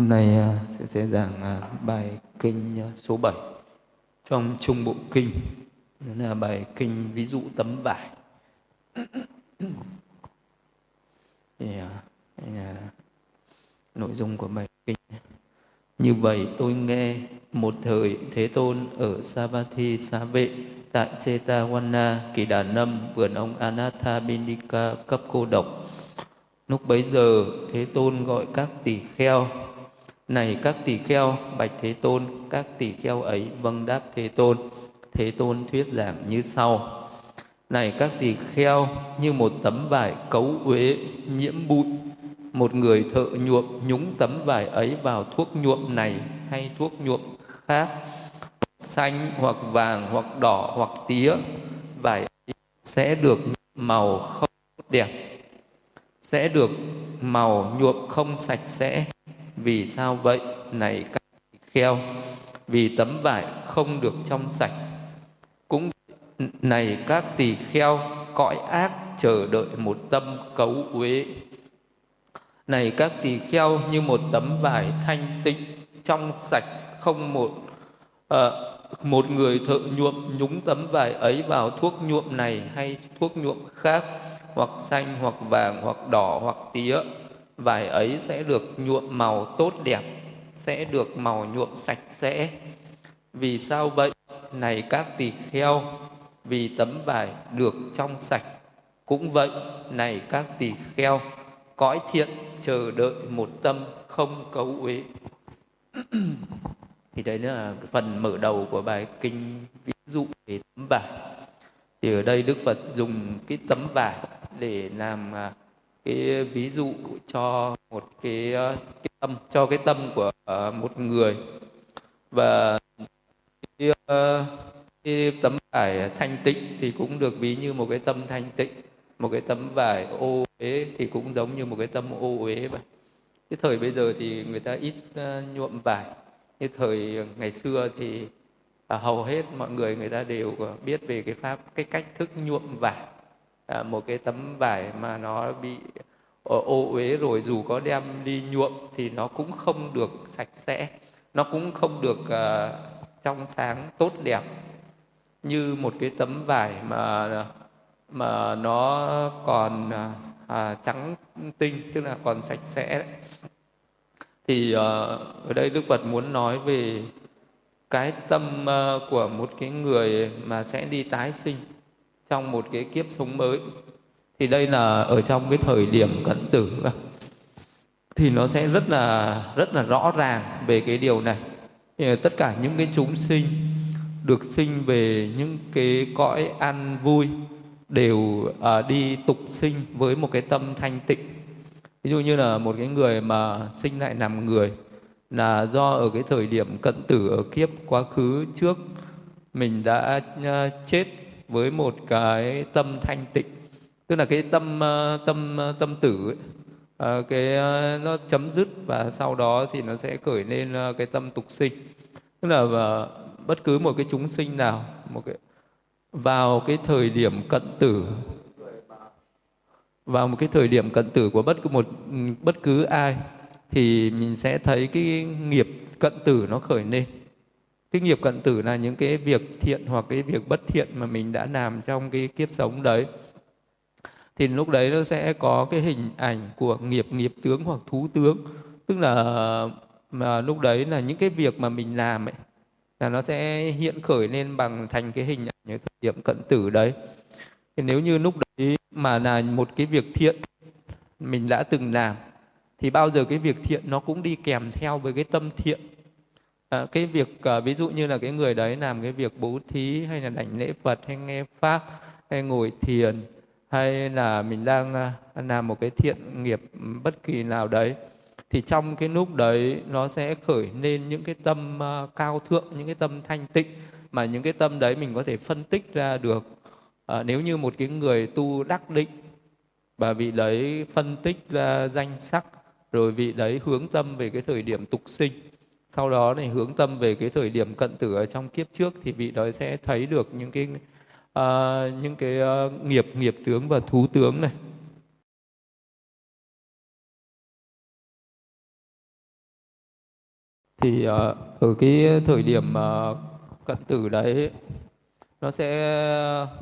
Hôm nay à, sẽ sẽ giảng à, bài kinh à, số 7 trong Trung Bộ Kinh. Đó là bài kinh ví dụ tấm vải. Thì, à, nội dung của bài kinh như vậy tôi nghe một thời Thế Tôn ở Savatthi Sa Vệ tại Chetawana, Kỳ Đà Nâm, vườn ông Anatha Bindika cấp cô độc. Lúc bấy giờ Thế Tôn gọi các tỳ kheo này các tỳ kheo, bạch thế tôn, các tỳ kheo ấy vâng đáp thế tôn. Thế tôn thuyết giảng như sau. Này các tỳ kheo, như một tấm vải cấu uế nhiễm bụi, một người thợ nhuộm nhúng tấm vải ấy vào thuốc nhuộm này hay thuốc nhuộm khác, xanh hoặc vàng hoặc đỏ hoặc tía, vải sẽ được màu không đẹp, sẽ được màu nhuộm không sạch sẽ vì sao vậy? Này các kheo, vì tấm vải không được trong sạch. Cũng này các tỳ kheo, cõi ác chờ đợi một tâm cấu uế. Này các tỳ kheo như một tấm vải thanh tịnh, trong sạch, không một à, một người thợ nhuộm nhúng tấm vải ấy vào thuốc nhuộm này hay thuốc nhuộm khác hoặc xanh hoặc vàng hoặc đỏ hoặc tía vải ấy sẽ được nhuộm màu tốt đẹp, sẽ được màu nhuộm sạch sẽ. Vì sao vậy? Này các tỳ kheo, vì tấm vải được trong sạch. Cũng vậy, này các tỳ kheo, cõi thiện chờ đợi một tâm không cấu uế. Thì đấy là phần mở đầu của bài kinh ví dụ về tấm vải. Thì ở đây đức phật dùng cái tấm vải để làm à, cái ví dụ cho một cái, ờ, cái tâm cho cái tâm của ờ, một người. Và cái, ờ, cái tấm vải thanh tịnh thì cũng được ví như một cái tâm thanh tịnh. Một cái tấm vải ô uế thì cũng giống như một cái tâm ô uế vậy. Cái thời bây giờ thì người ta ít nhuộm vải. Như thời ngày xưa thì à, hầu hết mọi người người ta đều biết về cái pháp cái cách thức nhuộm vải à, một cái tấm vải mà nó bị ờ, ô uế rồi dù có đem đi nhuộm thì nó cũng không được sạch sẽ nó cũng không được uh, trong sáng tốt đẹp như một cái tấm vải mà mà nó còn à, trắng tinh tức là còn sạch sẽ đấy. thì uh, ở đây Đức Phật muốn nói về cái tâm uh, của một cái người mà sẽ đi tái sinh trong một cái kiếp sống mới. Thì đây là ở trong cái thời điểm cận tử thì nó sẽ rất là rất là rõ ràng về cái điều này. Thì tất cả những cái chúng sinh được sinh về những cái cõi an vui đều à, đi tục sinh với một cái tâm thanh tịnh. Ví dụ như là một cái người mà sinh lại làm người là do ở cái thời điểm cận tử ở kiếp quá khứ trước mình đã à, chết với một cái tâm thanh tịnh. Tức là cái tâm ờ, tâm ờ, tâm tử ấy, ờ, cái nó chấm dứt và sau đó thì nó sẽ khởi lên cái tâm tục sinh. Tức là bất cứ một cái chúng sinh nào một cái vào cái thời điểm cận tử vào một cái thời điểm cận tử của bất cứ một bất cứ ai thì mình sẽ thấy cái nghiệp cận tử nó khởi lên cái nghiệp cận tử là những cái việc thiện hoặc cái việc bất thiện mà mình đã làm trong cái kiếp sống đấy. Thì lúc đấy nó sẽ có cái hình ảnh của nghiệp nghiệp tướng hoặc thú tướng. Tức là, mà lúc đấy là những cái việc mà mình làm ấy, là nó sẽ hiện khởi lên bằng thành cái hình ảnh như thời điểm cận tử đấy. Thì nếu như lúc đấy mà là một cái việc thiện mình đã từng làm, thì bao giờ cái việc thiện nó cũng đi kèm theo với cái tâm thiện à, cái việc à, ví dụ như là cái người đấy làm cái việc bố thí hay là đảnh lễ phật hay nghe pháp hay ngồi thiền hay là mình đang à, làm một cái thiện nghiệp ừ, bất kỳ nào đấy thì trong cái lúc đấy nó sẽ khởi lên những cái tâm à, cao thượng những cái tâm thanh tịnh mà những cái tâm đấy mình có thể phân tích ra được. À, nếu như một cái người tu đắc định và vị đấy phân tích ra danh sắc rồi vị đấy hướng tâm về cái thời điểm tục sinh sau đó này hướng tâm về cái thời điểm cận tử ở trong kiếp trước thì vị đó sẽ thấy được những cái uh, những cái uh, nghiệp nghiệp tướng và thú tướng này. Thì uh, ở cái thời điểm uh, cận tử đấy nó sẽ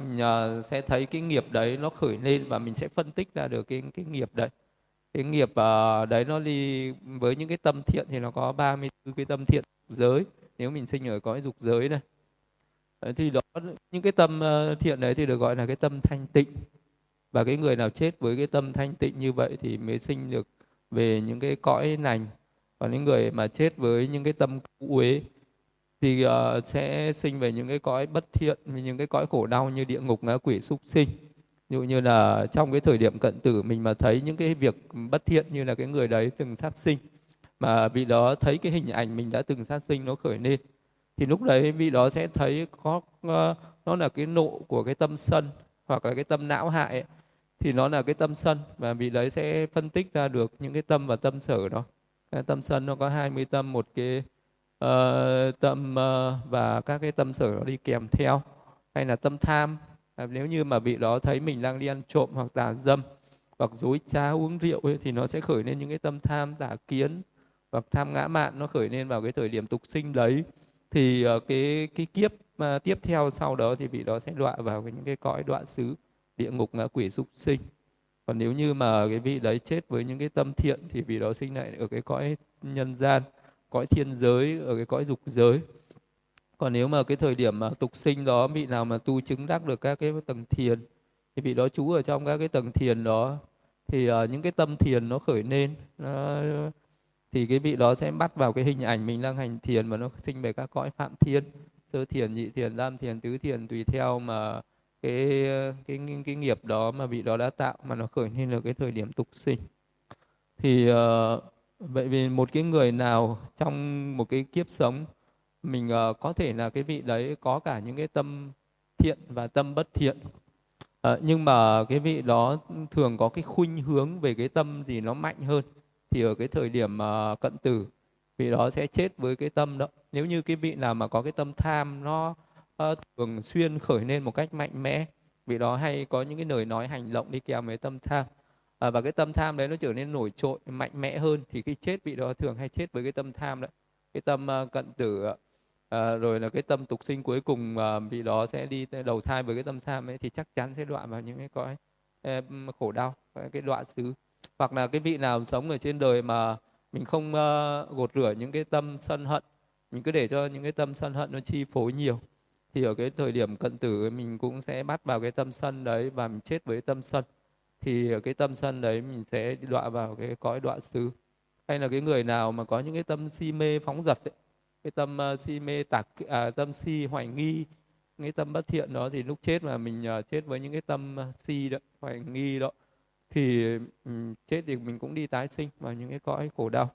nhờ sẽ thấy cái nghiệp đấy nó khởi lên và mình sẽ phân tích ra được cái cái nghiệp đấy cái nghiệp uh, đấy nó đi với những cái tâm thiện thì nó có 34 cái tâm thiện giới. Nếu mình sinh ở cõi dục giới này. Thì đó những cái tâm ờ, thiện đấy thì được gọi là cái tâm thanh tịnh. Và cái người nào chết với cái tâm thanh tịnh như vậy thì mới sinh được về những cái cõi lành. Còn những người mà chết với những cái tâm cũ uế thì uh, sẽ sinh về những cái cõi bất thiện những cái cõi khổ đau như địa ngục ngã quỷ súc sinh dụ như là trong cái thời điểm cận tử mình mà thấy những cái việc bất thiện như là cái người đấy từng sát sinh mà vị đó thấy cái hình ảnh mình đã từng sát sinh nó khởi lên thì lúc đấy vị đó sẽ thấy có ờ, nó là cái nộ của cái tâm sân hoặc là cái tâm não hại ấy, thì nó là cái tâm sân và vị đấy sẽ phân tích ra được những cái tâm và tâm sở đó. Cái tâm sân nó có 20 tâm một cái uh, tâm uh, và các cái tâm sở nó đi kèm theo hay là tâm tham à, nếu như mà vị đó thấy mình đang đi ăn trộm hoặc tà dâm hoặc dối trá uống rượu ấy, thì nó sẽ khởi lên những cái tâm tham tà kiến hoặc tham ngã mạn nó khởi lên vào cái thời điểm tục sinh đấy. Thì uh, cái cái kiếp uh, tiếp theo sau đó thì vị đó sẽ đọa vào cái những cái cõi đọa xứ địa ngục ngã quỷ súc sinh. Còn nếu như mà cái vị đấy chết với những cái tâm thiện thì vị đó sinh lại ở cái cõi nhân gian cõi thiên giới ở cái cõi dục giới còn nếu mà cái thời điểm mà tục sinh đó vị nào mà tu chứng đắc được các cái tầng thiền thì vị đó trú ở trong các cái tầng thiền đó thì uh, những cái tâm thiền nó khởi lên nó, thì cái vị đó sẽ bắt vào cái hình ảnh mình đang hành thiền và nó sinh về các cõi phạm thiên sơ thiền nhị thiền tam thiền tứ thiền tùy theo mà cái cái cái nghiệp đó mà vị đó đã tạo mà nó khởi lên được cái thời điểm tục sinh. Thì uh, vậy vì một cái người nào trong một cái kiếp sống mình uh, có thể là cái vị đấy có cả những cái tâm thiện và tâm bất thiện. Uh, nhưng mà cái vị đó thường có cái khuynh hướng về cái tâm gì nó mạnh hơn. Thì ở cái thời điểm uh, cận tử vị đó sẽ chết với cái tâm đó. Nếu như cái vị nào mà có cái tâm tham nó uh, thường xuyên khởi lên một cách mạnh mẽ vị đó hay có những cái lời nói hành động đi kèm với tâm tham. À, và cái tâm tham đấy nó trở nên nổi trội mạnh mẽ hơn thì cái chết vị đó thường hay chết với cái tâm tham đấy. Cái tâm uh, cận tử uh, Ờ, rồi là cái tâm tục sinh cuối cùng ờ, à, vị đó sẽ đi đầu thai với cái tâm tham ấy thì chắc chắn sẽ đoạn vào những cái cõi ờ, khổ đau cái đoạn xứ. Hoặc là cái vị nào sống ở trên đời mà mình không uh, gột rửa những cái tâm sân hận mình cứ để cho những cái tâm sân hận nó chi phối nhiều thì ở cái thời điểm cận tử mình cũng sẽ bắt vào cái tâm sân đấy và mình chết với tâm sân. Thì ở cái tâm sân đấy mình sẽ đọa vào cái cõi đọa xứ. Hay là cái người nào mà có những cái tâm si mê phóng dật ấy, cái tâm uh, si mê tạc à, tâm si hoài nghi cái tâm bất thiện đó thì lúc chết mà mình uh, chết với những cái tâm uh, si đó hoài nghi đó thì um, chết thì mình cũng đi tái sinh vào những cái cõi khổ đau.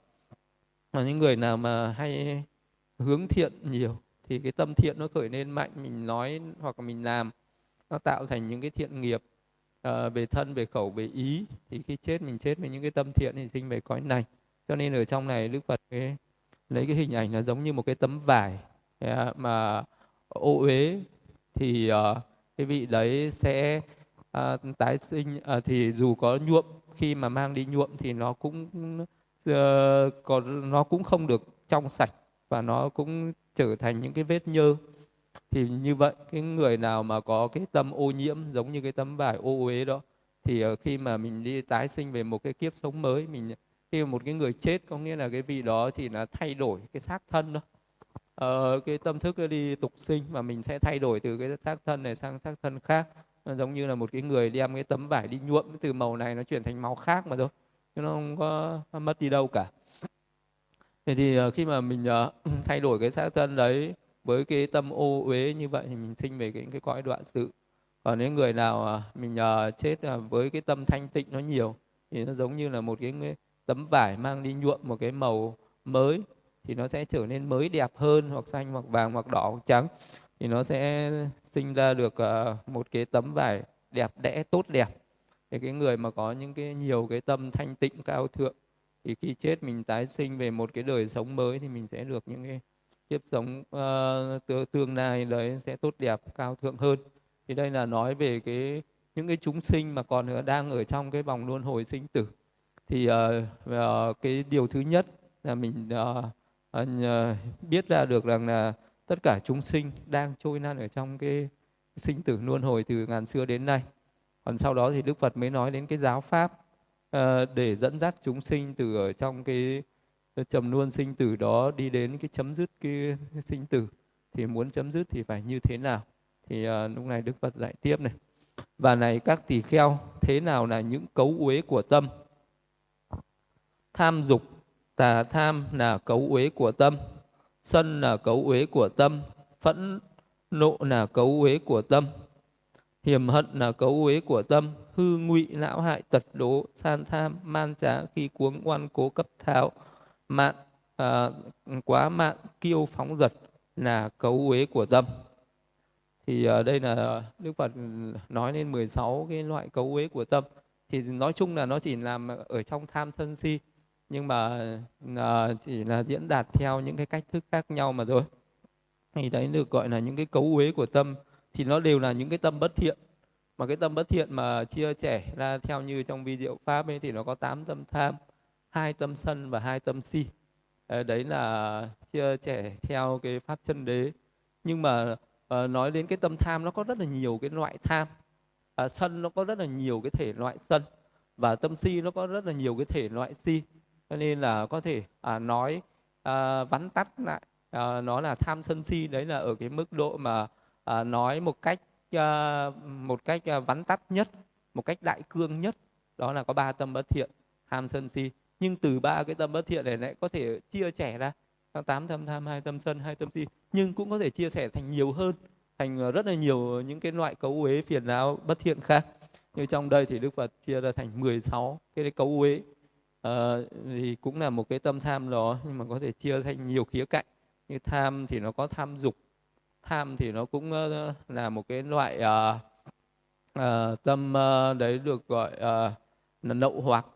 Và những người nào mà hay hướng thiện nhiều thì cái tâm thiện nó khởi lên mạnh mình nói hoặc là mình làm nó tạo thành những cái thiện nghiệp uh, về thân về khẩu về ý thì khi chết mình chết với những cái tâm thiện thì sinh về cõi này. Cho nên ở trong này đức phật cái lấy cái hình ảnh là giống như một cái tấm vải mà ô uế thì uh, cái vị đấy sẽ uh, tái sinh uh, thì dù có nhuộm khi mà mang đi nhuộm thì nó cũng uh, còn nó cũng không được trong sạch và nó cũng trở thành những cái vết nhơ. Thì như vậy cái người nào mà có cái tâm ô nhiễm giống như cái tấm vải ô uế đó thì uh, khi mà mình đi tái sinh về một cái kiếp sống mới mình khi mà một cái người chết có nghĩa là cái vị đó chỉ là thay đổi cái xác thân thôi. Ờ, cái tâm thức nó đi tục sinh mà mình sẽ thay đổi từ cái xác thân này sang xác thân khác. Nó giống như là một cái người đem cái tấm vải đi nhuộm từ màu này nó chuyển thành màu khác mà thôi nó không có mất đi đâu cả. Thế thì ờ, khi mà mình ờ, thay đổi cái xác thân đấy với cái tâm ô uế như vậy thì mình sinh về cái cái cõi đoạn sự. Còn nếu người nào ờ, mình chết với cái tâm thanh tịnh nó nhiều thì nó giống như là một cái tấm vải mang đi nhuộm một cái màu mới thì nó sẽ trở nên mới đẹp hơn hoặc xanh hoặc vàng hoặc đỏ hoặc trắng. Thì nó sẽ sinh ra được ờ, một cái tấm vải đẹp đẽ tốt đẹp. Thì cái người mà có những cái nhiều cái tâm thanh tịnh cao thượng thì khi chết mình tái sinh về một cái đời sống mới thì mình sẽ được những cái kiếp sống uh, tương lai đấy sẽ tốt đẹp cao thượng hơn. Thì đây là nói về cái những cái chúng sinh mà còn đang ở trong cái vòng luân hồi sinh tử thì uh, uh, cái điều thứ nhất là mình uh, uh, biết ra được rằng là tất cả chúng sinh đang trôi nan ở trong cái sinh tử luân hồi từ ngàn xưa đến nay. Còn sau đó thì đức phật mới nói đến cái giáo pháp uh, để dẫn dắt chúng sinh từ ở trong cái trầm luân sinh tử đó đi đến cái chấm dứt cái sinh tử. Thì muốn chấm dứt thì phải như thế nào? Thì uh, lúc này đức phật dạy tiếp này. Và này các tỳ kheo thế nào là những cấu uế của tâm? Tham dục tà tham là cấu uế của tâm sân là cấu uế của tâm phẫn nộ là cấu uế của tâm hiểm hận là cấu uế của tâm hư ngụy lão hại tật đố san tham man trá khi cuống oan cố cấp tháo mạn à, quá mạn kiêu phóng giật là cấu uế của tâm. Thì à, đây là Đức Phật nói lên 16 cái loại cấu uế của tâm. Thì nói chung là nó chỉ làm ở trong tham sân si nhưng mà uh, chỉ là diễn đạt theo những cái cách thức khác nhau mà thôi. Thì đấy được gọi là những cái cấu uế của tâm. Thì nó đều là những cái tâm bất thiện. Mà cái tâm bất thiện mà chia sẻ ra theo như trong video pháp ấy thì nó có 8 tâm tham hai tâm sân và hai tâm si. Ờ, đấy là chia sẻ theo cái pháp chân đế. Nhưng mà uh, nói đến cái tâm tham nó có rất là nhiều cái loại tham. Uh, sân nó có rất là nhiều cái thể loại sân và tâm si nó có rất là nhiều cái thể loại si cho nên là có thể à, nói à, vắn tắt lại à, nó là tham sân si đấy là ở cái mức độ mà à, nói một cách à, một cách à, vắn tắt nhất một cách đại cương nhất đó là có ba tâm bất thiện tham sân si. Nhưng từ ba cái tâm bất thiện này lại có thể chia sẻ ra tám tâm tham hai tâm sân hai tâm si nhưng cũng có thể chia sẻ thành nhiều hơn thành à, rất là nhiều những cái loại cấu uế phiền não bất thiện khác. Như trong đây thì đức phật chia ra thành 16 cái cấu uế à, thì cũng là một cái tâm tham đó nhưng mà có thể chia thành nhiều khía cạnh. Như tham thì nó có tham dục tham thì nó cũng uh, là một cái loại uh, uh, tâm uh, đấy được gọi uh, là nậu hoặc.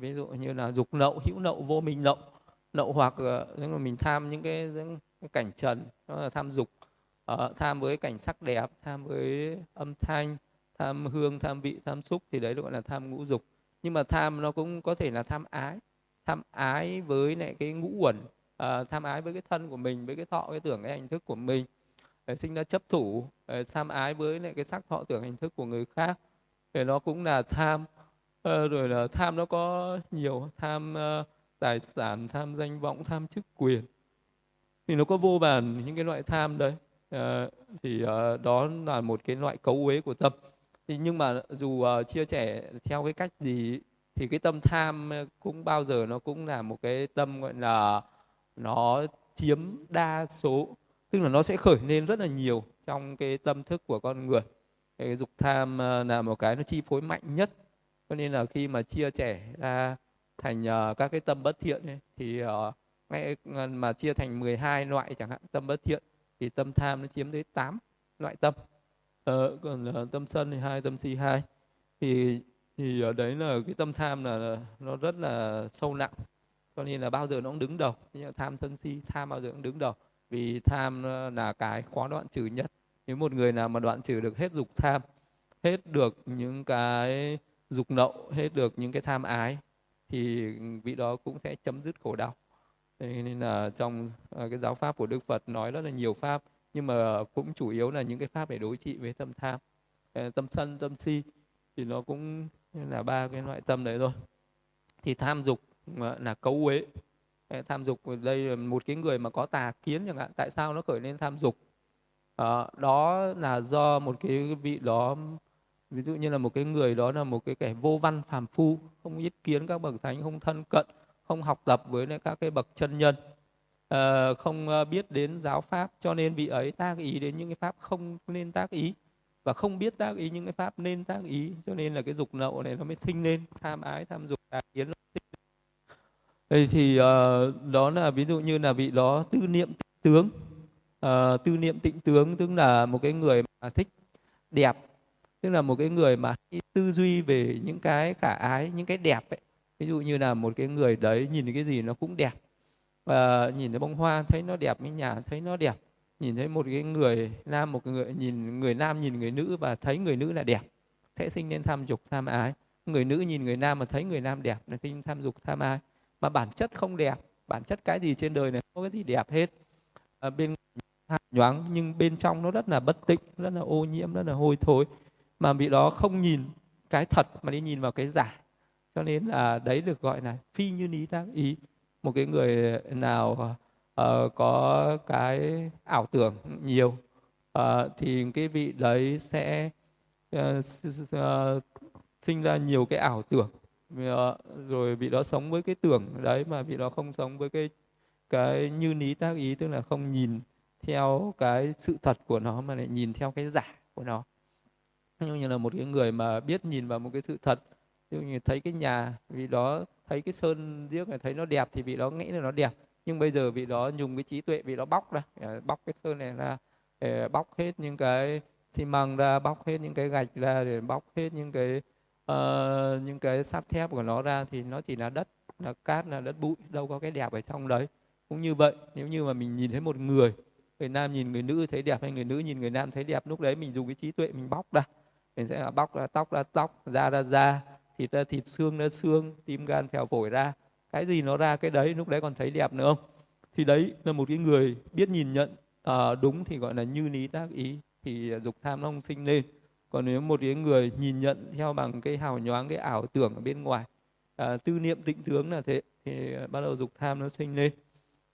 Ví dụ như là dục nậu hữu nậu vô minh nậu nậu hoặc nếu mà mình tham những cái, những cái cảnh trần đó là tham dục. Uh, tham với cảnh sắc đẹp tham với âm thanh tham hương tham vị tham xúc thì đấy gọi là tham ngũ dục nhưng mà tham nó cũng có thể là tham ái. Tham ái với lại cái ngũ uẩn à, tham ái với cái thân của mình với cái thọ cái tưởng cái hành thức của mình. Để sinh ra chấp thủ để tham ái với lại cái sắc thọ tưởng hành thức của người khác. Thì nó cũng là tham à, rồi là tham nó có nhiều tham uh, tài sản tham danh vọng tham chức quyền. Thì nó có vô vàn những cái loại tham đấy. À, thì à, đó là một cái loại cấu uế của tâm thì nhưng mà dù uh, chia sẻ theo cái cách gì thì cái tâm tham ờ, cũng bao giờ nó cũng là một cái tâm gọi là nó chiếm đa số. Tức là nó sẽ khởi lên rất là nhiều trong cái tâm thức của con người. Cái dục tham ờ, là một cái nó chi phối mạnh nhất. Cho nên là khi mà chia sẻ ra thành uh, các cái tâm bất thiện ấy, thì uh, ngay mà chia thành 12 loại chẳng hạn tâm bất thiện thì tâm tham nó chiếm tới 8 loại tâm uh, còn là tâm sân thì hai tâm si hai. Thì thì ở đấy là cái tâm tham là nó rất là sâu nặng. Cho nên là bao giờ nó cũng đứng đầu. Như tham sân si tham bao giờ cũng đứng đầu. Vì tham là cái khó đoạn trừ nhất. Nếu một người nào mà đoạn trừ được hết dục tham hết được những cái dục nậu hết được những cái tham ái thì vị đó cũng sẽ chấm dứt khổ đau. Nên là trong ờ, cái giáo pháp của Đức Phật nói rất là nhiều pháp nhưng mà cũng chủ yếu là những cái pháp để đối trị với tâm tham. Ờ, tâm sân tâm si thì nó cũng là ba cái loại tâm đấy thôi. Thì tham dục ờ, là cấu uế. Ờ, tham dục đây là một cái người mà có tà kiến chẳng hạn. Tại sao nó khởi lên tham dục? À, đó là do một cái vị đó ví dụ như là một cái người đó là một cái kẻ vô văn phàm phu không ý kiến các bậc thánh không thân cận không học tập với các cái bậc chân nhân uh, không ờ, biết đến giáo pháp cho nên vị ấy tác ý đến những cái pháp không nên tác ý. Và không biết tác ý những cái pháp nên tác ý cho nên là cái dục nậu này nó mới sinh lên. Tham ái tham dục tà kiến đây thì uh, đó là ví dụ như là vị đó tư niệm tướng. Uh, tư niệm tịnh tướng tức là một cái người mà thích đẹp tức là một cái người mà tư duy về những cái khả ái những cái đẹp ấy. Ví dụ như là một cái người đấy nhìn cái gì nó cũng đẹp và nhìn thấy bông hoa thấy nó đẹp cái nhà thấy nó đẹp. Nhìn thấy một cái người nam một người nhìn người nam nhìn người nữ và thấy người nữ là đẹp. Sẽ sinh nên tham dục tham ái. Người nữ nhìn người nam mà thấy người nam đẹp là sinh tham dục tham ái. Mà bản chất không đẹp. Bản chất cái gì trên đời này không có cái gì đẹp hết. À, bên nhoáng nhưng bên trong nó rất là bất tịnh rất là ô nhiễm rất là hôi thối. Mà bị đó không nhìn cái thật mà đi nhìn vào cái giả. Cho nên là đấy được gọi là phi như lý tác ý một cái người nào uh, có cái ảo tưởng nhiều uh, thì cái vị đấy sẽ uh, uh, sinh ra nhiều cái ảo tưởng. Rồi vị đó sống với cái tưởng đấy mà vị đó không sống với cái cái như lý tác ý tức là không nhìn theo cái sự thật của nó mà lại nhìn theo cái giả của nó. Như là một cái người mà biết nhìn vào một cái sự thật ví dụ như thấy cái nhà vì đó thấy cái sơn riếc này thấy nó đẹp thì vị đó nghĩ là nó đẹp. Nhưng bây giờ vị đó dùng cái trí tuệ vị đó bóc ra ờ, bóc cái sơn này ra để bóc hết những cái xi măng ra bóc hết những cái gạch ra để bóc hết những cái uh, những cái sắt thép của nó ra thì nó chỉ là đất là cát là đất bụi đâu có cái đẹp ở trong đấy. Cũng như vậy nếu như mà mình nhìn thấy một người người nam nhìn người nữ thấy đẹp hay người nữ nhìn người nam thấy đẹp lúc đấy mình dùng cái trí tuệ mình bóc ra. Mình sẽ bóc ra tóc ra tóc da ra da thịt ra thịt xương ra xương tim gan phèo phổi ra. Cái gì nó ra cái đấy lúc đấy còn thấy đẹp nữa không? Thì đấy là một cái người biết nhìn nhận à, đúng thì gọi là như lý tác ý thì dục tham nó không sinh lên. Còn nếu một cái người nhìn nhận theo bằng cái hào nhoáng cái ảo tưởng ở bên ngoài à, tư niệm tịnh tướng là thế thì bắt đầu dục tham nó sinh lên.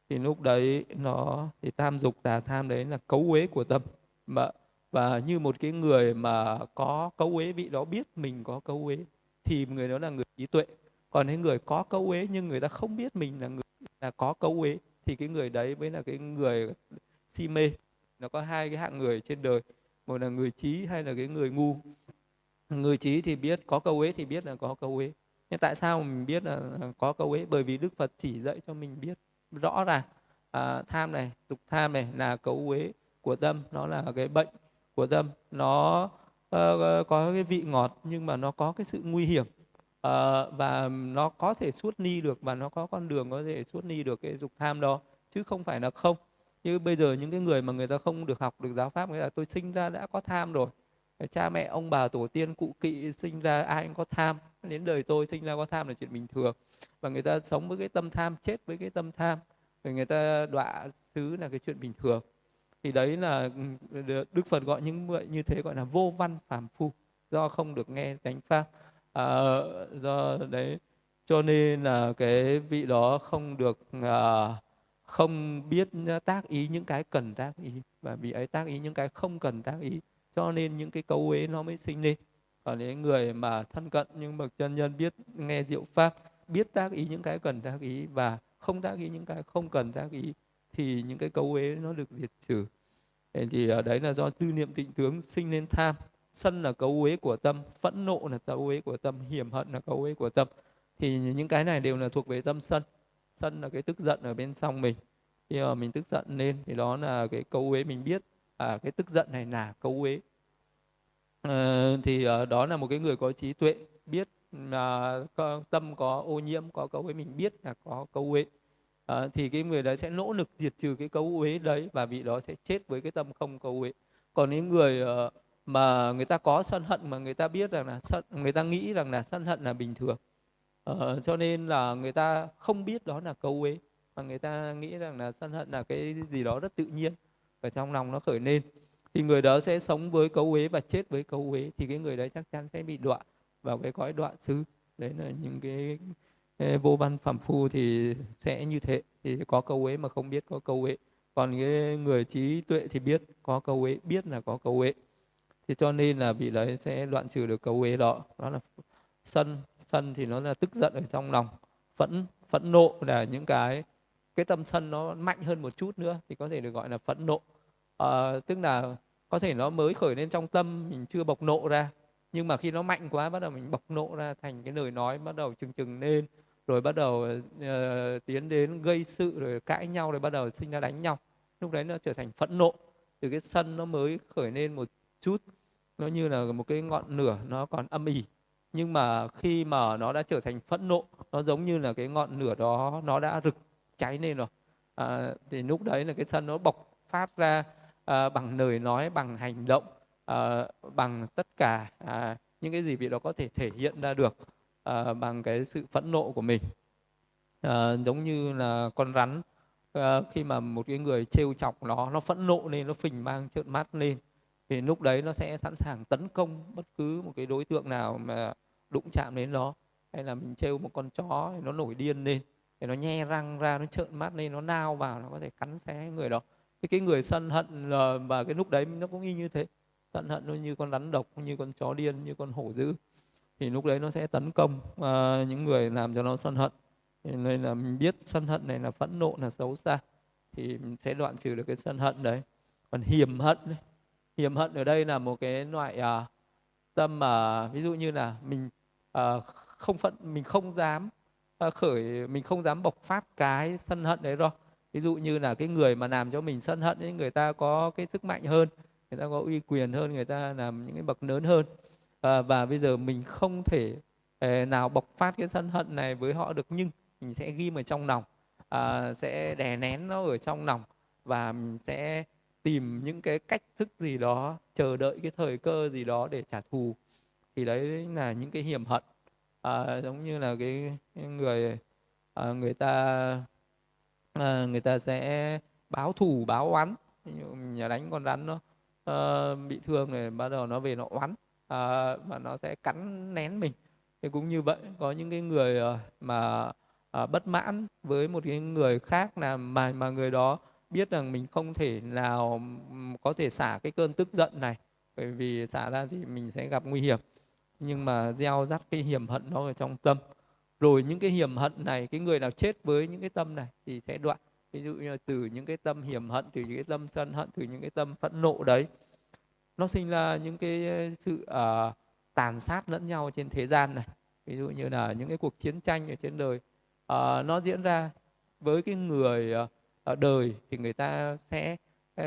Thì lúc đấy nó thì tam dục tà tham đấy là cấu uế của tâm. Mà và như một cái người mà có cấu uế vị đó biết mình có cấu uế thì người đó là người trí tuệ. Còn những người có câu uế nhưng người ta không biết mình là người là có câu uế thì cái người đấy mới là cái người si mê. Nó có hai cái hạng người trên đời một là người trí hay là cái người ngu. Người trí thì biết có câu uế thì biết là có câu uế. Nhưng tại sao mình biết là có câu uế? Bởi vì đức phật chỉ dạy cho mình biết rõ ràng à, tham này dục tham này là cấu uế của tâm nó là cái bệnh của tâm nó uh, có cái vị ngọt nhưng mà nó có cái sự nguy hiểm. Uh, và nó có thể suốt ni được và nó có con đường có thể suốt ni được cái dục tham đó chứ không phải là không. Như bây giờ những cái người mà người ta không được học được giáo pháp nghĩa là tôi sinh ra đã có tham rồi. Cha mẹ ông bà tổ tiên cụ kỵ sinh ra ai cũng có tham. Đến đời tôi sinh ra có tham là chuyện bình thường. Và người ta sống với cái tâm tham chết với cái tâm tham. Rồi người ta đọa xứ là cái chuyện bình thường thì đấy là đức phật gọi những vậy như thế gọi là vô văn phàm phu do không được nghe chánh pháp. À, do đấy cho nên là cái vị đó không được à, không biết tác ý những cái cần tác ý và vị ấy tác ý những cái không cần tác ý cho nên những cái cấu uế nó mới sinh lên. Còn những người mà thân cận nhưng bậc chân nhân biết nghe diệu pháp biết tác ý những cái cần tác ý và không tác ý những cái không cần tác ý thì những cái cấu uế nó được diệt trừ. Thì ở đấy là do tư niệm tịnh tướng sinh lên tham. Sân là cấu uế của tâm phẫn nộ là cấu uế của tâm hiểm hận là cấu uế của tâm. Thì những cái này đều là thuộc về tâm sân. Sân là cái tức giận ở bên trong mình. Khi mà mình tức giận lên thì đó là cái cấu uế mình biết. À, cái tức giận này là cấu uế. À, thì à, đó là một cái người có trí tuệ biết là tâm có ô nhiễm có cấu uế mình biết là có cấu uế à, thì cái người đấy sẽ nỗ lực diệt trừ cái cấu uế đấy và vị đó sẽ chết với cái tâm không cấu uế. Còn những người uh, mà người ta có sân hận mà người ta biết rằng là sân, người ta nghĩ rằng là sân hận là bình thường. Uh, cho nên là người ta không biết đó là cấu uế mà người ta nghĩ rằng là sân hận là cái gì đó rất tự nhiên ở trong lòng nó khởi lên. Thì người đó sẽ sống với cấu uế và chết với cấu uế thì cái người đấy chắc chắn sẽ bị đọa vào cái cõi đọa xứ. Đấy là những cái vô văn phạm phu thì sẽ như thế. Thì có câu ấy mà không biết có câu ấy còn cái người trí tuệ thì biết có câu ấy biết là có câu ấy thì cho nên là vị đấy sẽ đoạn trừ được câu ấy đó. Đó là sân sân thì nó là tức giận ở trong lòng. Phẫn phẫn nộ là những cái cái tâm sân nó mạnh hơn một chút nữa thì có thể được gọi là phẫn nộ. À, tức là có thể nó mới khởi lên trong tâm mình chưa bộc nộ ra nhưng mà khi nó mạnh quá bắt đầu mình bộc nộ ra thành cái lời nói bắt đầu chừng chừng lên rồi bắt đầu uh, tiến đến gây sự rồi cãi nhau rồi bắt đầu sinh ra đánh nhau. Lúc đấy nó trở thành phẫn nộ. Từ cái sân nó mới khởi lên một chút nó như là một cái ngọn lửa nó còn âm ỉ. Nhưng mà khi mà nó đã trở thành phẫn nộ nó giống như là cái ngọn lửa đó nó đã rực cháy lên rồi. À, thì lúc đấy là cái sân nó bộc phát ra à, bằng lời nói bằng hành động à, bằng tất cả à, những cái gì vị đó có thể thể hiện ra được à, bằng cái sự phẫn nộ của mình. À, giống như là con rắn à, khi mà một cái người trêu chọc nó nó phẫn nộ lên nó phình mang trợn mắt lên thì lúc đấy nó sẽ sẵn sàng tấn công bất cứ một cái đối tượng nào mà đụng chạm đến nó. Hay là mình trêu một con chó nó nổi điên lên thì nó nhe răng ra nó trợn mắt lên nó nao vào nó có thể cắn xé người đó. Cái cái người sân hận và cái lúc đấy nó cũng y như thế sân hận nó như con rắn độc như con chó điên như con hổ dữ. Thì lúc đấy nó sẽ tấn công uh, những người làm cho nó sân hận. Nên là mình biết sân hận này là phẫn nộ là xấu xa thì mình sẽ đoạn trừ được cái sân hận đấy. Còn hiểm hận đấy hiểm hận ở đây là một cái loại uh, tâm mà uh, ví dụ như là mình uh, không phận mình không dám uh, khởi mình không dám bộc phát cái sân hận đấy rồi ví dụ như là cái người mà làm cho mình sân hận ấy người ta có cái sức mạnh hơn người ta có uy quyền hơn người ta làm những cái bậc lớn hơn. À, và bây giờ mình không thể à, nào bộc phát cái sân hận này với họ được nhưng mình sẽ ghim ở trong lòng. À, sẽ đè nén nó ở trong lòng và mình sẽ tìm những cái cách thức gì đó chờ đợi cái thời cơ gì đó để trả thù. Thì đấy là những cái hiểm hận. À, giống như là cái, cái người à, người ta à, người ta sẽ báo thù báo oán. Nhà đánh con rắn nó uh, bị thương này bắt đầu nó về nó oán uh, và nó sẽ cắn nén mình. Thì cũng như vậy có những cái người uh, mà uh, bất mãn với một cái người khác là mà mà người đó biết rằng mình không thể nào có thể xả cái cơn tức giận này bởi vì xả ra thì mình sẽ gặp nguy hiểm. Nhưng mà gieo rắc cái hiểm hận đó ở trong tâm. Rồi những cái hiểm hận này cái người nào chết với những cái tâm này thì sẽ đoạn ví dụ như là từ những cái tâm hiểm hận từ những cái tâm sân hận từ những cái tâm phẫn nộ đấy nó sinh ra những cái ờ, sự uh, tàn sát lẫn nhau trên thế gian này. Ví dụ như là những cái cuộc chiến tranh ở trên đời uh, nó diễn ra với cái người uh, ở đời thì người ta sẽ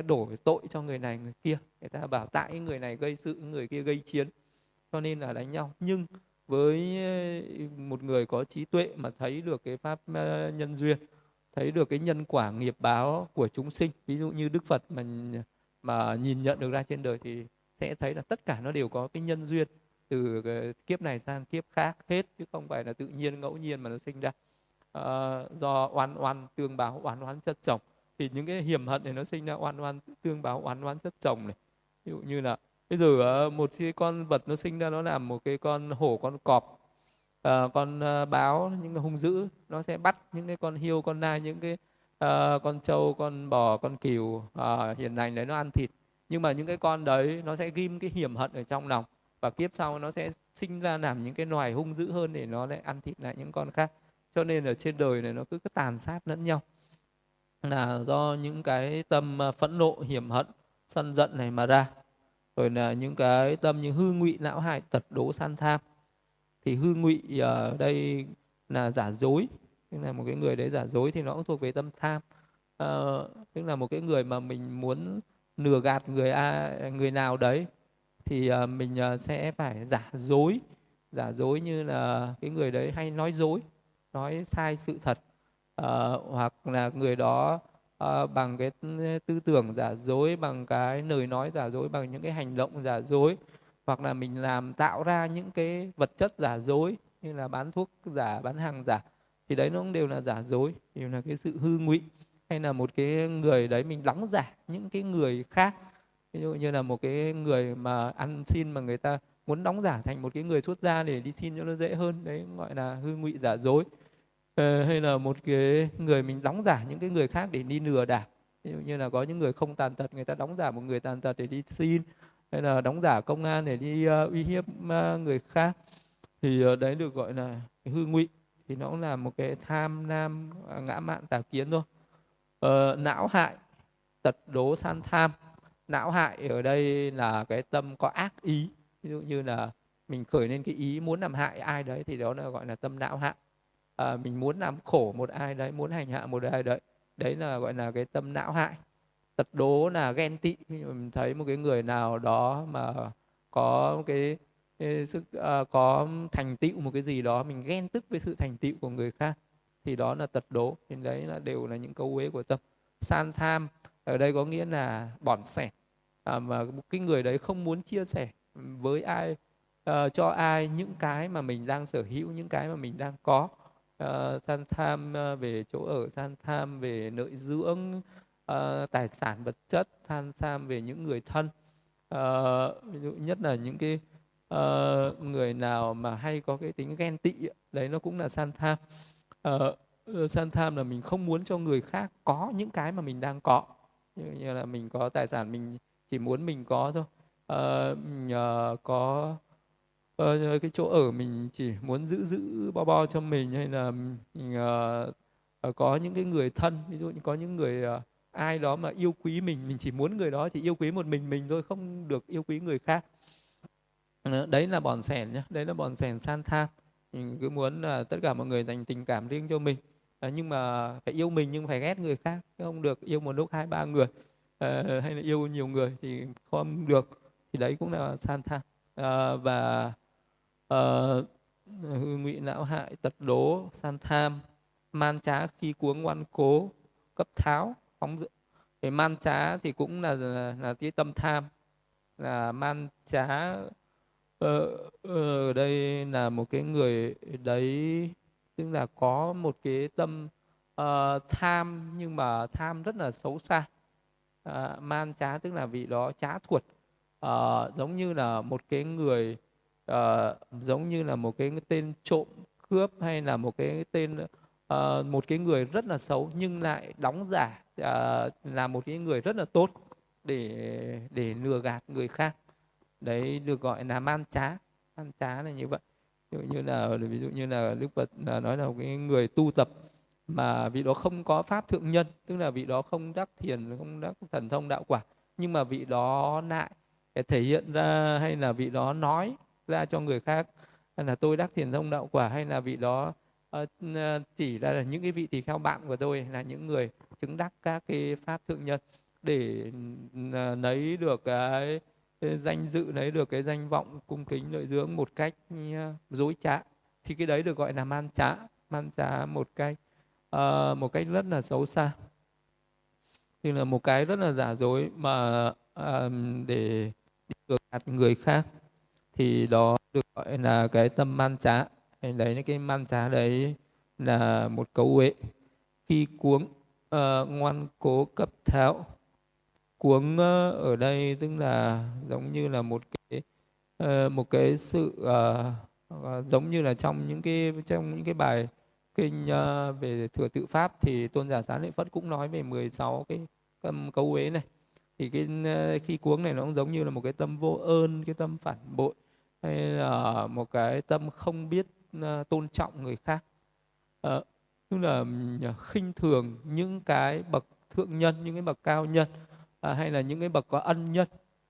đổ tội cho người này người kia. Người ta bảo tại người này gây sự người kia gây chiến cho nên là đánh nhau. Nhưng với một người có trí tuệ mà thấy được cái pháp nhân duyên thấy được cái nhân quả nghiệp báo của chúng sinh. Ví dụ như đức phật mà mà nhìn nhận được ra trên đời thì sẽ thấy là tất cả nó đều có cái nhân duyên từ ờ, kiếp này sang kiếp khác hết chứ không phải là tự nhiên ngẫu nhiên mà nó sinh ra. À, do oan oan tương báo oan oán chất chồng. Thì những cái hiểm hận này nó sinh ra oan oan tương báo oan oán chất chồng này. Ví dụ như là bây giờ ờ, một cái con vật nó sinh ra nó làm một cái con hổ con cọp uh, con uh, báo những cái hung dữ nó sẽ bắt những cái con hiêu con nai những cái uh, con trâu con bò con cừu uh, hiền lành đấy nó ăn thịt. Nhưng mà những cái con đấy nó sẽ ghim cái hiểm hận ở trong lòng và kiếp sau nó sẽ sinh ra làm những cái loài hung dữ hơn để nó lại ăn thịt lại những con khác. Cho nên ở trên đời này nó cứ cứ tàn sát lẫn nhau. Là do những cái tâm phẫn nộ hiểm hận sân giận này mà ra. Rồi là những cái tâm như hư ngụy não hại tật đố san tham thì hư ngụy ở đây là giả dối. Tức là một cái người đấy giả dối thì nó cũng thuộc về tâm tham. À, tức là một cái người mà mình muốn lừa gạt người a người nào đấy thì ờ, mình ờ, sẽ phải giả dối. Giả dối như là cái người đấy hay nói dối nói sai sự thật. À, hoặc là người đó à, bằng cái tư tưởng giả dối bằng cái lời nói giả dối bằng những cái hành động giả dối hoặc là mình làm tạo ra những cái vật chất giả dối như là bán thuốc giả bán hàng giả thì đấy nó cũng đều là giả dối đều là cái sự hư ngụy. Hay là một cái người đấy mình đóng giả những cái người khác ví dụ như là một cái người mà ăn xin mà người ta muốn đóng giả thành một cái người xuất gia để đi xin cho nó dễ hơn đấy gọi là hư ngụy giả dối. Ờ, hay là một cái người mình đóng giả những cái người khác để đi lừa đảo ví dụ như là có những người không tàn tật người ta đóng giả một người tàn tật để đi xin hay là đóng giả công an để đi uh, uy hiếp uh, người khác. Thì uh, đấy được gọi là hư ngụy. Thì nó cũng là một cái tham nam uh, ngã mạn tà kiến thôi. Uh, não hại tật đố san tham. Não hại ở đây là cái tâm có ác ý. Ví dụ như là mình khởi lên cái ý muốn làm hại ai đấy thì đó là gọi là tâm não hại. À, mình muốn làm khổ một ai đấy muốn hành hạ một ai đấy. Đấy là gọi là cái tâm não hại tật đố là ghen tị. Mình thấy một cái người nào đó mà có cái, cái sức à, có thành tựu một cái gì đó mình ghen tức với sự thành tựu của người khác thì đó là tật đố. Thì đấy là đều là những câu uế của tâm. San tham ở đây có nghĩa là bỏn sẻ à, mà cái người đấy không muốn chia sẻ với ai uh, cho ai những cái mà mình đang sở hữu những cái mà mình đang có. Uh, san tham uh, về chỗ ở san tham về nội dưỡng uh, tài sản vật chất tham tham về những người thân. Uh, ví dụ nhất là những cái uh, người nào mà hay có cái tính ghen tị đấy nó cũng là san tham. Uh, san tham là mình không muốn cho người khác có những cái mà mình đang có. Như, như là mình có tài sản mình chỉ muốn mình có thôi. Uh, mình, uh, có uh, cái chỗ ở mình chỉ muốn giữ giữ bo bo cho mình hay là mình uh, có những cái người thân ví dụ như có những người uh, ai đó mà yêu quý mình mình chỉ muốn người đó chỉ yêu quý một mình mình thôi không được yêu quý người khác. Ờ, đấy là bòn sẻn nhé đấy là bòn sẻn san tham mình cứ muốn là tất cả mọi người dành tình cảm riêng cho mình. À, nhưng mà phải yêu mình nhưng phải ghét người khác không được yêu một lúc hai ba người. À, hay là yêu nhiều người thì không được. Thì đấy cũng là san tham à, và à, ngụy não hại tật đố san tham man trá khi cuống ngoan cố cấp tháo phóng dữ thì man trá thì cũng là là, là cái tâm tham. Là man trá ở ờ, ở đây là một cái người đấy tức là có một cái tâm uh, tham nhưng mà tham rất là xấu xa. Uh, man trá tức là vị đó trá thuật. Uh, giống như là một cái người uh, giống như là một cái tên trộm cướp hay là một cái tên uh, một cái người rất là xấu nhưng lại đóng giả uh, là một cái người rất là tốt để để lừa gạt người khác. Đấy được gọi là man trá man trá là như vậy. Ví dụ như là ví dụ như là đức phật à, nói là cái người tu tập mà vị đó không có pháp thượng nhân tức là vị đó không đắc thiền không đắc thần thông đạo quả nhưng mà vị đó lại thể hiện ra hay là vị đó nói ra cho người khác hay là tôi đắc thiền thông đạo quả hay là vị đó ờ, chỉ ra là những cái vị tỳ kheo bạn của tôi là những người chứng đắc các cái pháp thượng nhân để à, lấy được cái danh dự lấy được cái danh vọng cung kính lợi dưỡng một cách à, dối trá. Thì cái đấy được gọi là man trá man trá một cách uh, à, một cách rất là xấu xa. Thì là một cái rất là giả dối mà uh, để được gạt người khác thì đó được gọi là cái tâm man trá. Đấy cái man trá đấy là một cấu uế khi cuống uh, ngoan cố cấp tháo cuống uh, ở đây tức là giống như là một cái uh, một cái sự uh, uh, giống như là trong những cái trong những cái bài kinh uh, về thừa tự pháp thì tôn giả sáng lệ phất cũng nói về 16 cái tâm cấu uế này. Thì cái uh, khi cuống này nó cũng giống như là một cái tâm vô ơn cái tâm phản bội hay là một cái tâm không biết uh, tôn trọng người khác. Uh, tức là khinh thường những cái bậc thượng nhân những cái bậc cao nhân à, hay là những cái bậc có ân nhân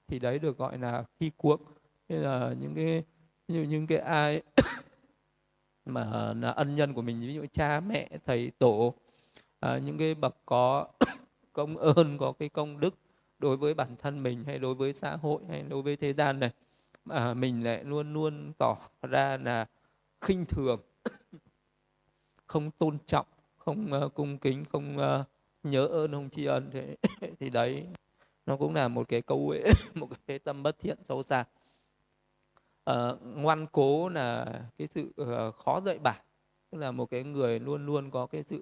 thì đấy được gọi là khi cuộc, hay là những cái như những cái ai mà là ân nhân của mình ví dụ cha mẹ thầy tổ à, những cái bậc có công ơn có cái công đức đối với bản thân mình hay đối với xã hội hay đối với thế gian này mà mình lại luôn luôn tỏ ra là khinh thường không tôn trọng không uh, cung kính không uh, nhớ ơn không tri ân thì thì đấy nó cũng là một cái câu ấy, một cái tâm bất thiện sâu xa. Uh, ngoan cố là cái sự uh, khó dạy bảo tức là một cái người luôn luôn có cái sự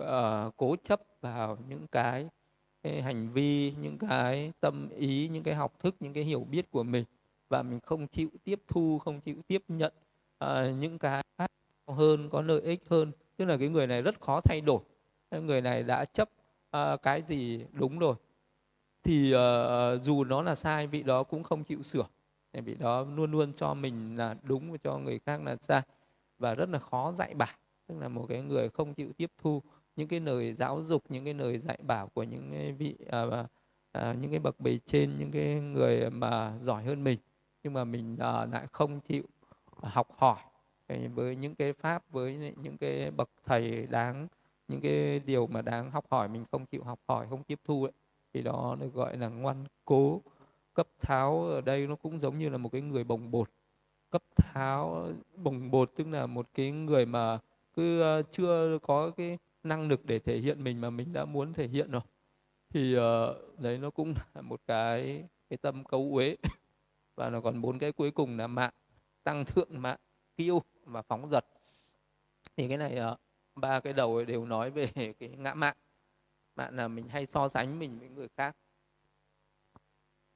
uh, cố chấp vào những cái, cái hành vi những cái tâm ý những cái học thức những cái hiểu biết của mình. Và mình không chịu tiếp thu không chịu tiếp nhận uh, những cái khác hơn có lợi ích hơn tức là cái người này rất khó thay đổi. Người này đã chấp uh, cái gì đúng rồi. Thì uh, dù nó là sai vị đó cũng không chịu sửa. Vị đó luôn luôn cho mình là đúng và cho người khác là sai. Và rất là khó dạy bảo. Tức là một cái người không chịu tiếp thu những cái lời giáo dục những cái lời dạy bảo của những vị uh, uh, những cái bậc bề trên những cái người mà giỏi hơn mình. Nhưng mà mình uh, lại không chịu học hỏi với những cái pháp với những cái bậc thầy đáng những cái điều mà đáng học hỏi mình không chịu học hỏi không tiếp thu ấy thì đó được gọi là ngoan cố. Cấp tháo ở đây nó cũng giống như là một cái người bồng bột. Cấp tháo bồng bột tức là một cái người mà cứ ờ, chưa có cái năng lực để thể hiện mình mà mình đã muốn thể hiện rồi. Thì uh, đấy nó cũng là một cái cái tâm cấu uế. Và nó còn bốn cái cuối cùng là mạng tăng thượng mạng kiêu và phóng dật. Thì cái này ờ, ba cái đầu đều nói về cái ngã mạn. Mạn là mình hay so sánh mình với người khác.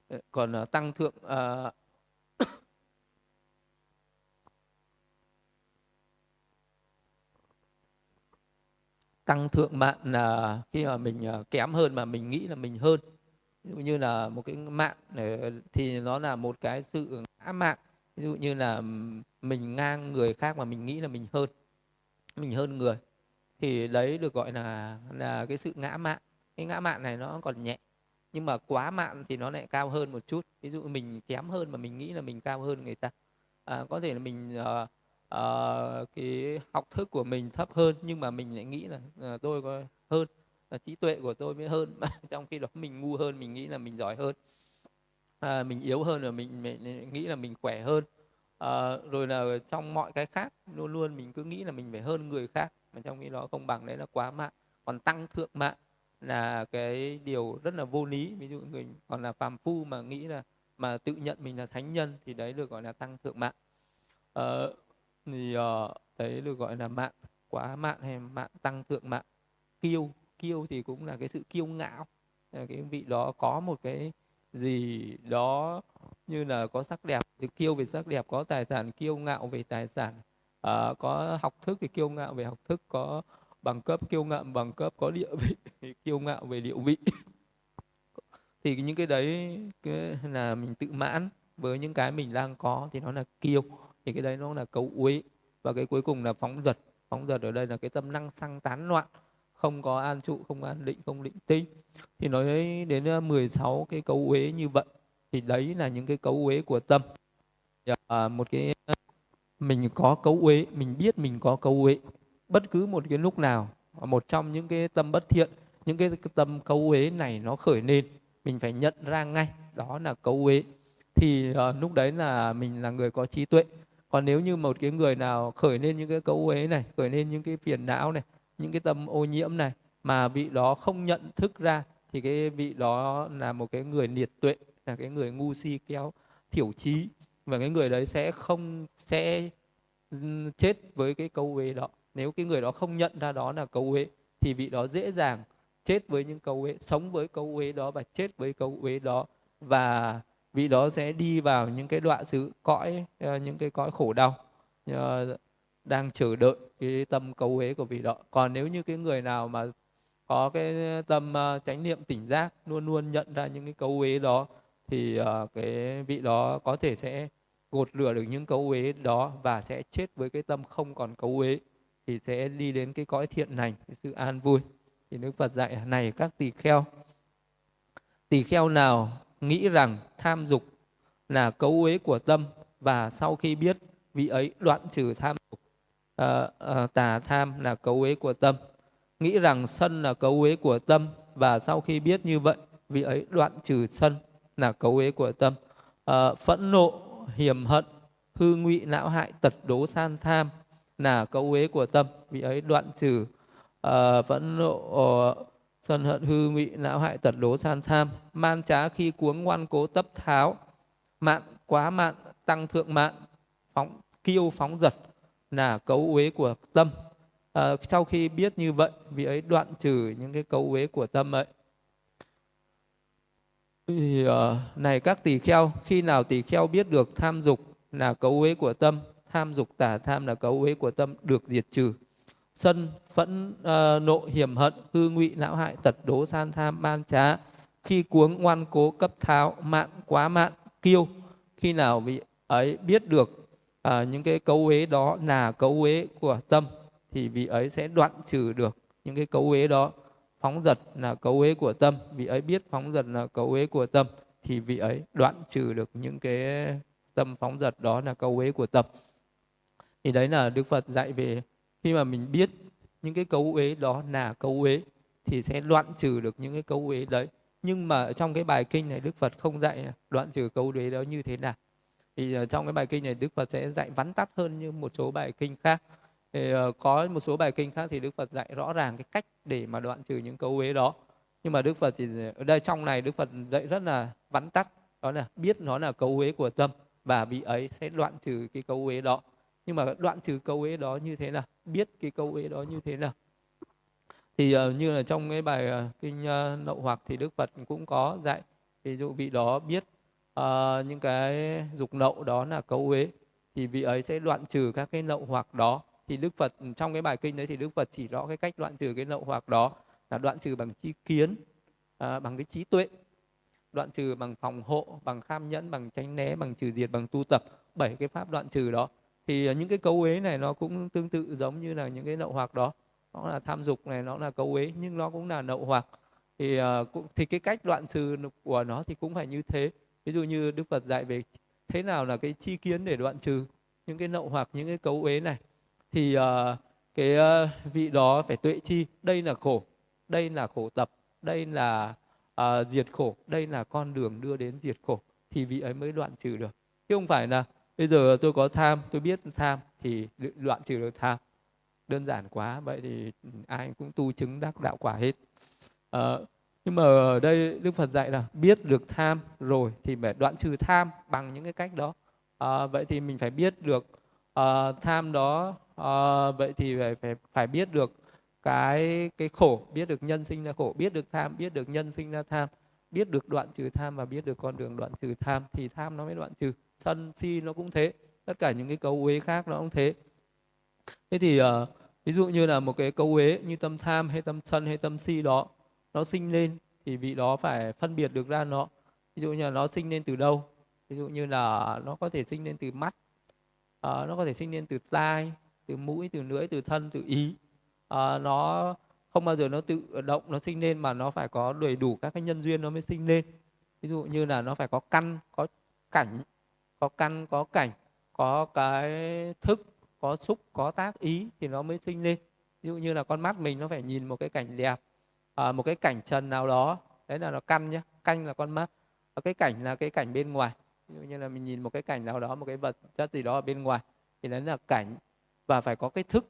Ờ, còn ờ, tăng thượng uh, tăng thượng mạng là khi mà mình kém hơn mà mình nghĩ là mình hơn. Ví dụ như là một cái mạng thì nó là một cái sự ngã mạng ví dụ như là mình ngang người khác mà mình nghĩ là mình hơn mình hơn người thì đấy được gọi là là cái sự ngã mạn, cái ngã mạn này nó còn nhẹ nhưng mà quá mạn thì nó lại cao hơn một chút. Ví dụ mình kém hơn mà mình nghĩ là mình cao hơn người ta. À, có thể là mình uh, uh, cái học thức của mình thấp hơn nhưng mà mình lại nghĩ là uh, tôi có hơn là trí tuệ của tôi mới hơn. Trong khi đó mình ngu hơn mình nghĩ là mình giỏi hơn. À, mình yếu hơn rồi mình, mình nghĩ là mình khỏe hơn à, rồi là trong mọi cái khác luôn luôn mình cứ nghĩ là mình phải hơn người khác mà trong khi đó không bằng đấy là quá mạng còn tăng thượng mạng là cái điều rất là vô lý. Ví dụ người còn là phàm phu mà nghĩ là mà tự nhận mình là thánh nhân thì đấy được gọi là tăng thượng mạng à, ờ, thì uh, đấy được gọi là mạng quá mạng hay mạng tăng thượng mạng kiêu kiêu thì cũng là cái sự kiêu ngạo. Cái vị đó có một cái gì đó như là có sắc đẹp thì kiêu về sắc đẹp có tài sản kiêu ngạo về tài sản à, có học thức thì kiêu ngạo về học thức có bằng cấp kiêu ngạo bằng cấp có địa vị kiêu ngạo về địa vị. Thì những cái đấy cái là mình tự mãn với những cái mình đang có thì nó là kiêu thì cái đấy nó là cấu uế. Và cái cuối cùng là phóng dật. Phóng dật ở đây là cái tâm năng xăng tán loạn không có an trụ không an định không định tinh. Thì nói đến ờ, 16 cái cấu uế như vậy thì đấy là những cái cấu uế của tâm. Dạ, à, một cái ờ, mình có cấu uế mình biết mình có cấu uế bất cứ một cái lúc nào ờ, một trong những cái tâm bất thiện những cái tâm cấu uế này nó khởi lên mình phải nhận ra ngay đó là cấu uế. Thì uh, lúc đấy là mình là người có trí tuệ. Còn nếu như một cái người nào khởi lên những cái cấu uế này khởi lên những cái phiền não này những cái tâm ô nhiễm này mà vị đó không nhận thức ra, thì cái vị đó là một cái người liệt tuệ, là cái người ngu si kéo thiểu trí. Và cái người đấy sẽ không, sẽ chết với cái câu uế đó. Nếu cái người đó không nhận ra đó là câu uế, thì vị đó dễ dàng chết với những câu uế, sống với câu uế đó và chết với câu uế đó. Và vị đó sẽ đi vào những cái đoạn sự cõi ờ, những cái cõi khổ đau ờ, đang chờ đợi cái tâm cấu uế của vị đó. Còn nếu như cái người nào mà có cái tâm ờ, chánh niệm, tỉnh giác, luôn luôn nhận ra những cái cấu uế đó, thì ờ, cái vị đó có thể sẽ gột rửa được những cấu uế đó và sẽ chết với cái tâm không còn cấu uế thì sẽ đi đến cái cõi thiện lành, cái sự an vui. Thì đức phật dạy này, các tỳ kheo tỳ kheo nào nghĩ rằng tham dục là cấu uế của tâm và sau khi biết vị ấy đoạn trừ tham dục uh, tà tham là cấu uế của tâm. Nghĩ rằng sân là cấu uế của tâm và sau khi biết như vậy vị ấy đoạn trừ sân là cấu uế của tâm. Uh, phẫn nộ hiểm hận hư ngụy não hại tật đố san tham là cấu uế của tâm vị ấy đoạn trừ. Uh, phẫn nộ uh, sân hận hư ngụy não hại tật đố san tham. Man trá khi cuống ngoan cố tấp tháo mạn quá mạn tăng thượng mạn phóng kiêu phóng giật là cấu uế của tâm. À, sau khi biết như vậy vị ấy đoạn trừ những cái cấu uế của tâm ấy. Thì uh, này các tỳ kheo khi nào tỳ kheo biết được tham dục là cấu uế của tâm tham dục tả tham là cấu uế của tâm được diệt trừ. Sân phẫn uh, nộ hiểm hận hư ngụy não hại tật đố san tham man trá. Khi cuống ngoan cố cấp tháo mạn quá mạn kiêu. Khi nào vị ấy biết được à, những cái cấu uế đó là cấu uế của tâm thì vị ấy sẽ đoạn trừ được những cái cấu uế đó. Phóng dật là cấu uế của tâm vị ấy biết phóng dật là cấu uế của tâm thì vị ấy đoạn trừ được những cái tâm phóng dật đó là cấu uế của tâm. Thì đấy là đức phật dạy về khi mà mình biết những cái cấu uế đó là cấu uế thì sẽ đoạn trừ được những cái cấu uế đấy. Nhưng mà trong cái bài kinh này đức phật không dạy đoạn trừ cấu uế đó như thế nào thì ờ, trong cái bài kinh này đức phật sẽ dạy vắn tắt hơn như một số bài kinh khác. Thì ờ, có một số bài kinh khác thì đức phật dạy rõ ràng cái cách để mà đoạn trừ những cấu uế đó. Nhưng mà đức phật chỉ ở đây trong này đức phật dạy rất là vắn tắt đó là biết nó là cấu uế của tâm và vị ấy sẽ đoạn trừ cái cấu uế đó. Nhưng mà đoạn trừ câu ế đó như thế nào? Biết cái câu ế đó như thế nào? Thì uh, như là trong cái bài uh, kinh uh, nậu hoặc thì đức phật cũng có dạy ví dụ vị đó biết uh, những cái dục nậu đó là câu uế. Thì vị ấy sẽ đoạn trừ các cái nậu hoặc đó. Thì đức phật trong cái bài kinh đấy thì đức phật chỉ rõ cái cách đoạn trừ cái nậu hoặc đó là đoạn trừ bằng chi kiến uh, bằng cái trí tuệ đoạn trừ bằng phòng hộ bằng kham nhẫn bằng tránh né bằng trừ diệt bằng tu tập. Bảy cái pháp đoạn trừ đó. Thì ờ, những cái cấu uế này nó cũng tương tự giống như là những cái nậu hoặc đó. Nó là tham dục này nó là cấu uế nhưng nó cũng là nậu hoặc. Thì uh, thì cái cách đoạn trừ của nó thì cũng phải như thế ví dụ như đức phật dạy về thế nào là cái chi kiến để đoạn trừ những cái nậu hoặc những cái cấu uế này. Thì uh, cái uh, vị đó phải tuệ chi đây là khổ đây là khổ tập đây là uh, diệt khổ đây là con đường đưa đến diệt khổ thì vị ấy mới đoạn trừ được. Chứ không phải là bây giờ tôi có tham tôi biết tham thì đoạn trừ được tham. Đơn giản quá vậy thì ai cũng tu chứng đắc đạo quả hết. Uh, nhưng mà ở đây đức phật dạy là biết được tham rồi thì phải đoạn trừ tham bằng những cái cách đó. À, vậy thì mình phải biết được uh, tham đó uh, vậy thì phải phải phải biết được cái cái khổ biết được nhân sinh ra khổ biết được tham biết được nhân sinh ra tham biết được đoạn trừ tham và biết được con đường đoạn trừ tham thì tham nó mới đoạn trừ. Sân si nó cũng thế tất cả những cái cấu uế khác nó cũng thế. Thế thì uh, ví dụ như là một cái cấu uế như tâm tham hay tâm sân hay tâm si đó nó sinh lên thì vị đó phải phân biệt được ra nó. Ví dụ như là nó sinh lên từ đâu? Ví dụ như là nó có thể sinh lên từ mắt à, nó có thể sinh lên từ tai từ mũi từ lưỡi từ thân từ ý. À, nó không bao giờ nó tự động nó sinh lên mà nó phải có đầy đủ các cái nhân duyên nó mới sinh lên. Ví dụ như là nó phải có căn có cảnh có căn có cảnh có cái thức có xúc có tác ý thì nó mới sinh lên. Ví dụ như là con mắt mình nó phải nhìn một cái cảnh đẹp à, một cái cảnh trần nào đó. Đấy là nó căn nhé canh là con mắt. Và cái cảnh là cái cảnh bên ngoài. Ví dụ như là mình nhìn một cái cảnh nào đó một cái vật chất gì đó ở bên ngoài thì đấy là cảnh. Và phải có cái thức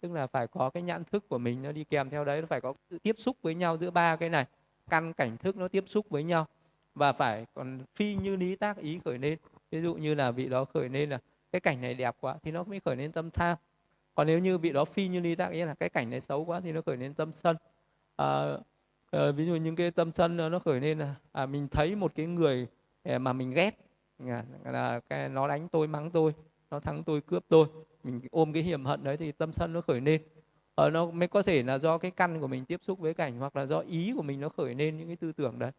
tức là phải có cái nhãn thức của mình nó đi kèm theo đấy nó phải có sự tiếp xúc với nhau giữa ba cái này. Căn cảnh thức nó tiếp xúc với nhau. Và phải còn phi như lý tác ý khởi lên. Ví dụ như là vị đó khởi lên là cái cảnh này đẹp quá thì nó mới khởi lên tâm tham. Còn nếu như vị đó phi như lý tác ý là cái cảnh này xấu quá thì nó khởi lên tâm sân à, à, ví dụ những cái tâm sân nó khởi lên là à, mình thấy một cái người à, mà mình ghét à, là cái nó đánh tôi mắng tôi nó thắng tôi cướp tôi mình ôm cái hiểm hận đấy thì tâm sân nó khởi lên. À, nó mới có thể là do cái căn của mình tiếp xúc với cảnh hoặc là do ý của mình nó khởi lên những cái tư tưởng đấy.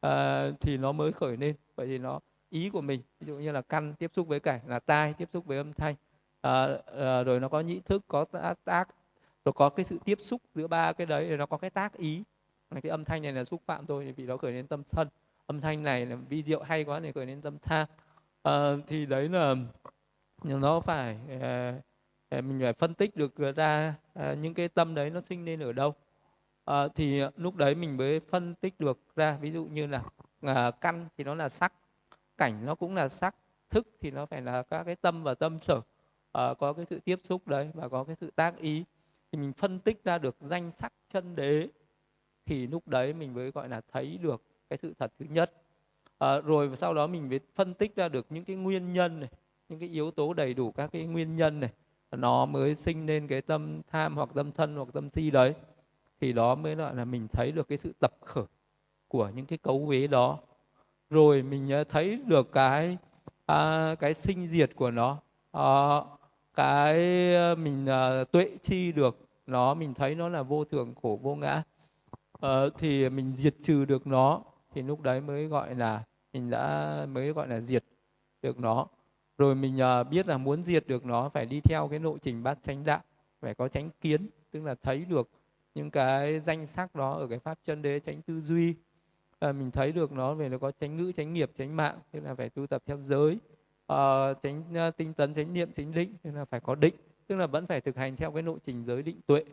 À, thì nó mới khởi lên. Vậy thì nó ý của mình ví dụ như là căn tiếp xúc với cảnh là tai tiếp xúc với âm thanh à, à, rồi nó có nhĩ thức có tác, nó có cái sự tiếp xúc giữa ba cái đấy nó có cái tác ý. Cái âm thanh này là xúc phạm tôi thì vì nó khởi lên tâm sân. Âm thanh này là vi diệu hay quá thì khởi lên tâm tham. À, thì đấy là nó phải ờ, ờ, mình phải phân tích được ra những cái tâm đấy nó sinh lên ở đâu. À, thì lúc đấy mình mới phân tích được ra. Ví dụ như là căn thì nó là sắc cảnh nó cũng là sắc thức thì nó phải là các cái tâm và tâm sở. À, có cái sự tiếp xúc đấy và có cái sự tác ý thì mình phân tích ra được danh sắc chân đế thì lúc đấy mình mới gọi là thấy được cái sự thật thứ nhất. À, rồi sau đó mình mới phân tích ra được những cái nguyên nhân này những cái yếu tố đầy đủ các cái nguyên nhân này nó mới sinh lên cái tâm tham hoặc tâm thân hoặc tâm si đấy. Thì đó mới gọi là mình thấy được cái sự tập khởi của những cái cấu uế đó. Rồi mình ờ, thấy được cái à, cái sinh diệt của nó. À, cái ờ, mình ờ, tuệ chi được nó mình thấy nó là vô thường khổ vô ngã. À, thì mình diệt trừ được nó thì lúc đấy mới gọi là mình đã mới gọi là diệt được nó. Rồi mình uh, biết là muốn diệt được nó phải đi theo cái lộ trình bát chánh đạo phải có chánh kiến tức là thấy được những cái danh sắc đó ở cái pháp chân đế chánh tư duy. À, mình thấy được nó về nó có chánh ngữ chánh nghiệp chánh mạng tức là phải tu tập theo giới uh, chánh uh, tinh tấn chánh niệm chánh định tức là phải có định tức là vẫn phải thực hành theo cái lộ trình giới định tuệ.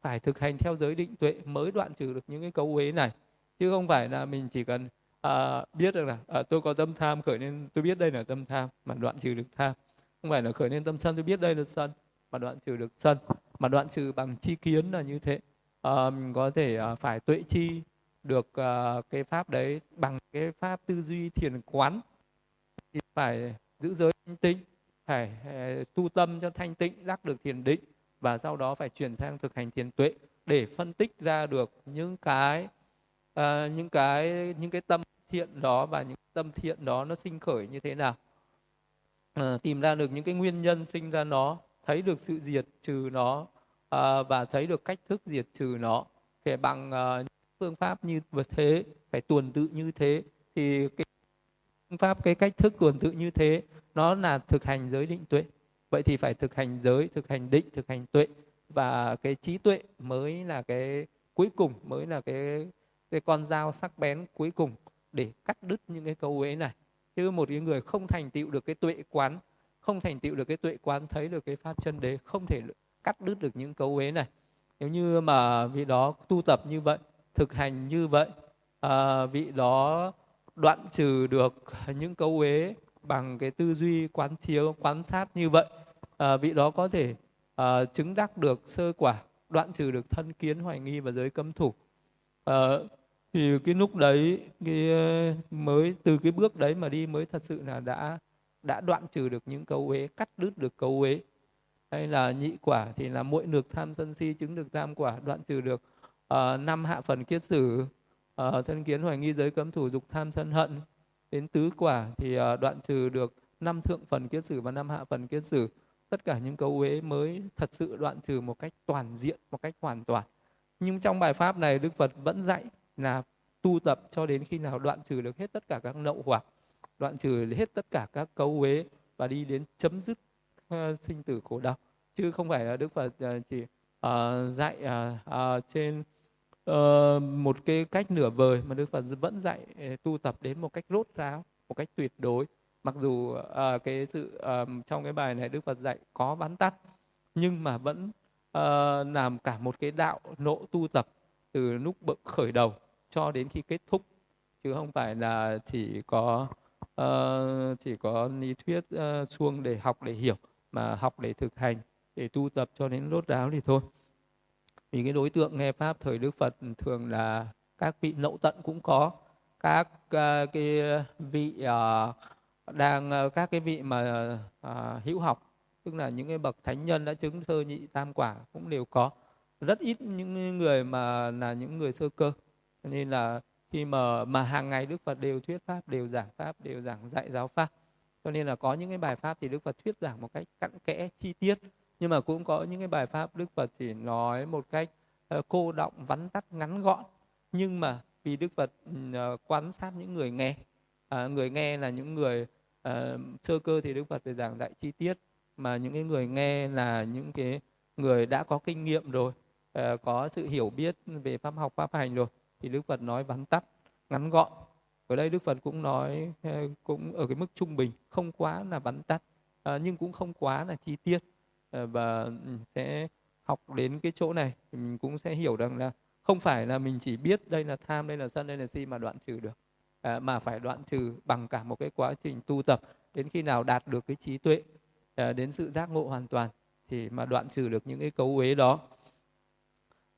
Phải thực hành theo giới định tuệ mới đoạn trừ được những cái cấu uế này. Chứ không phải là mình chỉ cần uh, biết được là uh, tôi có tâm tham khởi nên tôi biết đây là tâm tham mà đoạn trừ được tham. Không phải là khởi lên tâm sân tôi biết đây là sân mà đoạn trừ được sân mà đoạn trừ bằng chi kiến là như thế. À, mình có thể uh, phải tuệ chi được uh, cái pháp đấy bằng cái pháp tư duy thiền quán. Thì phải giữ giới tinh phải ờ, tu tâm cho thanh tịnh đắc được thiền định và sau đó phải chuyển sang thực hành thiền tuệ để phân tích ra được những cái uh, những cái những cái tâm thiện đó và những tâm thiện đó nó sinh khởi như thế nào. Uh, tìm ra được những cái nguyên nhân sinh ra nó thấy được sự diệt trừ nó uh, và thấy được cách thức diệt trừ nó. Phải bằng uh, phương pháp như thế phải tuần tự như thế thì cái pháp cái cách thức tuần tự như thế nó là thực hành giới định tuệ. Vậy thì phải thực hành giới thực hành định thực hành tuệ. Và cái trí tuệ mới là cái cuối cùng mới là cái cái con dao sắc bén cuối cùng để cắt đứt những cái câu uế này. Chứ một cái người không thành tựu được cái tuệ quán không thành tựu được cái tuệ quán thấy được cái pháp chân đế không thể cắt đứt được những câu uế này. Nếu như mà vị đó tu tập như vậy thực hành như vậy à, vị đó đoạn trừ được những câu uế bằng cái tư duy quán chiếu quán sát như vậy à, vị đó có thể à, chứng đắc được sơ quả đoạn trừ được thân kiến hoài nghi và giới cấm thủ. À, thì cái lúc đấy cái mới từ cái bước đấy mà đi mới thật sự là đã đã đoạn trừ được những câu uế cắt đứt được câu uế. Hay là nhị quả thì là muội được tham sân si chứng được tam quả đoạn trừ được uh, năm hạ phần kiết sử uh, thân kiến hoài nghi giới cấm thủ dục tham sân hận. Đến tứ quả thì uh, đoạn trừ được năm thượng phần kiết sử và năm hạ phần kiết sử. Tất cả những câu uế mới thật sự đoạn trừ một cách toàn diện một cách hoàn toàn. Nhưng trong bài pháp này đức phật vẫn dạy là tu tập cho đến khi nào đoạn trừ được hết tất cả các nậu hoặc đoạn trừ hết tất cả các câu uế và đi đến chấm dứt uh, sinh tử khổ đau. Chứ không phải là đức phật uh, chỉ uh, dạy uh, uh, trên uh, một cái cách nửa vời mà đức phật vẫn dạy ờ, tu tập đến một cách rốt ráo một cách tuyệt đối. Mặc dù uh, cái sự uh, trong cái bài này đức phật dạy có vắn tắt nhưng mà vẫn uh, làm cả một cái đạo nộ tu tập từ lúc bậc khởi đầu cho đến khi kết thúc. Chứ không phải là chỉ có uh, chỉ có lý thuyết uh, suông để học để hiểu mà học để thực hành để tu tập cho đến lốt ráo thì thôi vì cái đối tượng nghe pháp thời đức phật thường là các vị lậu tận cũng có. Các uh, cái vị uh, đang uh, các cái vị mà uh, hữu học tức là những cái bậc thánh nhân đã chứng sơ nhị tam quả cũng đều có. Rất ít những người mà là những người sơ cơ. Nên là khi mà mà hàng ngày Đức Phật đều thuyết pháp đều giảng pháp đều giảng dạy giáo pháp. Cho nên là có những cái bài pháp thì Đức Phật thuyết giảng một cách cặn kẽ chi tiết nhưng mà cũng có những cái bài pháp Đức Phật chỉ nói một cách ờ, cô động vắn tắt ngắn gọn. Nhưng mà vì Đức Phật ừ, ờ, quan sát những người nghe à, người nghe là những người uh, sơ cơ thì Đức Phật phải giảng dạy chi tiết. Mà những cái người nghe là những cái người đã có kinh nghiệm rồi uh, có sự hiểu biết về pháp học pháp hành rồi thì Đức Phật nói vắn tắt ngắn gọn. Ở đây Đức Phật cũng nói cũng ở cái mức trung bình không quá là vắn tắt à, nhưng cũng không quá là chi tiết. Ờ, và sẽ học đến cái chỗ này. Thì mình cũng sẽ hiểu rằng là không phải là mình chỉ biết đây là tham đây là sân đây là si mà đoạn trừ được. À, mà phải đoạn trừ bằng cả một cái quá trình tu tập đến khi nào đạt được cái trí tuệ à, đến sự giác ngộ hoàn toàn thì mà đoạn trừ được những cái cấu uế đó.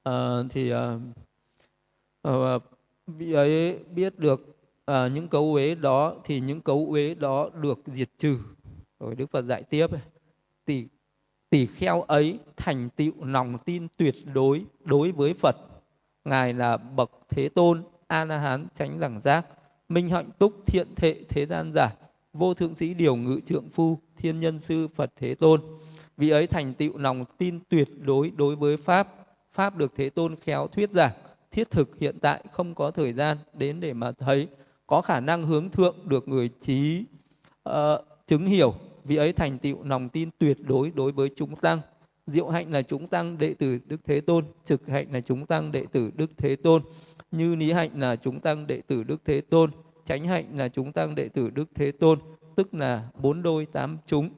À, thì à, à, vị ấy biết được à, những cấu uế đó thì những cấu uế đó được diệt trừ. Rồi đức phật dạy tiếp tỷ tỳ kheo ấy thành tựu lòng tin tuyệt đối đối với phật. Ngài là bậc thế tôn a la hán tránh đẳng giác minh hạnh túc thiện thệ thế gian giả vô thượng sĩ điều ngự trượng phu thiên nhân sư phật thế tôn. Vị ấy thành tựu lòng tin tuyệt đối đối với pháp. Pháp được thế tôn khéo thuyết giảng thiết thực hiện tại không có thời gian đến để mà thấy có khả năng hướng thượng được người trí uh, chứng hiểu vì ấy thành tựu lòng tin tuyệt đối đối với chúng tăng. Diệu hạnh là chúng tăng đệ tử đức thế tôn. Trực hạnh là chúng tăng đệ tử đức thế tôn. Như lý hạnh là chúng tăng đệ tử đức thế tôn. Chánh hạnh là chúng tăng đệ tử đức thế tôn. Tức là bốn đôi tám chúng.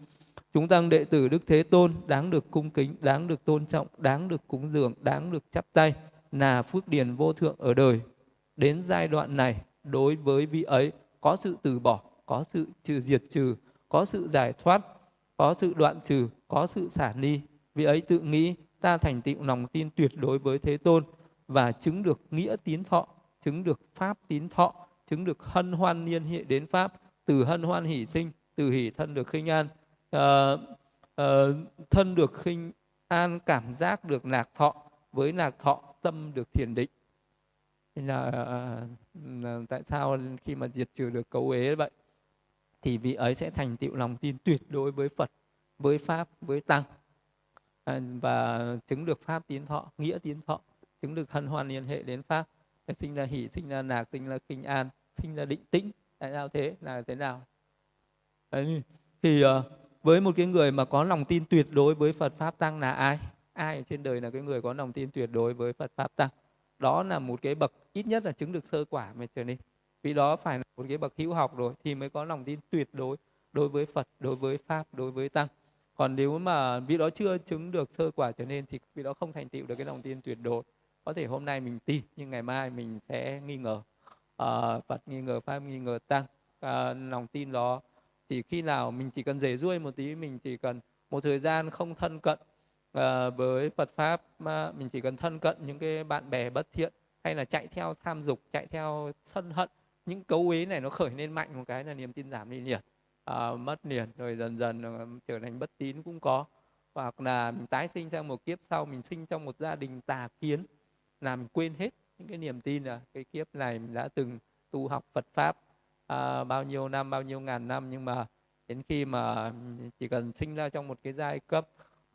Chúng tăng đệ tử đức thế tôn đáng được cung kính đáng được tôn trọng đáng được cúng dường đáng được chắp tay là phước điền vô thượng ở đời. Đến giai đoạn này, đối với vị ấy có sự từ bỏ, có sự trừ diệt trừ, có sự giải thoát, có sự đoạn trừ, có sự xả ly. vì ấy tự nghĩ ta thành tựu lòng tin tuyệt đối với Thế Tôn và chứng được nghĩa tín thọ, chứng được pháp tín thọ, chứng được hân hoan niên hiện đến pháp, từ hân hoan hỷ sinh, từ hỷ thân được khinh an, uh, uh, thân được khinh an cảm giác được lạc thọ với lạc thọ tâm được thiền định nên là uh, tại sao khi mà diệt trừ được cấu ế vậy thì vị ấy sẽ thành tựu lòng tin tuyệt đối với Phật với pháp với tăng. À, và chứng được pháp tiến thọ nghĩa tiến thọ chứng được hân hoan liên hệ đến pháp. Sinh ra hỷ sinh ra nạc sinh ra kinh an sinh ra định tĩnh tại sao thế? Là thế nào? Đấy, thì ờ, với một cái người mà có lòng tin tuyệt đối với Phật pháp tăng là ai? Ai ở trên đời là cái người có lòng tin tuyệt đối với Phật pháp tăng? Đó là một cái bậc ít nhất là chứng được sơ quả mới trở nên vì đó phải là một cái bậc hữu học rồi thì mới có lòng tin tuyệt đối đối với Phật đối với pháp đối với tăng. Còn nếu mà vị đó chưa chứng được sơ quả trở nên thì vị đó không thành tựu được cái lòng tin tuyệt đối. Có thể hôm nay mình tin nhưng ngày mai mình sẽ nghi ngờ à, Phật nghi ngờ pháp nghi ngờ tăng. À, lòng tin đó chỉ khi nào mình chỉ cần rể ruôi một tí mình chỉ cần một thời gian không thân cận à, với Phật pháp mà mình chỉ cần thân cận những cái bạn bè bất thiện hay là chạy theo tham dục chạy theo sân hận những cấu ý này nó khởi lên mạnh một cái là niềm tin giảm đi liền. À, mất liền rồi dần dần trở thành bất tín cũng có. Hoặc là mình tái sinh sang một kiếp sau mình sinh trong một gia đình tà kiến làm quên hết những cái niềm tin là cái kiếp này mình đã từng tu học Phật pháp à, bao nhiêu năm bao nhiêu ngàn năm. Nhưng mà đến khi mà chỉ cần sinh ra trong một cái giai cấp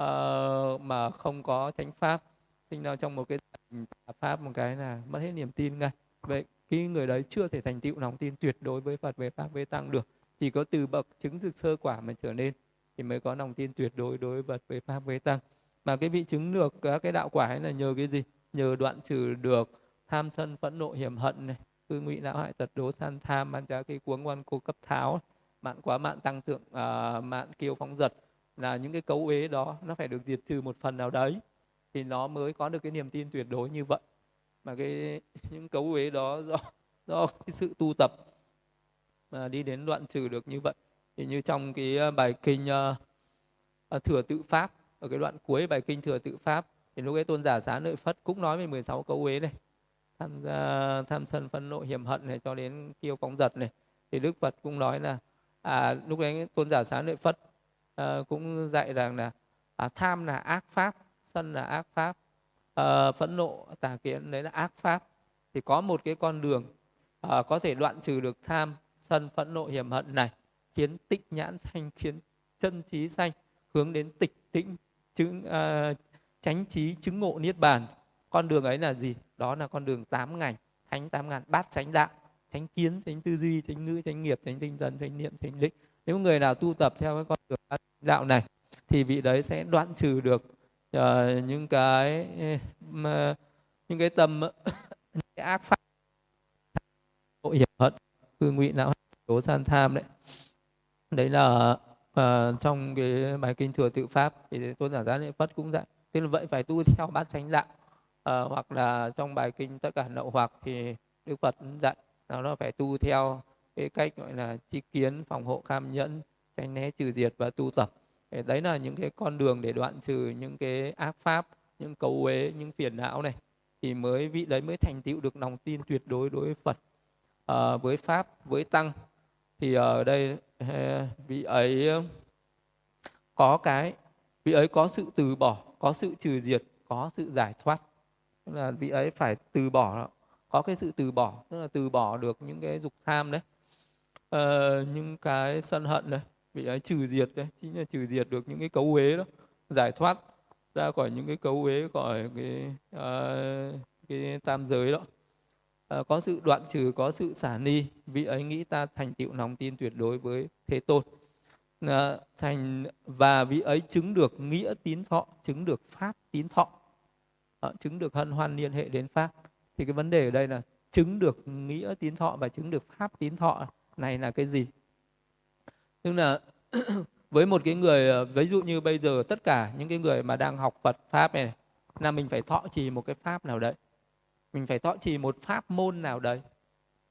uh, mà không có chánh pháp sinh ra trong một cái pháp một cái là mất hết niềm tin ngay vậy cái người đấy chưa thể thành tựu lòng tin tuyệt đối với Phật với pháp với tăng được chỉ có từ bậc chứng thực sơ quả mà trở nên thì mới có lòng tin tuyệt đối đối với Phật với pháp với tăng. Mà cái vị chứng được các cái đạo quả ấy là nhờ cái gì? Nhờ đoạn trừ được tham sân phẫn nộ hiểm hận này cư ngụy não hại tật đố san tham man trá cái cuống quan cô cấp tháo mạn quá mạn tăng tượng uh, à, mạn kiêu phóng giật là những cái cấu uế đó nó phải được diệt trừ một phần nào đấy thì nó mới có được cái niềm tin tuyệt đối như vậy mà cái những cấu uế đó do do cái sự tu tập mà đi đến đoạn trừ được như vậy. Thì như trong cái ờ, bài kinh uh, thừa tự pháp ở cái đoạn cuối bài kinh thừa tự pháp thì lúc ấy tôn giả xá lợi phất cũng nói về 16 câu uế này tham gia tham sân phân nộ hiểm hận này cho đến kiêu phóng giật này. Thì đức phật cũng nói là à lúc ấy tôn giả xá lợi phất à, cũng dạy rằng là à, tham là ác pháp sân là ác pháp uh, phẫn nộ tà kiến đấy là ác pháp. Thì có một cái con đường uh, có thể đoạn trừ được tham sân phẫn nộ hiểm hận này khiến tịnh nhãn sanh khiến chân trí sanh hướng đến tịch tĩnh chứng uh, chánh trí chứng ngộ niết bàn. Con đường ấy là gì? Đó là con đường tám ngành thánh tám ngàn bát chánh đạo chánh kiến chánh tư duy chánh ngữ chánh nghiệp chánh tinh thần chánh niệm chánh định. Nếu người nào tu tập theo cái con đường đạo này thì vị đấy sẽ đoạn trừ được uh, những cái uh, những cái tâm những cái ác pháp. Tội hiểm hận cư ngụy não tố san tham đấy. Đấy là uh, trong cái bài kinh thừa tự pháp thì tôn giả giá lợi phất cũng dạy tức là vậy phải tu theo bát chánh đạo. Uh, hoặc là trong bài kinh tất cả nậu hoặc thì đức phật dạy là nó phải tu theo cái cách gọi là chi kiến phòng hộ kham nhẫn tránh né trừ diệt và tu tập đấy là những cái con đường để đoạn trừ những cái ác pháp những cấu uế những phiền não này. Thì mới vị đấy mới thành tựu được lòng tin tuyệt đối đối với phật. À, với pháp với tăng. Thì ở đây ờ, vị ấy ờ, có cái vị ấy có sự từ bỏ có sự trừ diệt có sự giải thoát. Tức là vị ấy phải từ bỏ có cái sự từ bỏ tức là từ bỏ được những cái dục tham đấy. Uh, những cái sân hận đấy vị ấy à, trừ diệt đấy chính là trừ diệt được những cái cấu uế đó giải thoát ra khỏi những cái cấu uế khỏi cái uh, cái tam giới đó. Uh, có sự đoạn trừ có sự xả ni vị ấy nghĩ ta thành tựu lòng tin tuyệt đối với thế tôn. Uh, thành và vị ấy chứng được nghĩa tín thọ chứng được pháp tín thọ. Uh, chứng được hân hoan liên hệ đến pháp. Thì cái vấn đề ở đây là chứng được nghĩa tín thọ và chứng được pháp tín thọ này là cái gì? Tức là với một cái người ờ, ví dụ như bây giờ tất cả những cái người mà đang học Phật pháp này, là mình phải thọ trì một cái pháp nào đấy. Mình phải thọ trì một pháp môn nào đấy.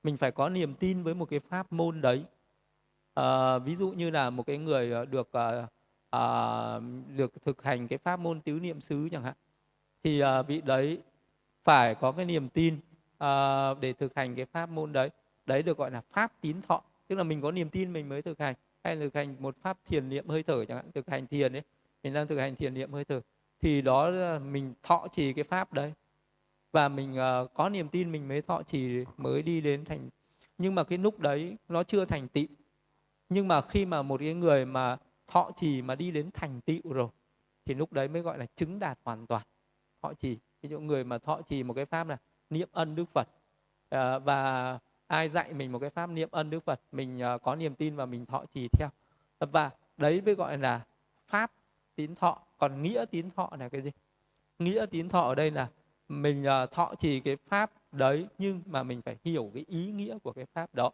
Mình phải có niềm tin với một cái pháp môn đấy. À, ví dụ như là một cái người ờ, được à, à, được thực hành cái pháp môn tứ niệm xứ chẳng hạn thì à, vị đấy phải có cái niềm tin à, để thực hành cái pháp môn đấy. Đấy được gọi là pháp tín thọ. Tức là mình có niềm tin mình mới thực hành hay thực hành một pháp thiền niệm hơi thở chẳng hạn thực hành thiền ấy mình đang thực hành thiền niệm hơi thở thì đó là mình thọ trì cái pháp đấy. Và mình uh, có niềm tin mình mới thọ trì mới đi đến thành nhưng mà cái lúc đấy nó chưa thành tựu. Nhưng mà khi mà một cái người mà thọ trì mà đi đến thành tựu rồi thì lúc đấy mới gọi là chứng đạt hoàn toàn thọ trì. Ví dụ người mà thọ trì một cái pháp là niệm ân đức phật uh, và ai dạy mình một cái pháp niệm ân đức phật mình uh, có niềm tin và mình thọ trì theo. Và đấy mới gọi là pháp tín thọ. Còn nghĩa tín thọ là cái gì? Nghĩa tín thọ ở đây là mình uh, thọ trì cái pháp đấy nhưng mà mình phải hiểu cái ý nghĩa của cái pháp đó.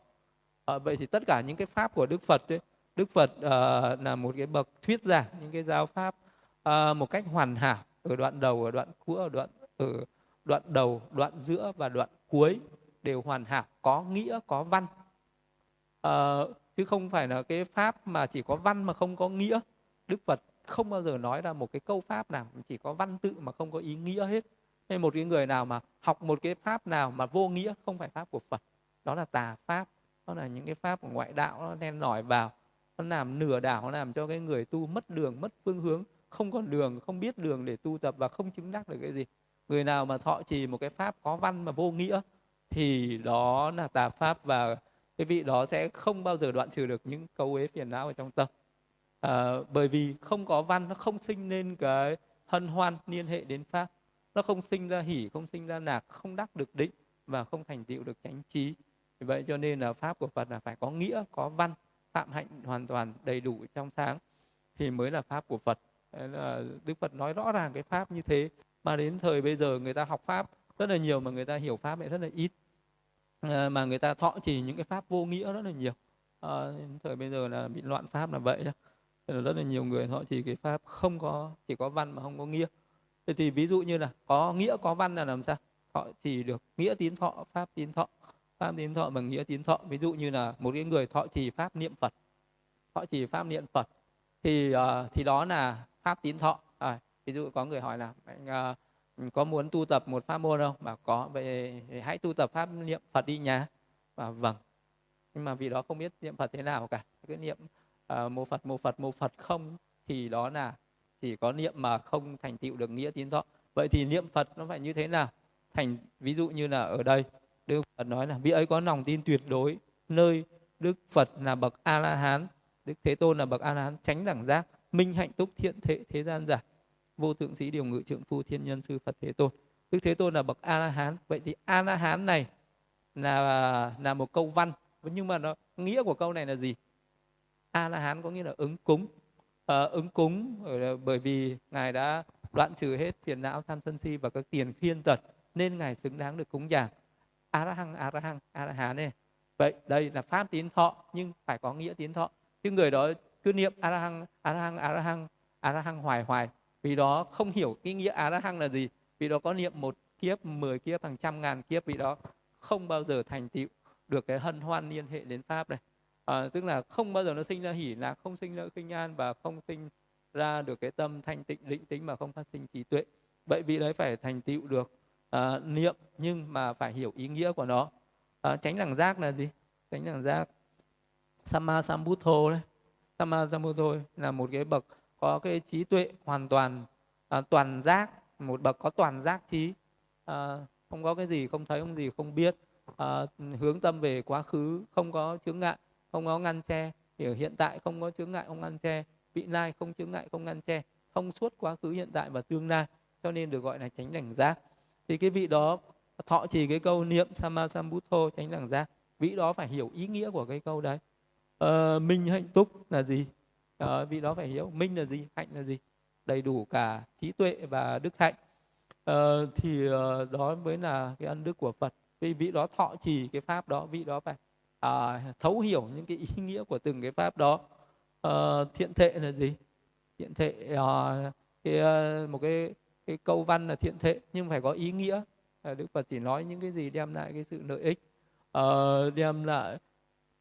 À, vậy thì tất cả những cái pháp của đức phật ấy, đức phật uh, là một cái bậc thuyết giảng những cái giáo pháp uh, một cách hoàn hảo ở đoạn đầu ở đoạn cuối ở đoạn ở đoạn đầu đoạn giữa và đoạn cuối đều hoàn hảo có nghĩa có văn. À, chứ không phải là cái pháp mà chỉ có văn mà không có nghĩa. Đức phật không bao giờ nói ra một cái câu pháp nào chỉ có văn tự mà không có ý nghĩa hết. Nên một cái người nào mà học một cái pháp nào mà vô nghĩa không phải pháp của phật. Đó là tà pháp đó là những cái pháp của ngoại đạo nó đen nổi vào nó làm nửa đảo nó làm cho cái người tu mất đường mất phương hướng không còn đường không biết đường để tu tập và không chứng đắc được cái gì. Người nào mà thọ trì một cái pháp có văn mà vô nghĩa thì đó là tà pháp và cái vị đó sẽ không bao giờ đoạn trừ được những câu uế phiền não ở trong tâm. À, bởi vì không có văn nó không sinh nên cái hân hoan liên hệ đến pháp. Nó không sinh ra hỉ không sinh ra nạc không đắc được định và không thành tựu được chánh trí. Vì vậy cho nên là pháp của phật là phải có nghĩa có văn phạm hạnh hoàn toàn đầy đủ trong sáng thì mới là pháp của phật. Đấy là đức phật nói rõ ràng cái pháp như thế. Mà đến thời bây giờ người ta học pháp rất là nhiều mà người ta hiểu pháp lại rất là ít. À, mà người ta thọ chỉ những cái pháp vô nghĩa rất là nhiều. À, thời bây giờ là bị loạn pháp là vậy đó. Là rất là nhiều người họ chỉ cái pháp không có chỉ có văn mà không có nghĩa. Thế thì ví dụ như là có nghĩa có văn là làm sao? Họ chỉ được nghĩa tín thọ pháp tín thọ. Pháp tín thọ bằng nghĩa tín thọ. Ví dụ như là một cái người thọ trì pháp niệm phật. Thọ trì pháp niệm phật. Thì uh, thì đó là pháp tín thọ. À, ví dụ có người hỏi là anh uh, Ừ, có muốn tu tập một pháp môn không? Bảo có vậy hãy tu tập pháp niệm phật đi nhá và vâng. Nhưng mà vì đó không biết niệm phật thế nào cả. Cứ niệm uh, mô phật mô phật mô phật không thì đó là chỉ có niệm mà không thành tựu được nghĩa tín thọ vậy thì niệm phật nó phải như thế nào? Thành ví dụ như là ở đây đức phật nói là vị ấy có lòng tin tuyệt đối nơi đức phật là bậc a la hán đức thế tôn là bậc a la hán tránh đẳng giác minh hạnh túc thiện thế thế gian giả vô thượng sĩ điều ngự trượng phu thiên nhân sư phật thế tôn. Đức thế tôn là bậc a la hán vậy thì a la hán này là là một câu văn. Nhưng mà nó nghĩa của câu này là gì? A la hán có nghĩa là ứng cúng. À, ứng cúng bởi vì ngài đã đoạn trừ hết phiền não tham sân si và các tiền khiên tật nên ngài xứng đáng được cúng dường. A la hăng a la hăng a la hán này vậy đây là pháp tín thọ nhưng phải có nghĩa tín thọ. Chứ người đó cứ niệm a la hăng a la hăng a la hăng a la hăng hoài hoài vì đó không hiểu cái nghĩa a la hăng là gì. Vì đó có niệm một kiếp mười kiếp hàng trăm ngàn kiếp. Vì đó không bao giờ thành tựu được cái hân hoan liên hệ đến pháp này à, tức là không bao giờ nó sinh ra hỉ là không sinh ra kinh an và không sinh ra được cái tâm thanh tịnh định tính mà không phát sinh trí tuệ. Vậy vì đấy phải thành tựu được à, niệm nhưng mà phải hiểu ý nghĩa của nó. À, tránh đẳng giác là gì? Tránh đẳng giác samma sambuddho đấy. Samma sambuddho là một cái bậc có cái trí tuệ hoàn toàn à, toàn giác một bậc có toàn giác trí. À, không có cái gì không thấy không gì không biết. À, hướng tâm về quá khứ không có chướng ngại không có ngăn che. Hiểu hiện tại không có chướng ngại không ngăn che. Vị lai không chướng ngại không ngăn che. Thông suốt quá khứ hiện tại và tương lai. Cho nên được gọi là tránh đẳng giác. Thì cái vị đó thọ trì cái câu niệm samasambuddho tránh đẳng giác. Vị đó phải hiểu ý nghĩa của cái câu đấy. Ờ, minh hạnh túc là gì? Ờ, vị đó phải hiểu minh là gì hạnh là gì? Đầy đủ cả trí tuệ và đức hạnh. Ờ, thì ờ, đó mới là cái ân đức của phật. Vì vị đó thọ trì cái pháp đó vị đó phải à, thấu hiểu những cái ý nghĩa của từng cái pháp đó. À, thiện thệ là gì? Thiện thệ à, cái, một cái cái câu văn là thiện thệ nhưng phải có ý nghĩa. À, đức phật chỉ nói những cái gì đem lại cái sự lợi ích. À, đem lại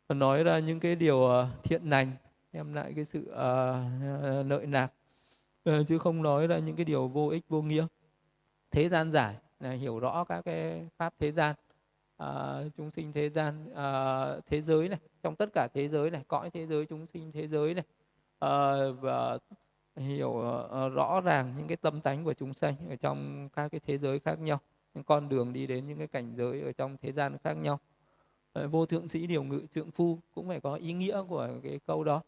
nói ra những cái điều thiện lành đem lại cái sự uh, lợi lạc. Uh, chứ không nói ra những cái điều vô ích vô nghĩa. Thế gian giải là hiểu rõ các cái pháp thế gian. À, chúng sinh thế gian à, thế giới này trong tất cả thế giới này cõi thế giới chúng sinh thế giới này. À, và hiểu uh, rõ ràng những cái tâm tánh của chúng sanh ở trong các cái thế giới khác nhau. Những con đường đi đến những cái cảnh giới ở trong thế gian khác nhau. Vô thượng sĩ điều ngự trượng phu cũng phải có ý nghĩa của cái câu đó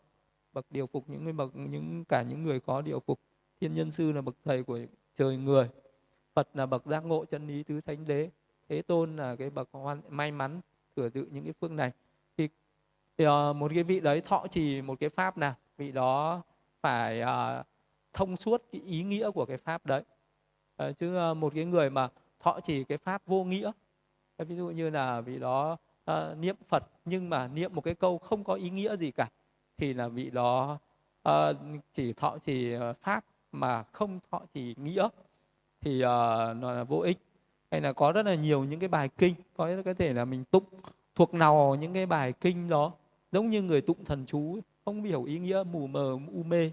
bậc điều phục những người bậc những cả những người có điều phục. Thiên nhân sư là bậc thầy của trời người. Phật là bậc giác ngộ chân lý tứ thánh đế. Thế tôn là cái bậc hoan, may mắn thừa tự những cái phương này. Thì, thì uh, một cái vị đấy thọ trì một cái pháp nào vị đó phải uh, thông suốt cái ý nghĩa của cái pháp đấy. Uh, chứ uh, một cái người mà thọ trì cái pháp vô nghĩa ví dụ như là vị đó uh, niệm phật nhưng mà niệm một cái câu không có ý nghĩa gì cả thì là vị đó uh, chỉ thọ trì ờ, pháp mà không thọ trì nghĩa. Thì uh, nó là vô ích. Hay là có rất là nhiều những cái bài kinh có có thể là mình tụng thuộc nào những cái bài kinh đó giống như người tụng thần chú không hiểu ý nghĩa mù mờ u mê.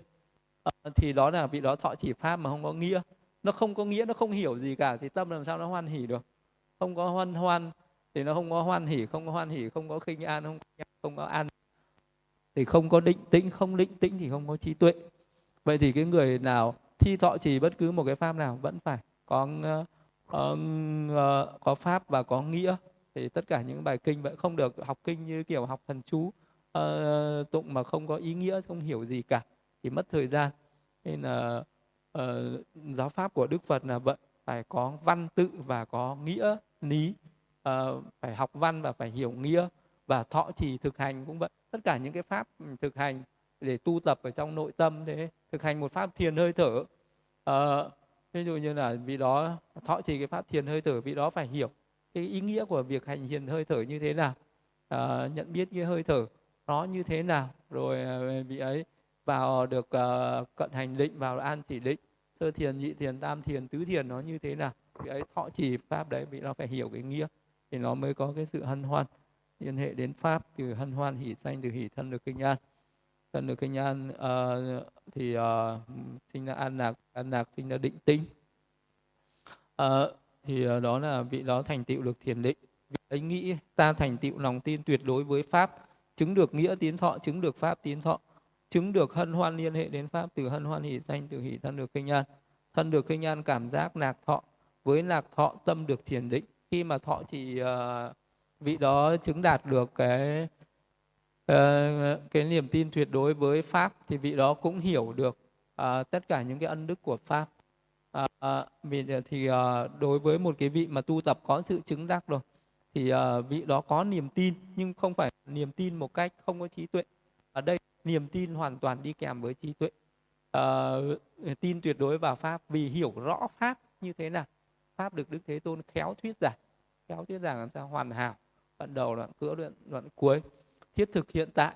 À, thì đó là vị đó thọ chỉ pháp mà không có nghĩa. Nó không có nghĩa nó không hiểu gì cả thì tâm làm sao nó hoan hỉ được? Không có hoan hoan thì nó không có hoan hỉ không có hoan hỉ không có khinh an không không có an thì không có định tĩnh không định tĩnh thì không có trí tuệ. Vậy thì cái người nào thi thọ trì bất cứ một cái pháp nào vẫn phải có uh, uh, có pháp và có nghĩa. Thì tất cả những bài kinh vẫn không được học kinh như kiểu học thần chú uh, tụng mà không có ý nghĩa không hiểu gì cả. Thì mất thời gian. Nên là uh, giáo pháp của đức phật là vậy phải có văn tự và có nghĩa lý. Uh, phải học văn và phải hiểu nghĩa và thọ trì thực hành cũng vậy. Tất cả những cái pháp ừ, thực hành để tu tập ở trong nội tâm thế thực hành một pháp thiền hơi thở. À, ví dụ như là vị đó thọ trì cái pháp thiền hơi thở vị đó phải hiểu cái ý nghĩa của việc hành thiền hơi thở như thế nào. À, nhận biết cái hơi thở nó như thế nào rồi ờ, vị ấy vào được uh, cận hành định vào an chỉ định sơ thiền nhị thiền tam thiền tứ thiền nó như thế nào. Vị ấy thọ trì pháp đấy vị nó phải hiểu cái nghĩa thì nó mới có cái sự hân hoan liên hệ đến pháp từ hân hoan hỷ sanh từ hỷ thân được kinh an. Thân được kinh an uh, thì uh, sinh ra an lạc an lạc sinh ra định tinh. Uh, thì uh, đó là vị đó thành tựu được thiền định. Vị ấy nghĩ ta thành tựu lòng tin tuyệt đối với pháp chứng được nghĩa tiến thọ chứng được pháp tiến thọ chứng được hân hoan liên hệ đến pháp từ hân hoan hỷ danh từ hỷ thân được kinh an. Thân được kinh an cảm giác lạc thọ với lạc thọ tâm được thiền định. Khi mà thọ chỉ uh, vị đó chứng đạt được cái uh, cái niềm tin tuyệt đối với pháp thì vị đó cũng hiểu được uh, tất cả những cái ân đức của pháp. Uh, uh, vì thì uh, đối với một cái vị mà tu tập có sự chứng đắc rồi thì uh, vị đó có niềm tin nhưng không phải niềm tin một cách không có trí tuệ. Ở đây niềm tin hoàn toàn đi kèm với trí tuệ. Uh, tin tuyệt đối vào pháp vì hiểu rõ pháp như thế nào. Pháp được đức thế tôn khéo thuyết giảng. Khéo thuyết giảng làm sao hoàn hảo đoạn đầu đoạn giữa đoạn đoạn cuối. Thiết thực hiện tại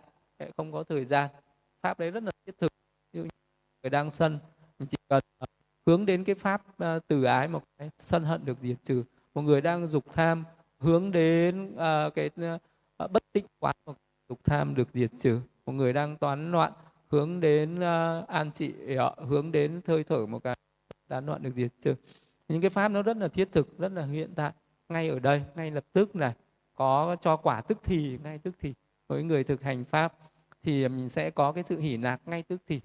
không có thời gian. Pháp đấy rất là thiết thực. Như người đang sân mình chỉ cần ờ, hướng đến cái pháp ờ, từ ái một cái sân hận được diệt trừ. Một người đang dục tham hướng đến uh, cái uh, bất tịnh quán một dục tham được diệt trừ. Một người đang toán loạn hướng đến uh, an trị uh, hướng đến hơi thở một cái tán loạn được diệt trừ. Những cái pháp nó rất là thiết thực rất là hiện tại. Ngay ở đây ngay lập tức này có cho quả tức thì ngay tức thì với người thực hành pháp thì mình sẽ có cái sự hỉ lạc ngay tức thì.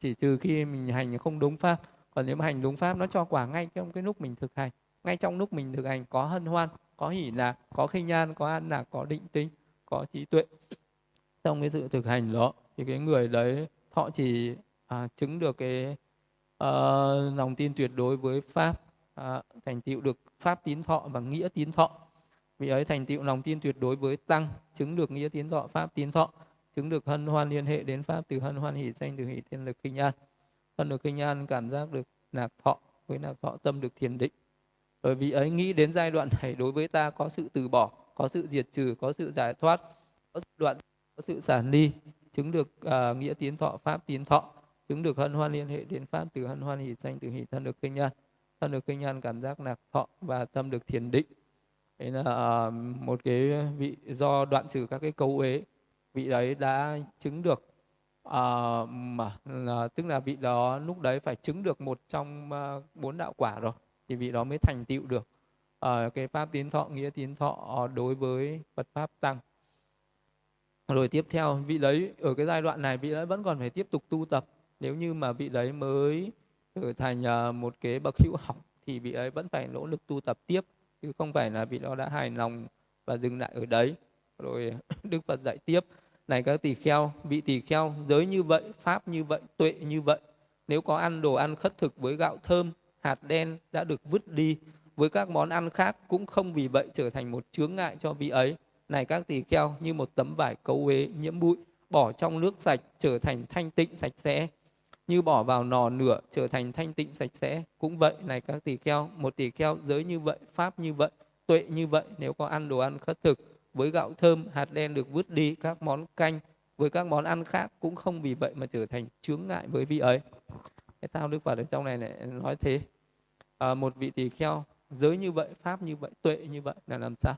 Chỉ trừ khi mình hành không đúng pháp. Còn nếu mà hành đúng pháp nó cho quả ngay trong cái lúc mình thực hành. Ngay trong lúc mình thực hành có hân hoan có hỉ lạc có khinh an có an lạc có định tính có trí tuệ. Trong cái sự thực hành đó thì cái người đấy họ chỉ à, chứng được cái à, lòng tin tuyệt đối với pháp à, thành tựu được pháp tín thọ và nghĩa tín thọ vị ấy thành tựu lòng tin tuyệt đối với tăng chứng được nghĩa tiến thọ pháp tiến thọ chứng được hân hoan liên hệ đến pháp từ hân hoan hỷ sanh từ hỷ thiên lực kinh an. Thân được kinh an cảm giác được lạc thọ với lạc thọ tâm được thiền định. Bởi vì ấy nghĩ đến giai đoạn này đối với ta có sự từ bỏ có sự diệt trừ có sự giải thoát có sự đoạn có sự sản ly chứng được uh, nghĩa tiến thọ pháp tiến thọ chứng được hân hoan liên hệ đến pháp từ hân hoan hỷ sanh từ hỷ thân được kinh an. Thân được kinh an cảm giác lạc thọ và tâm được thiền định đấy là à, một cái vị do đoạn trừ các cái câu uế vị đấy đã chứng được à, mà là, tức là vị đó lúc đấy phải chứng được một trong uh, bốn đạo quả rồi thì vị đó mới thành tựu được. Uh, cái pháp tiến thọ nghĩa tiến thọ đối với Phật pháp tăng. Rồi tiếp theo vị đấy ở cái giai đoạn này vị đấy vẫn còn phải tiếp tục tu tập. Nếu như mà vị đấy mới trở thành uh, một cái bậc hữu học thì vị ấy vẫn phải nỗ lực tu tập tiếp chứ không phải là vị đó đã hài lòng và dừng lại ở đấy. Rồi đức phật dạy tiếp, này các tỳ kheo, vị tỳ kheo, giới như vậy, pháp như vậy, tuệ như vậy, nếu có ăn đồ ăn khất thực với gạo thơm, hạt đen đã được vứt đi với các món ăn khác cũng không vì vậy trở thành một chướng ngại cho vị ấy. Này các tỳ kheo, như một tấm vải cấu uế, nhiễm bụi, bỏ trong nước sạch, trở thành thanh tịnh sạch sẽ như bỏ vào nò nửa trở thành thanh tịnh sạch sẽ. Cũng vậy này các tỳ kheo một tỳ kheo giới như vậy pháp như vậy tuệ như vậy nếu có ăn đồ ăn khất thực với gạo thơm hạt đen được vứt đi các món canh với các món ăn khác cũng không vì vậy mà trở thành chướng ngại với vị ấy. Tại sao đức phật ở trong này lại nói thế? À, một vị tỳ kheo giới như vậy pháp như vậy tuệ như vậy là làm sao?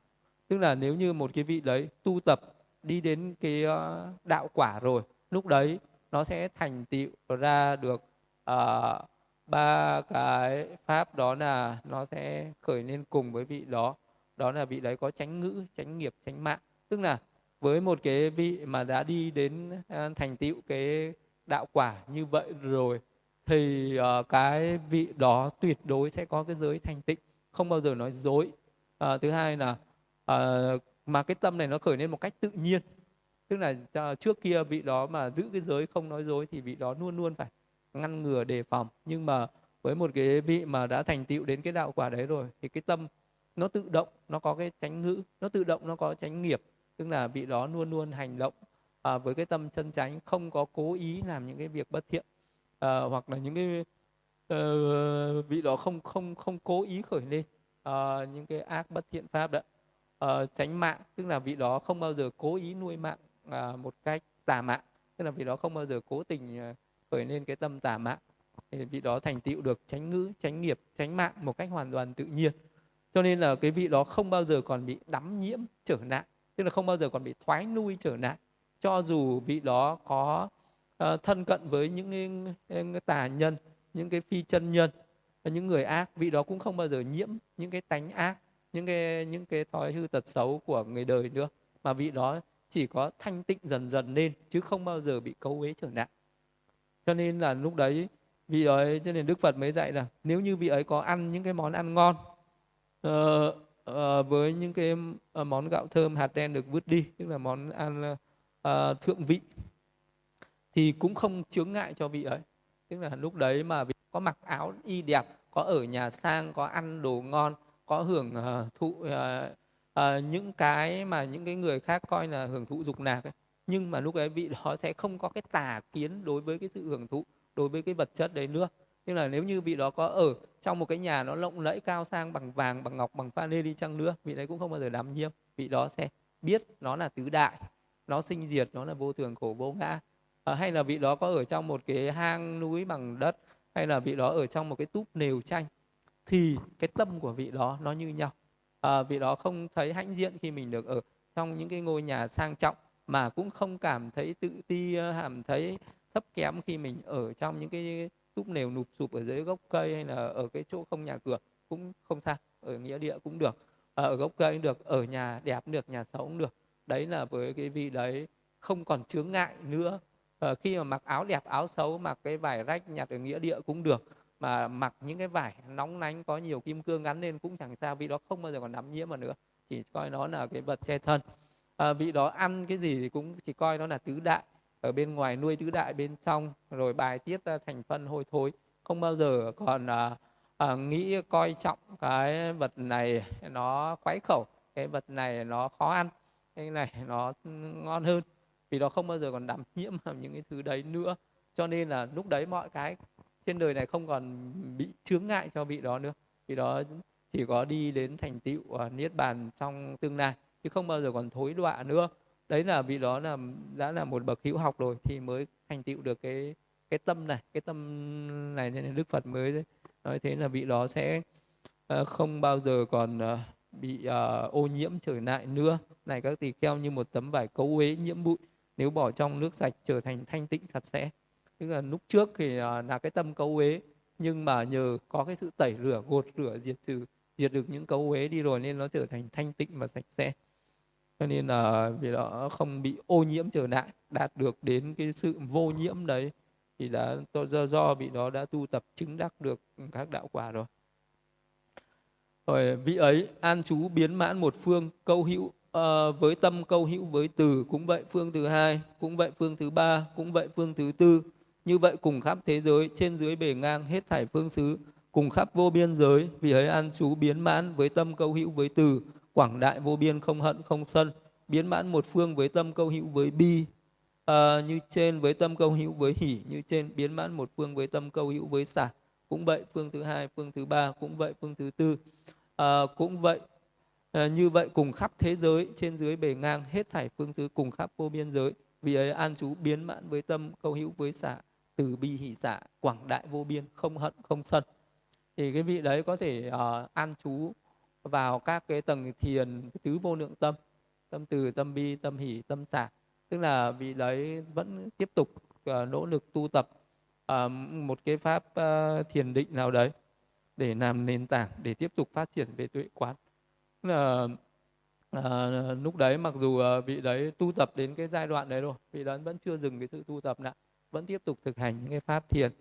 Tức là nếu như một cái vị đấy tu tập đi đến cái ờ, đạo quả rồi lúc đấy nó sẽ thành tựu ra được uh, ba cái pháp đó là nó sẽ khởi lên cùng với vị đó. Đó là vị đấy có tránh ngữ tránh nghiệp tránh mạng. Tức là với một cái vị mà đã đi đến uh, thành tựu cái đạo quả như vậy rồi thì uh, cái vị đó tuyệt đối sẽ có cái giới thành tịnh không bao giờ nói dối. Uh, thứ hai là uh, mà cái tâm này nó khởi lên một cách tự nhiên tức là trước kia vị đó mà giữ cái giới không nói dối thì vị đó luôn luôn phải ngăn ngừa đề phòng. Nhưng mà với một cái vị mà đã thành tựu đến cái đạo quả đấy rồi thì cái tâm nó tự động nó có cái tránh ngữ nó tự động nó có tránh nghiệp. Tức là vị đó luôn luôn hành động à, với cái tâm chân chánh không có cố ý làm những cái việc bất thiện. À, hoặc là những cái uh, vị đó không không không cố ý khởi lên uh, những cái ác bất thiện pháp đó. Ờ, uh, tránh mạng tức là vị đó không bao giờ cố ý nuôi mạng À, một cách tà mạng. Tức là vị đó không bao giờ cố tình à, khởi lên cái tâm tà mạng. Thì vị đó thành tựu được tránh ngữ tránh nghiệp tránh mạng một cách hoàn toàn tự nhiên. Cho nên là cái vị đó không bao giờ còn bị đắm nhiễm trở nạn tức là không bao giờ còn bị thoái nuôi trở nạn cho dù vị đó có uh, thân cận với những những ờ, tà nhân những cái phi chân nhân những người ác vị đó cũng không bao giờ nhiễm những cái tánh ác những cái những cái thói hư tật xấu của người đời nữa. Mà vị đó chỉ có thanh tịnh dần dần lên chứ không bao giờ bị cấu uế trở nặng. cho nên là lúc đấy vị ấy cho nên đức phật mới dạy là nếu như vị ấy có ăn những cái món ăn ngon uh, uh, với những cái uh, món gạo thơm hạt đen được vứt đi tức là món ăn uh, thượng vị thì cũng không chướng ngại cho vị ấy tức là lúc đấy mà vị có mặc áo y đẹp có ở nhà sang có ăn đồ ngon có hưởng uh, thụ uh, uh, những cái mà những cái người khác coi là hưởng thụ dục lạc ấy. nhưng mà lúc ấy vị đó sẽ không có cái tà kiến đối với cái sự hưởng thụ đối với cái vật chất đấy nữa. Tức là nếu như vị đó có ở trong một cái nhà nó lộng lẫy cao sang bằng vàng bằng ngọc bằng pha lê đi chăng nữa vị đấy cũng không bao giờ đắm nhiêm vị đó sẽ biết nó là tứ đại nó sinh diệt nó là vô thường khổ vô ngã. À, hay là vị đó có ở trong một cái hang núi bằng đất hay là vị đó ở trong một cái túp nều tranh thì cái tâm của vị đó nó như nhau. Ờ, à, vị đó không thấy hãnh diện khi mình được ở trong những cái ngôi nhà sang trọng mà cũng không cảm thấy tự ti ờ, cảm thấy thấp kém khi mình ở trong những cái túp nều nụp sụp ở dưới gốc cây hay là ở cái chỗ không nhà cửa cũng không sao ở nghĩa địa cũng được. À, ở gốc cây cũng được ở nhà đẹp cũng được nhà xấu cũng được. Đấy là với cái vị đấy không còn chướng ngại nữa. À, khi mà mặc áo đẹp áo xấu mặc cái vải rách nhặt ở nghĩa địa cũng được mà mặc những cái vải nóng nánh có nhiều kim cương gắn lên cũng chẳng sao vì đó không bao giờ còn đắm nhiễm vào nữa. Chỉ coi nó là cái vật che thân. À, vị đó ăn cái gì thì cũng chỉ coi nó là tứ đại ở bên ngoài nuôi tứ đại bên trong rồi bài tiết ra thành phân hôi thối. Không bao giờ còn à, à, nghĩ coi trọng cái vật này nó quái khẩu cái vật này nó khó ăn cái này nó ngon hơn. Vì đó không bao giờ còn đắm nhiễm vào những cái thứ đấy nữa. Cho nên là lúc đấy mọi cái trên đời này không còn bị chướng ngại cho vị đó nữa. Vị đó chỉ có đi đến thành tựu uh, niết bàn trong tương lai chứ không bao giờ còn thối đọa nữa. Đấy là vị đó là đã là một bậc hữu học rồi thì mới thành tựu được cái cái tâm này cái tâm này nên đức phật mới nói thế là vị đó sẽ uh, không bao giờ còn uh, bị uh, ô nhiễm trở lại nữa. Này các tỳ kheo như một tấm vải cấu uế nhiễm bụi nếu bỏ trong nước sạch trở thành thanh tịnh sạch sẽ tức là lúc trước thì à, là cái tâm cấu uế nhưng mà nhờ có cái sự tẩy rửa gột rửa diệt trừ diệt được những cấu uế đi rồi nên nó trở thành thanh tịnh và sạch sẽ. Cho nên là vì đó không bị ô nhiễm trở lại đạt được đến cái sự vô nhiễm đấy thì đã do do bị đó đã tu tập chứng đắc được các đạo quả rồi. Rồi vị ấy an trú biến mãn một phương câu hữu uh, với tâm câu hữu với từ cũng vậy phương thứ hai cũng vậy phương thứ ba cũng vậy phương thứ tư như vậy cùng khắp thế giới trên dưới bề ngang hết thảy phương xứ cùng khắp vô biên giới vì ấy an chú biến mãn với tâm câu hữu với từ quảng đại vô biên không hận không sân biến mãn một phương với tâm câu hữu với bi à, như trên với tâm câu hữu với hỉ như trên biến mãn một phương với tâm câu hữu với xả. Cũng vậy phương thứ hai phương thứ ba cũng vậy phương thứ tư à, cũng vậy à, như vậy cùng khắp thế giới trên dưới bề ngang hết thảy phương xứ cùng khắp vô biên giới vì ấy an chú biến mãn với tâm câu hữu với xả từ bi hỷ xả quảng đại vô biên không hận không sân. Thì cái vị đấy có thể uh, an trú vào các cái tầng thiền tứ vô lượng tâm tâm từ tâm bi tâm hỷ tâm xả. Tức là vị đấy vẫn tiếp tục uh, nỗ lực tu tập uh, một cái pháp uh, thiền định nào đấy để làm nền tảng để tiếp tục phát triển về tuệ quán. Là à, lúc đấy mặc dù vị đấy tu tập đến cái giai đoạn đấy rồi vị đấy vẫn chưa dừng cái sự tu tập lại vẫn tiếp tục thực hành những cái pháp thiền.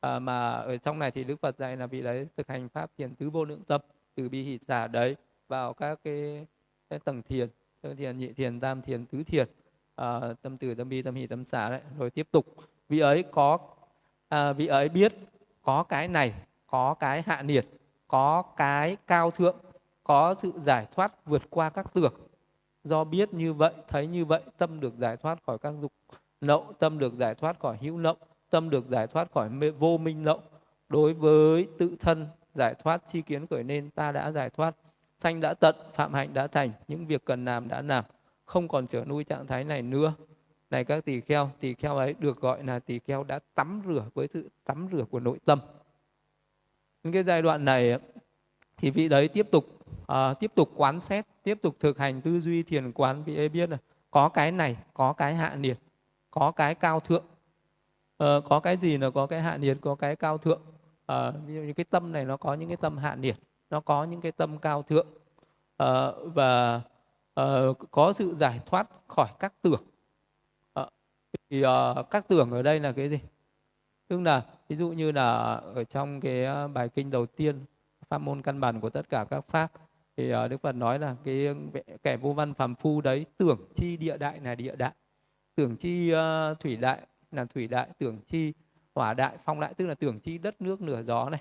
À, mà ở trong này thì đức phật dạy là vị đấy thực hành pháp thiền tứ vô lượng tập từ bi hỷ xả đấy vào các cái, cái tầng thiền sơ thiền nhị thiền tam thiền tứ thiền à, tâm từ tâm bi tâm hỷ tâm xả đấy rồi tiếp tục. Vị ấy có à, vị ấy biết có cái này có cái hạ nhiệt có cái cao thượng có sự giải thoát vượt qua các tưởng do biết như vậy thấy như vậy tâm được giải thoát khỏi các dục nậu tâm được giải thoát khỏi hữu nậu tâm được giải thoát khỏi vô minh nậu đối với tự thân giải thoát chi kiến khởi nên ta đã giải thoát. Sanh đã tận phạm hạnh đã thành những việc cần làm đã làm. Không còn trở nuôi trạng thái này nữa. Này các tỳ kheo tỳ kheo ấy được gọi là tỳ kheo đã tắm rửa với sự tắm rửa của nội tâm. Những cái giai đoạn này thì vị đấy tiếp tục uh, tiếp tục quán xét tiếp tục thực hành tư duy thiền quán. Vị ấy biết là có cái này có cái hạ nhiệt có cái cao thượng ờ, có cái gì là có cái hạ nhiệt có cái cao thượng. Ờ, ví dụ như cái tâm này nó có những cái tâm hạ nhiệt nó có những cái tâm cao thượng. Ờ, và ờ, có sự giải thoát khỏi các tưởng. Ờ, thì ờ, các tưởng ở đây là cái gì? Tức là ví dụ như là ở trong cái ờ, bài kinh đầu tiên pháp môn căn bản của tất cả các pháp thì ờ, đức phật nói là cái kẻ vô văn phàm phu đấy tưởng chi địa đại là địa đại tưởng chi uh, thủy đại là thủy đại tưởng chi hỏa đại phong đại tức là tưởng chi đất nước nửa gió này.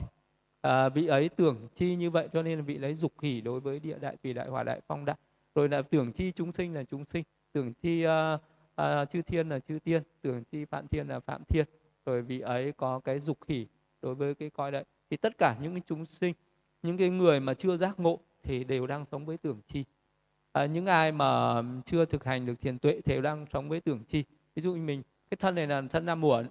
À, vị ấy tưởng chi như vậy cho nên vị lấy dục hỉ đối với địa đại thủy đại hỏa đại phong đại. Rồi là tưởng chi chúng sinh là chúng sinh tưởng chi uh, uh, chư thiên là chư tiên tưởng chi phạm thiên là phạm thiên. Rồi vị ấy có cái dục hỉ đối với cái coi đấy. Thì tất cả những cái chúng sinh những cái người mà chưa giác ngộ thì đều đang sống với tưởng chi à, những ai mà chưa thực hành được thiền tuệ thì đang sống với tưởng chi. Ví dụ như mình cái thân này là thân nam muộn.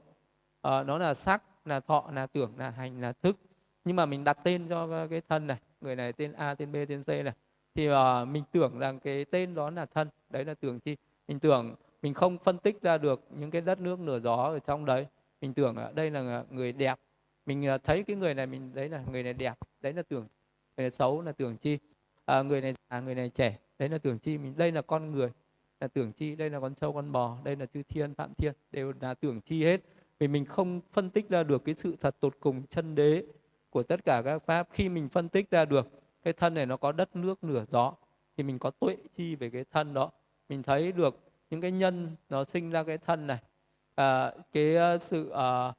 À, nó là sắc là thọ là tưởng là hành là thức. Nhưng mà mình đặt tên cho cái thân này người này tên a tên b tên c này. Thì uh, mình tưởng rằng cái tên đó là thân đấy là tưởng chi. Mình tưởng mình không phân tích ra được những cái đất nước nửa gió ở trong đấy. Mình tưởng uh, đây là người đẹp. Mình uh, thấy cái người này mình đấy là người này đẹp đấy là tưởng người này xấu là tưởng chi. À, người này già người này trẻ đấy là tưởng chi mình đây là con người là tưởng chi đây là con trâu con bò đây là chư thiên phạm thiên đều là tưởng chi hết. Vì mình không phân tích ra được cái sự thật tột cùng chân đế của tất cả các pháp. Khi mình phân tích ra được cái thân này nó có đất nước nửa gió thì mình có tuệ chi về cái thân đó. Mình thấy được những cái nhân nó sinh ra cái thân này. À, cái ờ, sự à,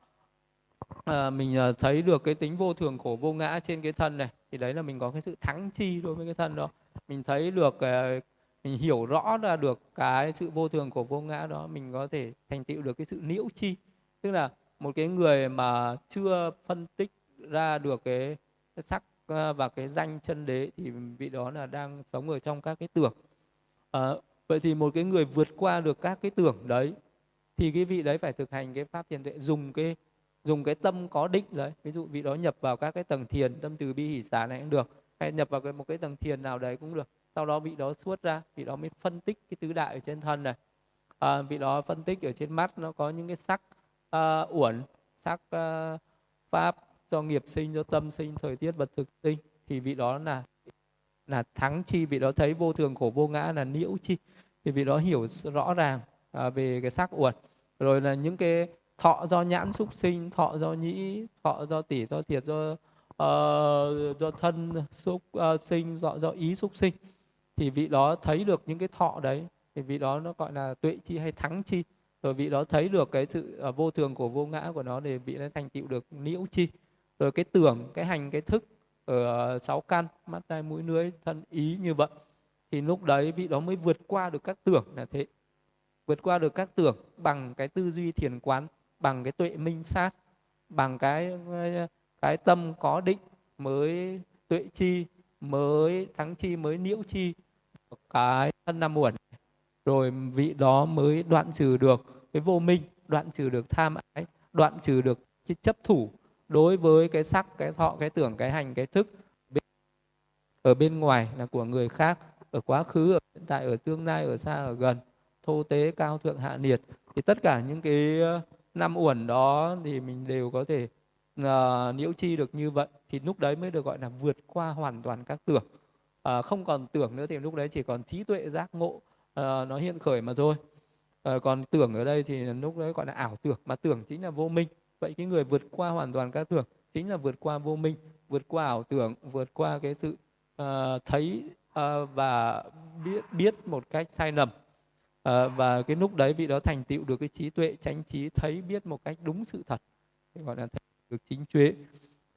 à, mình thấy được cái tính vô thường khổ vô ngã trên cái thân này thì đấy là mình có cái sự thắng chi đối với cái thân đó mình thấy được ờ, mình hiểu rõ ra được cái sự vô thường của vô ngã đó mình có thể thành tựu được cái sự nhiễu chi. Tức là một cái người mà chưa phân tích ra được cái, cái sắc ờ, và cái danh chân đế thì vị đó là đang sống ở trong các cái tưởng. À, vậy thì một cái người vượt qua được các cái tưởng đấy thì cái vị đấy phải thực hành cái pháp thiền tuệ dùng cái dùng cái tâm có định đấy. Ví dụ vị đó nhập vào các cái tầng thiền tâm từ bi hỷ xả này cũng được hay nhập vào cái, một cái tầng thiền nào đấy cũng được. Sau đó vị đó suốt ra vị đó mới phân tích cái tứ đại ở trên thân này. À, vị đó phân tích ở trên mắt nó có những cái sắc uh, uẩn sắc uh, pháp do nghiệp sinh do tâm sinh thời tiết vật thực sinh. Thì vị đó là là thắng chi vị đó thấy vô thường khổ vô ngã là nhiễu chi. Thì vị đó hiểu rõ ràng à, về cái sắc uẩn. Rồi là những cái thọ do nhãn xúc sinh thọ do nhĩ thọ do tỷ do thiệt do Ờ, do thân xúc uh, sinh do do ý xúc sinh thì vị đó thấy được những cái thọ đấy thì vị đó nó gọi là tuệ chi hay thắng chi. Rồi vị đó thấy được cái sự uh, vô thường của vô ngã của nó để vị nó thành tựu được nhiễu chi. Rồi cái tưởng cái hành cái thức ở sáu căn mắt tai mũi lưỡi thân ý như vậy thì lúc đấy vị đó mới vượt qua được các tưởng là thế. Vượt qua được các tưởng bằng cái tư duy thiền quán bằng cái tuệ minh sát bằng cái cái tâm có định mới tuệ chi, mới thắng chi, mới nhiễu chi. Cái thân năm uẩn rồi vị đó mới đoạn trừ được cái vô minh, đoạn trừ được tham ái, đoạn trừ được cái chấp thủ. Đối với cái sắc, cái thọ, cái tưởng, cái hành, cái thức, ở bên ngoài là của người khác, ở quá khứ, ở hiện tại, ở tương lai, ở xa, ở gần, thô tế, cao thượng, hạ nhiệt. Thì tất cả những cái ờ, năm uẩn đó thì mình đều có thể Ờ, uh, nhiễu chi được như vậy thì lúc đấy mới được gọi là vượt qua hoàn toàn các tưởng. Uh, không còn tưởng nữa thì lúc đấy chỉ còn trí tuệ giác ngộ uh, nó hiện khởi mà thôi. Uh, còn tưởng ở đây thì lúc đấy gọi là ảo tưởng mà tưởng chính là vô minh. Vậy cái người vượt qua hoàn toàn các tưởng chính là vượt qua vô minh vượt qua ảo tưởng vượt qua cái sự uh, thấy uh, và biết biết một cách sai lầm. À, và cái lúc đấy vị đó thành tựu được cái trí tuệ chánh trí thấy biết một cách đúng sự thật. Gọi là thấy được chính tuệ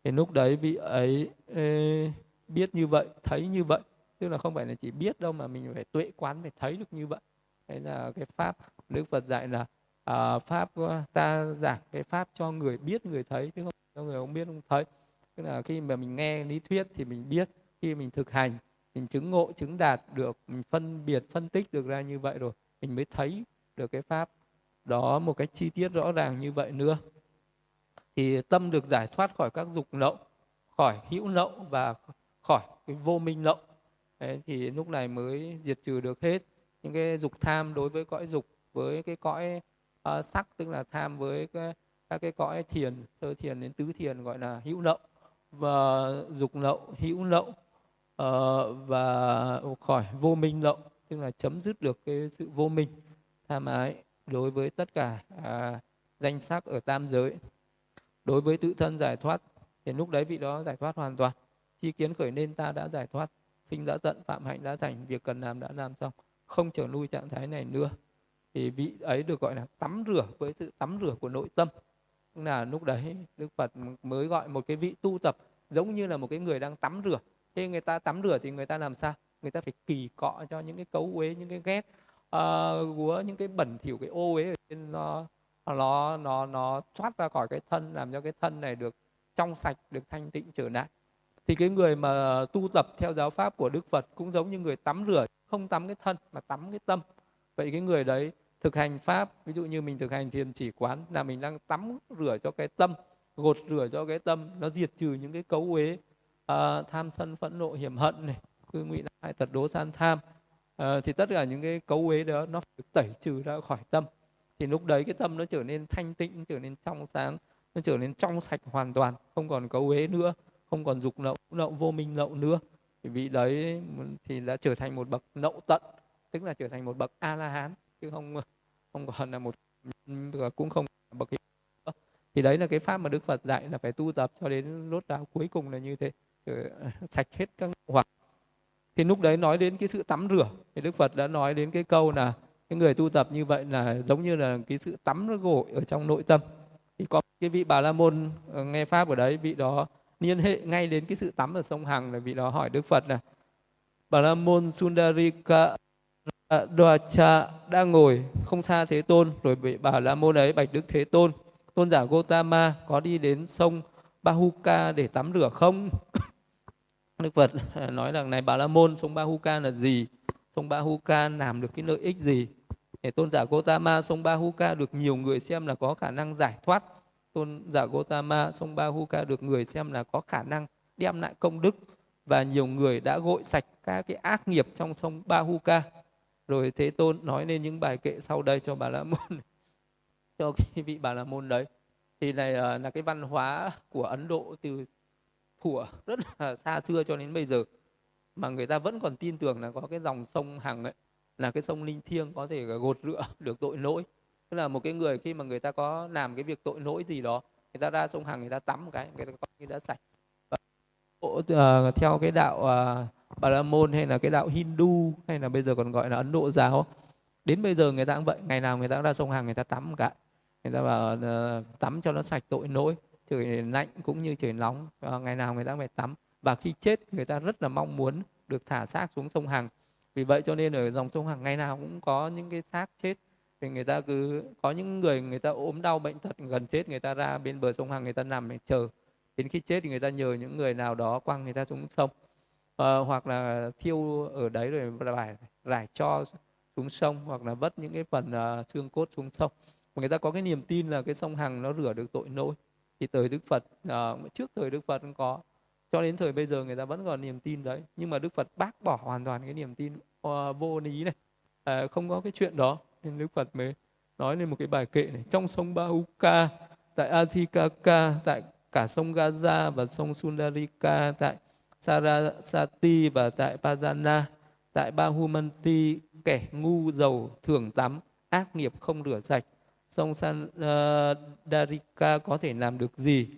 thì lúc đấy vị ấy ê, biết như vậy thấy như vậy. Tức là không phải là chỉ biết đâu mà mình phải tuệ quán phải thấy được như vậy. Đấy là cái pháp đức phật dạy là à, pháp ta giảng cái pháp cho người biết người thấy chứ không cho người không biết không thấy. Tức là khi mà mình nghe lý thuyết thì mình biết khi mình thực hành mình chứng ngộ chứng đạt được mình phân biệt phân tích được ra như vậy rồi mình mới thấy được cái pháp đó một cách chi tiết rõ ràng như vậy nữa thì tâm được giải thoát khỏi các dục lậu khỏi hữu lậu và khỏi cái vô minh lậu Đấy, thì lúc này mới diệt trừ được hết những cái dục tham đối với cõi dục với cái cõi uh, sắc tức là tham với cái, các cái cõi thiền sơ thiền đến tứ thiền gọi là hữu lậu và dục lậu hữu lậu uh, ờ, và khỏi vô minh lậu tức là chấm dứt được cái sự vô minh tham ái đối với tất cả uh, danh sắc ở tam giới đối với tự thân giải thoát thì lúc đấy vị đó giải thoát hoàn toàn. Chi kiến khởi nên ta đã giải thoát sinh đã tận phạm hạnh đã thành việc cần làm đã làm xong không trở lui trạng thái này nữa. Thì vị ấy được gọi là tắm rửa với sự tắm rửa của nội tâm. Là lúc đấy đức phật mới gọi một cái vị tu tập giống như là một cái người đang tắm rửa. Thế người ta tắm rửa thì người ta làm sao? Người ta phải kỳ cọ cho những cái cấu uế những cái ghét ờ, uh, gúa những cái bẩn thỉu cái ô uế ở trên nó nó nó nó thoát ra khỏi cái thân làm cho cái thân này được trong sạch được thanh tịnh trở lại. Thì cái người mà tu tập theo giáo pháp của Đức Phật cũng giống như người tắm rửa không tắm cái thân mà tắm cái tâm. Vậy cái người đấy thực hành pháp ví dụ như mình thực hành thiền chỉ quán là mình đang tắm rửa cho cái tâm gột rửa cho cái tâm nó diệt trừ những cái cấu uế uh, tham sân phẫn nộ hiểm hận này cư ngụy lại tật đố san tham. Uh, thì tất cả những cái cấu uế đó nó được tẩy trừ ra khỏi tâm thì lúc đấy cái tâm nó trở nên thanh tịnh trở nên trong sáng, nó trở nên trong sạch hoàn toàn, không còn cấu uế nữa, không còn dục lậu lậu vô minh lậu nữa. Thì vị đấy thì đã trở thành một bậc nậu tận, tức là trở thành một bậc a la hán chứ không không còn là một cũng không là bậc thì đấy là cái pháp mà đức phật dạy là phải tu tập cho đến lốt ráo cuối cùng là như thế ờ, sạch hết các hoặc thì lúc đấy nói đến cái sự tắm rửa, thì đức phật đã nói đến cái câu là cái người tu tập như vậy là giống như là cái sự tắm gội ở trong nội tâm thì có cái vị bà la môn ờ, nghe pháp ở đấy, vị đó liên hệ ngay đến cái sự tắm ở sông hằng là vị đó hỏi đức phật là, bà la môn sundarika cha đang ngồi không xa thế tôn, rồi vị bà la môn ấy, bạch đức thế tôn tôn giả gotama có đi đến sông bahuka để tắm rửa không Đức Phật ờ, nói rằng này, Bà La Môn, sông bahuka là gì? Sông bahuka làm được cái lợi ích gì? Để tôn giả Gotama sông Bahuka được nhiều người xem là có khả năng giải thoát. Tôn giả Gotama sông Bahuka được người xem là có khả năng đem lại công đức. Và nhiều người đã gội sạch các cái ác nghiệp trong sông Bahuka. Rồi Thế Tôn nói lên những bài kệ sau đây cho Bà La Môn. Cho cái vị Bà La Môn đấy. Thì này ờ, là cái văn hóa của Ấn Độ từ thuở, rất là xa xưa cho đến bây giờ. Mà người ta vẫn còn tin tưởng là có cái dòng sông hằng ấy là cái sông linh thiêng có thể gột rửa được tội lỗi. Tức là một cái người khi mà người ta có làm cái việc tội lỗi gì đó người ta ra sông hằng người ta tắm một cái người ta coi như đã sạch. Và, uh, theo cái đạo uh, Bà La Môn hay là cái đạo Hindu hay là bây giờ còn gọi là Ấn Độ giáo đến bây giờ người ta cũng vậy. Ngày nào người ta cũng ra sông Hằng người ta tắm một cái người ta bảo uh, tắm cho nó sạch tội lỗi trời lạnh cũng như trời nóng. Uh, ngày nào người ta cũng phải tắm. Và khi chết người ta rất là mong muốn được thả xác xuống sông Hằng vì vậy cho nên ở dòng sông Hằng ngày nào cũng có những cái xác chết. Thì người ta cứ có những người người ta ốm đau bệnh tật gần chết người ta ra bên bờ sông Hằng người ta nằm để chờ. Đến khi chết thì người ta nhờ những người nào đó quăng người ta xuống sông. À, hoặc là thiêu ở đấy rồi rải rải cho xuống sông hoặc là vất những cái phần uh, xương cốt xuống sông. Và người ta có cái niềm tin là cái sông Hằng nó rửa được tội lỗi thì thời Đức Phật uh, trước thời Đức Phật cũng có cho đến thời bây giờ người ta vẫn còn niềm tin đấy. Nhưng mà Đức Phật bác bỏ hoàn toàn cái niềm tin uh, vô lý này. Uh, không có cái chuyện đó. Nên Đức Phật mới nói lên một cái bài kệ này. Trong sông Bahuka tại Athikaka tại cả sông Gaza và sông Sundarika tại Sarasati và tại Pajana tại Bahumanti kẻ ngu giàu thường tắm ác nghiệp không rửa sạch. Sông Sandarika ờ, có thể làm được gì?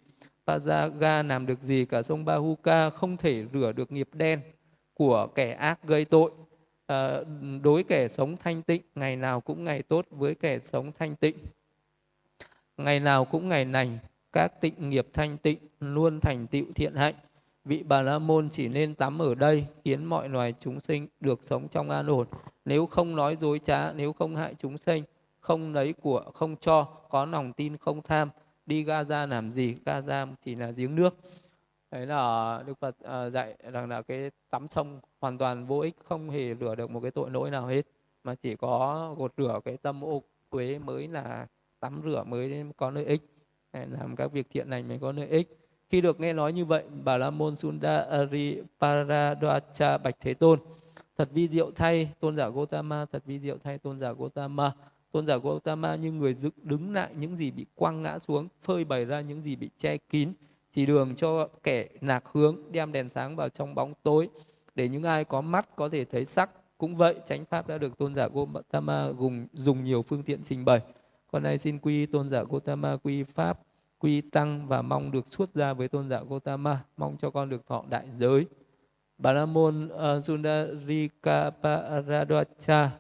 Pajaga làm được gì cả sông Bahuka không thể rửa được nghiệp đen của kẻ ác gây tội. À, đối kẻ sống thanh tịnh ngày nào cũng ngày tốt với kẻ sống thanh tịnh. Ngày nào cũng ngày lành các tịnh nghiệp thanh tịnh luôn thành tựu thiện hạnh. Vị bà la môn chỉ nên tắm ở đây khiến mọi loài chúng sinh được sống trong an ổn. Nếu không nói dối trá nếu không hại chúng sinh không lấy của không cho có lòng tin không tham đi Gaza làm gì? Gaza chỉ là giếng nước. Đấy là Đức Phật ờ, dạy rằng là cái tắm sông hoàn toàn vô ích, không hề rửa được một cái tội lỗi nào hết. Mà chỉ có gột rửa cái tâm ô uế mới là tắm rửa mới có lợi ích. Làm các việc thiện lành mới có lợi ích. Khi được nghe nói như vậy, bà la môn sundari Paradacha bạch thế tôn, thật vi diệu thay tôn giả gotama thật vi diệu thay tôn giả gotama tôn giả Gautama như người dựng đứng lại những gì bị quăng ngã xuống phơi bày ra những gì bị che kín chỉ đường cho kẻ nạc hướng đem đèn sáng vào trong bóng tối để những ai có mắt có thể thấy sắc. Cũng vậy chánh pháp đã được tôn giả Gautama dùng dùng nhiều phương tiện trình bày. Con nay xin quy tôn giả Gautama quy pháp quy tăng và mong được xuất gia với tôn giả Gautama, mong cho con được thọ đại giới. Bà La Môn uh, ờ, Sundarika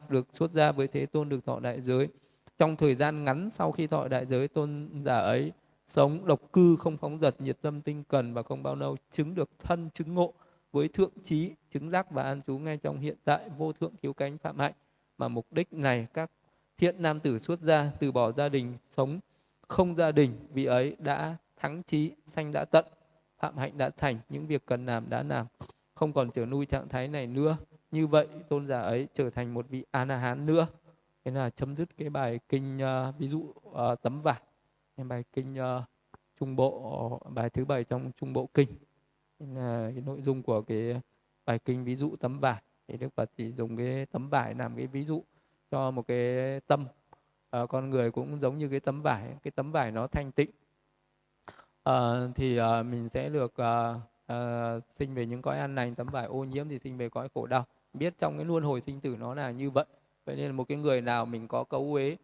được xuất gia với Thế Tôn được thọ đại giới. Trong thời gian ngắn sau khi thọ đại giới, tôn giả ấy sống độc cư không phóng dật nhiệt tâm tinh cần và không bao lâu chứng được thân chứng ngộ với thượng trí chứng đắc và an trú ngay trong hiện tại vô thượng cứu cánh phạm hạnh mà mục đích này các thiện nam tử xuất gia từ bỏ gia đình sống không gia đình vì ấy đã thắng trí sanh đã tận phạm hạnh đã thành những việc cần làm đã làm không còn trở nuôi trạng thái này nữa. Như vậy tôn giả ấy trở thành một vị a la hán nữa. Thế là chấm dứt cái bài kinh uh, ví dụ uh, tấm vải bài kinh uh, trung bộ bài thứ bảy trong trung bộ kinh. Là cái nội dung của cái bài kinh ví dụ tấm vải thì đức phật chỉ dùng cái tấm vải làm cái ví dụ cho một cái tâm. Uh, con người cũng giống như cái tấm vải cái tấm vải nó thanh tịnh. Uh, thì uh, mình sẽ được uh, uh, sinh về những cõi ăn lành tấm vải ô nhiễm thì sinh về cõi khổ đau. Biết trong cái luân hồi sinh tử nó là như vậy. Vậy nên là một cái người nào mình có cấu uế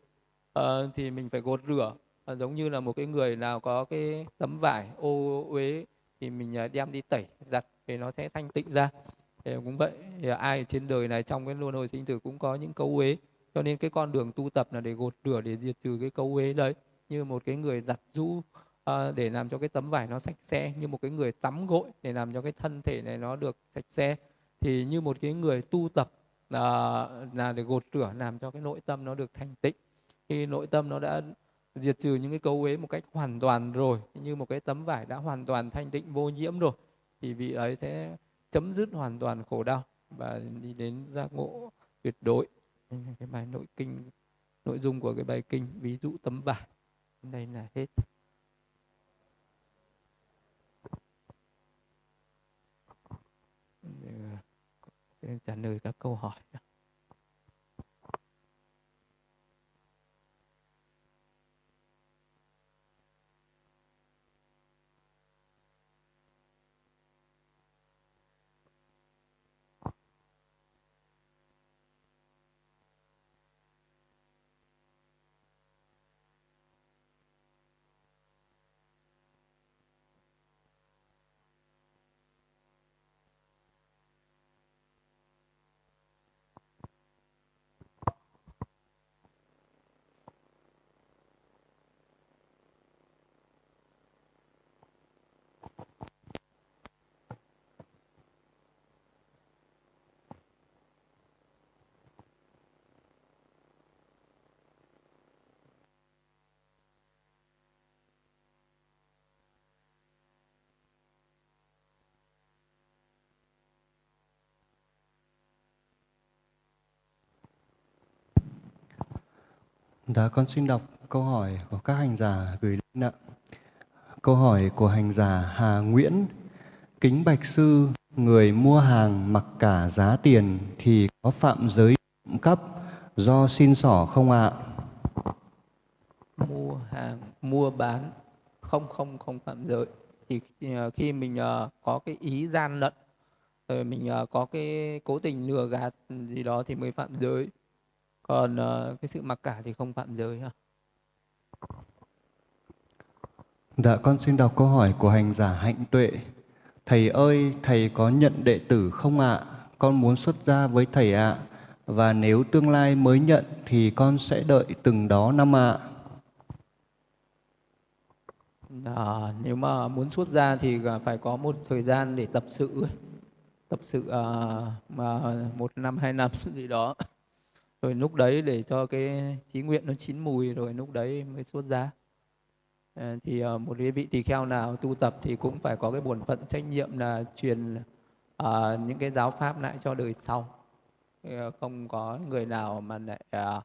uh, thì mình phải gột rửa. Uh, giống như là một cái người nào có cái tấm vải ô uế thì mình uh, đem đi tẩy giặt thì nó sẽ thanh tịnh ra. Thì cũng vậy thì ai trên đời này trong cái luân hồi sinh tử cũng có những cấu uế. Cho nên cái con đường tu tập là để gột rửa để diệt trừ cái cấu uế đấy. Như một cái người giặt rũ uh, để làm cho cái tấm vải nó sạch sẽ như một cái người tắm gội để làm cho cái thân thể này nó được sạch sẽ. Thì như một cái người tu tập uh, là để gột rửa làm cho cái nội tâm nó được thanh tịnh. Khi nội tâm nó đã diệt trừ những cái cấu uế một cách hoàn toàn rồi như một cái tấm vải đã hoàn toàn thanh tịnh vô nhiễm rồi thì vị ấy sẽ chấm dứt hoàn toàn khổ đau và đi đến giác ngộ tuyệt đối. Cái bài nội kinh nội dung của cái bài kinh ví dụ tấm vải. Đây là hết. Ờ, trả lời các câu hỏi. Dạ, con xin đọc câu hỏi của các hành giả gửi đến ạ. Câu hỏi của hành giả Hà Nguyễn. Kính Bạch Sư, người mua hàng mặc cả giá tiền thì có phạm giới trộm cắp do xin sỏ không ạ? Mua hàng, mua bán không không không phạm giới. Thì ờ, khi mình ờ, có cái ý gian lận rồi mình ờ, có cái cố tình lừa gạt gì đó thì mới phạm giới còn uh, cái sự mặc cả thì không phạm giới ha Dạ con xin đọc câu hỏi của hành giả Hạnh Tuệ. Thầy ơi, thầy có nhận đệ tử không ạ? Con muốn xuất gia với thầy ạ. Và nếu tương lai mới nhận thì con sẽ đợi từng đó năm ạ. À, nếu mà muốn xuất gia thì phải có một thời gian để tập sự tập sự uh, mà một năm hai năm gì đó rồi lúc đấy để cho cái trí nguyện nó chín mùi rồi lúc đấy mới xuất ra à, ờ, thì ờ, một cái vị tỳ kheo nào tu tập thì cũng phải có cái bổn phận trách nhiệm là truyền uh, những cái giáo pháp lại cho đời sau. Không có người nào mà lại uh,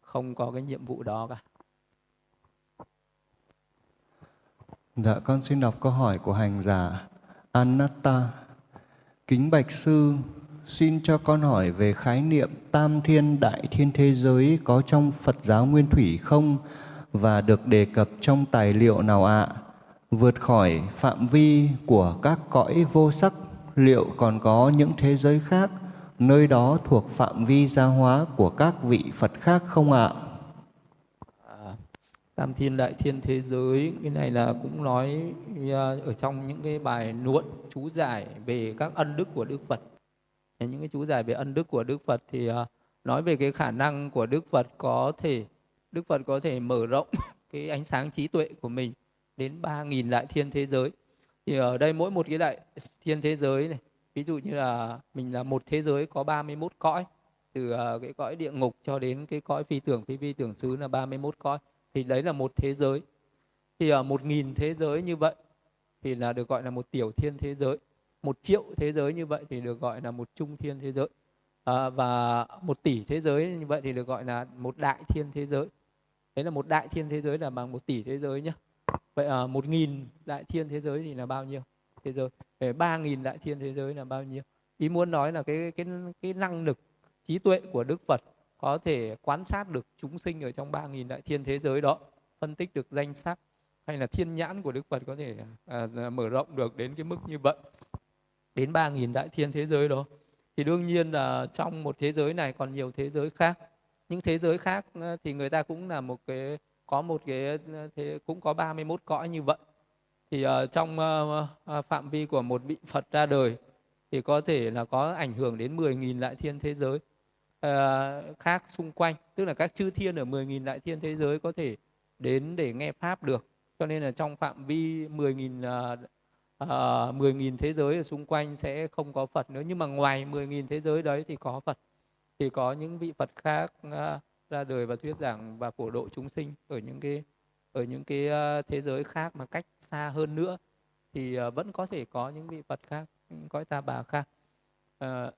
không có cái nhiệm vụ đó cả. Dạ con xin đọc câu hỏi của hành giả Anatta. Kính Bạch Sư, xin cho con hỏi về khái niệm tam thiên đại thiên thế giới có trong Phật giáo Nguyên Thủy không và được đề cập trong tài liệu nào ạ? Vượt khỏi phạm vi của các cõi vô sắc, liệu còn có những thế giới khác, nơi đó thuộc phạm vi gia hóa của các vị Phật khác không ạ? À, tam thiên đại thiên thế giới cái này là cũng nói à, ở trong những cái bài luận chú giải về các ân đức của Đức Phật những cái chú giải về ân đức của Đức Phật thì uh, nói về cái khả năng của Đức Phật có thể Đức Phật có thể mở rộng cái ánh sáng trí tuệ của mình đến 3.000 đại thiên thế giới. Thì ở đây mỗi một cái đại thiên thế giới này, ví dụ như là mình là một thế giới có 31 cõi, từ à, cái cõi địa ngục cho đến cái cõi phi tưởng phi vi tưởng xứ là 31 cõi. Thì đấy là một thế giới. Thì ở một 1.000 thế giới như vậy thì là được gọi là một tiểu thiên thế giới một triệu thế giới như vậy thì được gọi là một trung thiên thế giới. À, và một tỷ thế giới như vậy thì được gọi là một đại thiên thế giới. Đấy là một đại thiên thế giới là bằng một tỷ thế giới nhé vậy à, một nghìn đại thiên thế giới thì là bao nhiêu thế giới? Ba nghìn đại thiên thế giới là bao nhiêu? Ý muốn nói là cái cái cái năng lực trí tuệ của đức phật có thể quan sát được chúng sinh ở trong ba nghìn đại thiên thế giới đó phân tích được danh sắc hay là thiên nhãn của đức phật có thể à, à mở rộng được đến cái mức như vậy đến 3.000 đại thiên thế giới đó. Thì đương nhiên là trong một thế giới này còn nhiều thế giới khác. Những thế giới khác ờ, thì người ta cũng là một cái có một cái ờ, thế cũng có 31 cõi như vậy. Thì uh, trong uh, uh, phạm vi của một vị Phật ra đời thì có thể là có ảnh hưởng đến 10.000 đại thiên thế giới uh, khác xung quanh. Tức là các chư thiên ở 10.000 đại thiên thế giới có thể đến để nghe pháp được. Cho nên là trong phạm vi 10.000 Ờ, uh, 10.000 thế giới ở xung quanh sẽ không có Phật nữa nhưng mà ngoài 10.000 thế giới đấy thì có Phật. Thì có những vị Phật khác uh, ra đời và thuyết giảng và phổ độ chúng sinh ở những cái ở những cái uh, thế giới khác mà cách xa hơn nữa thì uh, vẫn có thể có những vị Phật khác cõi ta bà khác. Uh,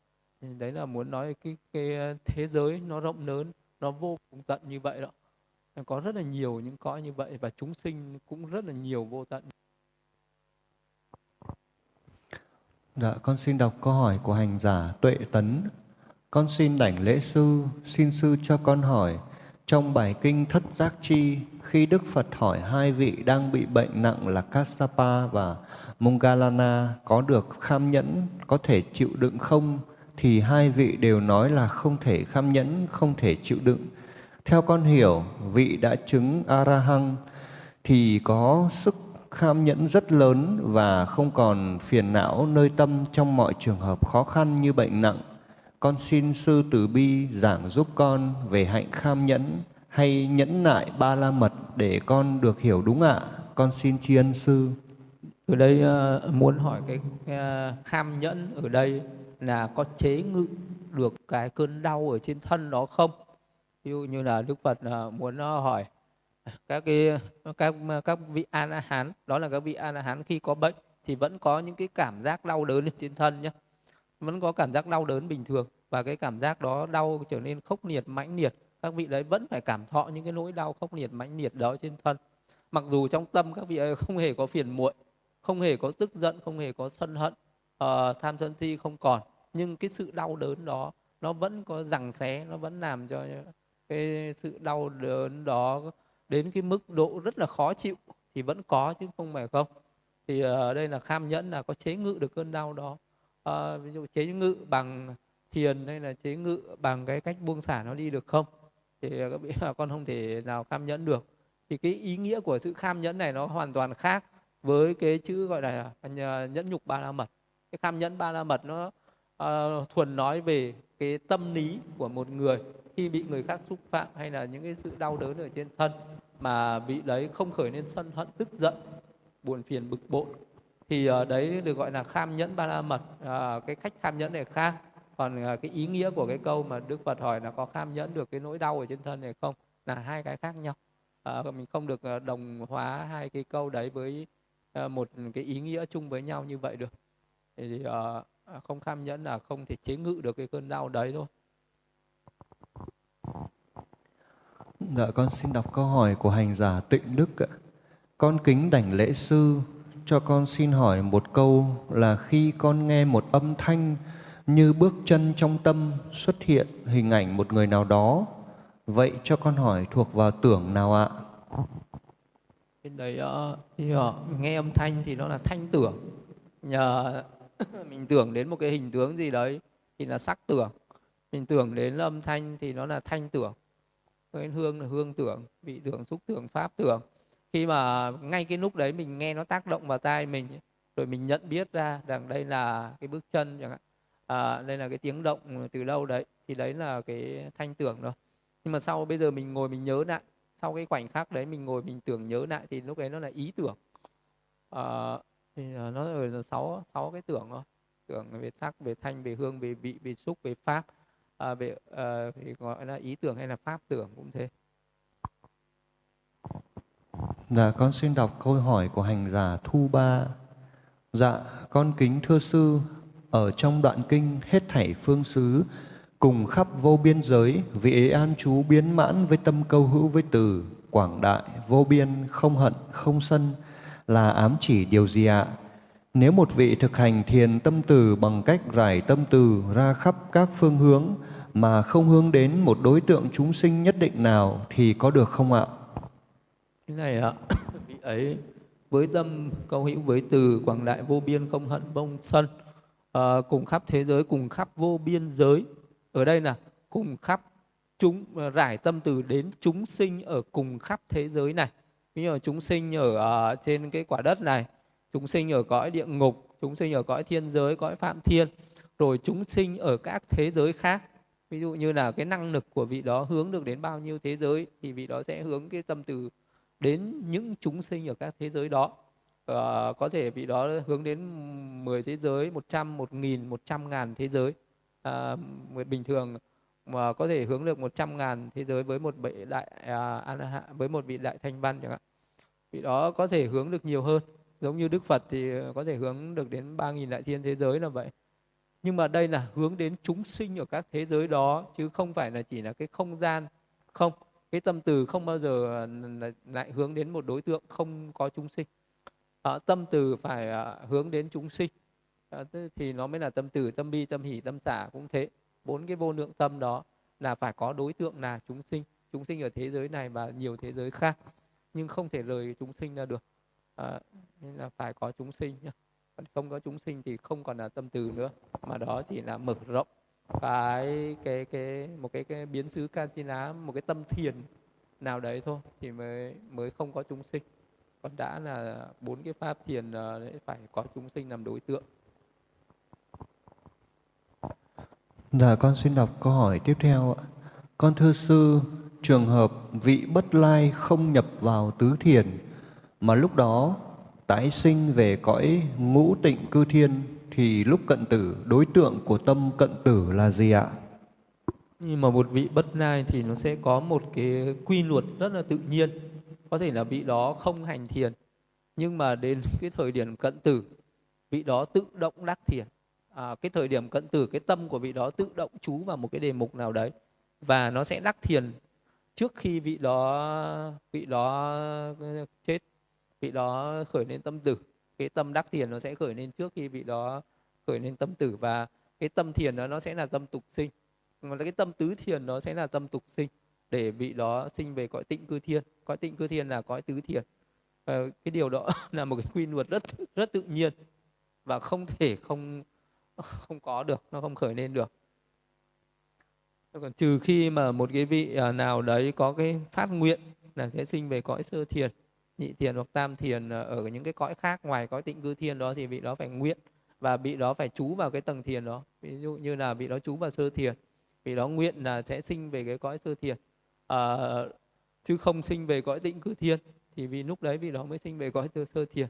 đấy là muốn nói cái cái thế giới nó rộng lớn nó vô cùng tận như vậy đó. Có rất là nhiều những cõi như vậy và chúng sinh cũng rất là nhiều vô tận. Dạ, con xin đọc câu hỏi của hành giả Tuệ Tấn. Con xin đảnh lễ sư, xin sư cho con hỏi, trong bài kinh Thất Giác Chi, khi Đức Phật hỏi hai vị đang bị bệnh nặng là Kassapa và Mongalana có được kham nhẫn, có thể chịu đựng không? Thì hai vị đều nói là không thể kham nhẫn, không thể chịu đựng. Theo con hiểu, vị đã chứng arahang thì có sức kham nhẫn rất lớn và không còn phiền não nơi tâm trong mọi trường hợp khó khăn như bệnh nặng. Con xin sư từ bi giảng giúp con về hạnh kham nhẫn hay nhẫn nại ba la mật để con được hiểu đúng ạ. Con xin tri ân sư. Ở đây uh, muốn hỏi cái uh, kham nhẫn ở đây là có chế ngự được cái cơn đau ở trên thân đó không? Ví dụ như là Đức Phật uh, muốn hỏi các cái các các vị a la hán đó là các vị a la hán khi có bệnh thì vẫn có những cái cảm giác đau đớn trên thân nhé vẫn có cảm giác đau đớn bình thường và cái cảm giác đó đau trở nên khốc liệt mãnh liệt. Các vị đấy vẫn phải cảm thọ những cái nỗi đau khốc liệt mãnh liệt đó trên thân. Mặc dù trong tâm các vị ấy không hề có phiền muội không hề có tức giận không hề có sân hận uh, tham sân si không còn nhưng cái sự đau đớn đó nó vẫn có rằng xé nó vẫn làm cho cái sự đau đớn đó đến cái mức độ rất là khó chịu thì vẫn có chứ không phải không. Thì ở đây là kham nhẫn là có chế ngự được cơn đau đó. À, ví dụ chế ngự bằng thiền hay là chế ngự bằng cái cách buông xả nó đi được không? Thì các vị con không thể nào kham nhẫn được. Thì cái ý nghĩa của sự kham nhẫn này nó hoàn toàn khác với cái chữ gọi là à, nhẫn nhục ba la mật. Cái kham nhẫn ba la mật nó uh, thuần nói về cái tâm lý của một người khi bị người khác xúc phạm hay là những cái sự đau đớn ở trên thân mà bị đấy không khởi lên sân hận tức giận buồn phiền bực bội. Thì uh, đấy được gọi là kham nhẫn ba la mật. Uh, cái cách kham nhẫn này khác. Còn uh, cái ý nghĩa của cái câu mà đức phật hỏi là có kham nhẫn được cái nỗi đau ở trên thân này không? Là hai cái khác nhau. Uh, mình không được đồng hóa hai cái câu đấy với uh, một cái ý nghĩa chung với nhau như vậy được. Thì uh, không kham nhẫn là không thể chế ngự được cái cơn đau đấy thôi. Dạ con xin đọc câu hỏi của hành giả Tịnh Đức ạ. Con kính đảnh lễ sư cho con xin hỏi một câu là khi con nghe một âm thanh như bước chân trong tâm xuất hiện hình ảnh một người nào đó vậy cho con hỏi thuộc vào tưởng nào ạ? Bên đấy uh, thì nghe âm thanh thì nó là thanh tưởng. Nhờ mình tưởng đến một cái hình tướng gì đấy thì là sắc tưởng. Mình tưởng đến âm thanh thì nó là thanh tưởng. Cái hương là hương tưởng vị tưởng xúc tưởng pháp tưởng. Khi mà ngay cái lúc đấy mình nghe nó tác động vào tai mình rồi mình nhận biết ra rằng đây là cái bước chân chẳng hạn. À, đây là cái tiếng động từ đâu đấy thì đấy là cái thanh tưởng rồi nhưng mà sau bây giờ mình ngồi mình nhớ lại sau cái khoảnh khắc đấy mình ngồi mình tưởng nhớ lại thì lúc đấy nó là ý tưởng. À, thì ờ, nó ừ, là sáu sáu cái tưởng thôi. Tưởng về sắc về thanh về hương về vị về xúc về pháp. À, về à, thì gọi là ý tưởng hay là pháp tưởng cũng thế. Dạ, con xin đọc câu hỏi của hành giả Thu Ba. Dạ, con kính thưa sư, ở trong đoạn kinh hết thảy phương xứ, cùng khắp vô biên giới, vị ấy an trú biến mãn với tâm câu hữu với từ, quảng đại, vô biên, không hận, không sân, là ám chỉ điều gì ạ? Nếu một vị thực hành thiền tâm từ bằng cách rải tâm từ ra khắp các phương hướng mà không hướng đến một đối tượng chúng sinh nhất định nào thì có được không ạ? Cái này ạ, vị ấy với tâm câu hữu với từ quảng đại vô biên không hận bông sân à, cùng khắp thế giới cùng khắp vô biên giới ở đây là cùng khắp chúng rải tâm từ đến chúng sinh ở cùng khắp thế giới này ví dụ chúng sinh ở uh, trên cái quả đất này chúng sinh ở cõi địa ngục chúng sinh ở cõi thiên giới cõi phạm thiên rồi chúng sinh ở các thế giới khác. Ví dụ như là cái năng lực của vị đó hướng được đến bao nhiêu thế giới thì vị đó sẽ hướng cái tâm từ đến những chúng sinh ở các thế giới đó. À, có thể vị đó hướng đến 10 thế giới 100 1000 100 ngàn thế giới. À, bình thường mà có thể hướng được 100 ngàn thế giới với một vị đại à, với một vị đại thanh văn chẳng hạn. Vị đó có thể hướng được nhiều hơn. Giống như Đức Phật thì ờ, có thể hướng được đến 3.000 đại thiên thế giới là vậy. Nhưng mà đây là hướng đến chúng sinh ở các thế giới đó chứ không phải là chỉ là cái không gian không cái tâm từ không bao giờ ờ, lại hướng đến một đối tượng không có chúng sinh. À, tâm từ phải à, hướng đến chúng sinh. À, thì nó mới là tâm từ tâm bi tâm hỷ tâm xả cũng thế bốn cái vô lượng tâm đó là phải có đối tượng là chúng sinh. Chúng sinh ở thế giới này và nhiều thế giới khác nhưng không thể rời chúng sinh ra được. À, nên là phải có chúng sinh nhá. Không có chúng sinh thì không còn là tâm từ nữa mà đó chỉ là mở rộng. Cái cái cái một cái, cái biến xứ Kasina một cái tâm thiền nào đấy thôi thì mới mới không có chúng sinh. Còn đã là bốn cái pháp thiền ờ, phải có chúng sinh làm đối tượng. Dạ con xin đọc câu hỏi tiếp theo ạ. Con thưa sư, trường hợp vị bất lai không nhập vào tứ thiền mà lúc đó tái sinh về cõi ngũ tịnh cư thiên thì lúc cận tử đối tượng của tâm cận tử là gì ạ? Nhưng mà một vị bất lai thì nó sẽ có một cái quy luật rất là tự nhiên. Có thể là vị đó không hành thiền nhưng mà đến cái thời điểm cận tử vị đó tự động đắc thiền. À, cái thời điểm cận tử cái tâm của vị đó tự động chú vào một cái đề mục nào đấy. Và nó sẽ đắc thiền trước khi vị đó vị đó chết vị đó khởi lên tâm tử. Cái tâm đắc thiền nó sẽ khởi lên trước khi vị đó khởi lên tâm tử. Và cái tâm thiền đó nó sẽ là tâm tục sinh. Mà cái tâm tứ thiền nó sẽ là tâm tục sinh để vị đó sinh về cõi tịnh cư thiên. Cõi tịnh cư thiên là cõi tứ thiền. Và cái điều đó là một cái quy luật rất rất tự nhiên và không thể không không có được nó không khởi lên được. Còn trừ khi mà một cái vị à, nào đấy có cái phát nguyện là sẽ sinh về cõi sơ thiền nhị thiền hoặc tam thiền à, ở những cái cõi khác ngoài cõi tịnh cư thiên đó thì vị đó phải nguyện và vị đó phải trú vào cái tầng thiền đó. Ví dụ như là vị đó trú vào sơ thiền vị đó nguyện là sẽ sinh về cái cõi sơ thiền. À, chứ không sinh về cõi tịnh cư thiên thì vì lúc đấy vị đó mới sinh về cõi sơ sơ thiền.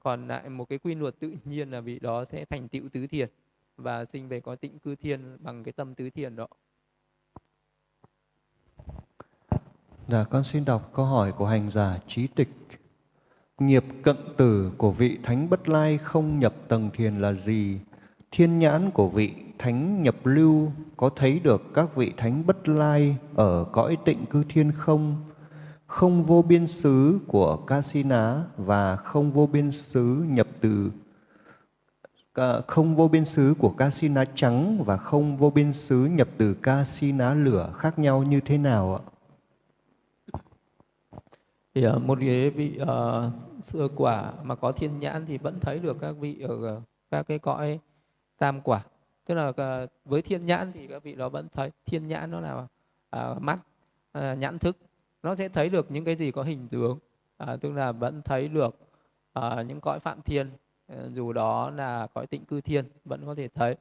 Còn lại một cái quy luật tự nhiên là vị đó sẽ thành tựu tứ thiền và sinh về cõi tịnh cư thiên bằng cái tâm tứ thiền đó Dạ, con xin đọc câu hỏi của hành giả trí tịch. Nghiệp cận tử của vị thánh bất lai không nhập tầng thiền là gì? Thiên nhãn của vị thánh nhập lưu có thấy được các vị thánh bất lai ở cõi tịnh cư thiên không? Không vô biên xứ của ca si ná và không vô biên xứ nhập từ không vô biên xứ của ca si ná trắng và không vô biên xứ nhập từ ca si ná lửa khác nhau như thế nào ạ? thì uh, một cái vị ờ, uh, sơ quả mà có thiên nhãn thì vẫn thấy được các vị ở ờ, các cái cõi tam quả. Tức là uh, với thiên nhãn thì các vị đó vẫn thấy thiên nhãn nó là uh, mắt uh, nhãn thức. Nó sẽ thấy được những cái gì có hình tướng uh, tức là vẫn thấy được uh, những cõi phạm thiên. Ờ, dù đó là cõi tịnh cư thiên vẫn có thể thấy.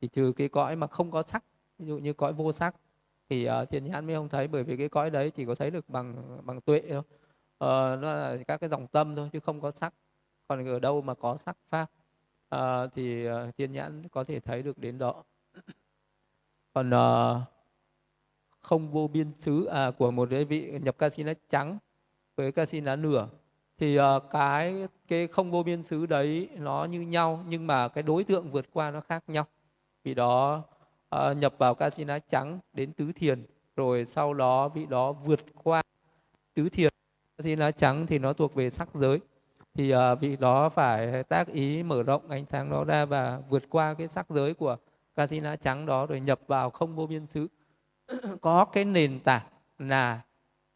Thì trừ cái cõi mà không có sắc ví dụ như cõi vô sắc thì ờ, uh, thiên nhãn mới không thấy bởi vì cái cõi đấy chỉ có thấy được bằng bằng tuệ thôi. Uh, nó là các cái dòng tâm thôi chứ không có sắc. Còn ở đâu mà có sắc pháp uh, thì uh, thiên nhãn có thể thấy được đến đó. Còn uh, không vô biên xứ à, của một cái vị nhập ca xin trắng với ca xin lá nửa thì uh, cái cái không vô biên xứ đấy nó như nhau nhưng mà cái đối tượng vượt qua nó khác nhau. Vì đó uh, nhập vào casino trắng đến tứ thiền rồi sau đó vị đó vượt qua tứ thiền. Casino trắng thì nó thuộc về sắc giới. Thì uh, vị đó phải tác ý mở rộng ánh sáng đó ra và vượt qua cái sắc giới của casino trắng đó rồi nhập vào không vô biên xứ. Có cái nền tảng là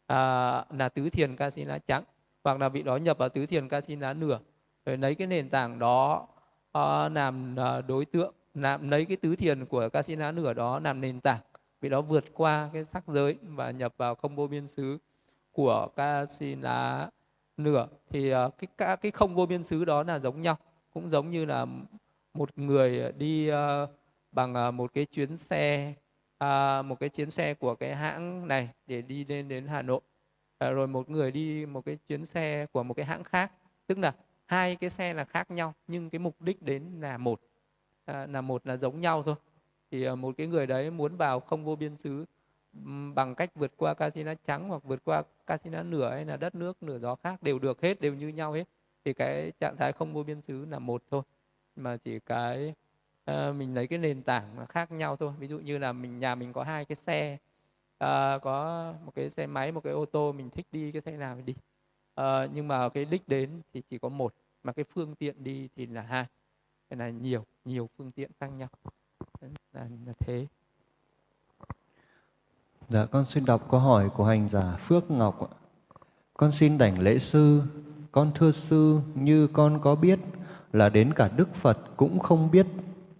uh, là tứ thiền casino trắng hoặc là vị đó nhập vào tứ thiền casina nửa. Rồi lấy cái nền tảng đó uh, làm uh, đối tượng làm lấy cái tứ thiền của casina nửa đó làm nền tảng. Vị đó vượt qua cái sắc giới và nhập vào không vô biên xứ của Kasina nửa. Thì uh, cái cái không vô biên xứ đó là giống nhau. Cũng giống như là một người đi uh, bằng uh, một cái chuyến xe uh, một cái chuyến xe của cái hãng này để đi lên đến Hà Nội à, rồi một người đi một cái chuyến xe của một cái hãng khác. Tức là hai cái xe là khác nhau nhưng cái mục đích đến là một. À, là một là giống nhau thôi. Thì ờ, một cái người đấy muốn vào không vô biên xứ bằng cách vượt qua casino trắng hoặc vượt qua casino nửa hay là đất nước nửa gió khác đều được hết đều như nhau hết. Thì cái trạng thái không vô biên xứ là một thôi. Mà chỉ cái uh, mình lấy cái nền tảng mà khác nhau thôi. Ví dụ như là mình nhà mình có hai cái xe uh, có một cái xe máy một cái ô tô mình thích đi cái xe nào thì đi. Uh, nhưng mà cái đích đến thì chỉ có một mà cái phương tiện đi thì là hai. Thế là nhiều nhiều phương tiện khác nhau. Là, là thế. Dạ, con xin đọc câu hỏi của hành giả Phước Ngọc ạ. Con xin đảnh lễ sư, con thưa sư, như con có biết là đến cả Đức Phật cũng không biết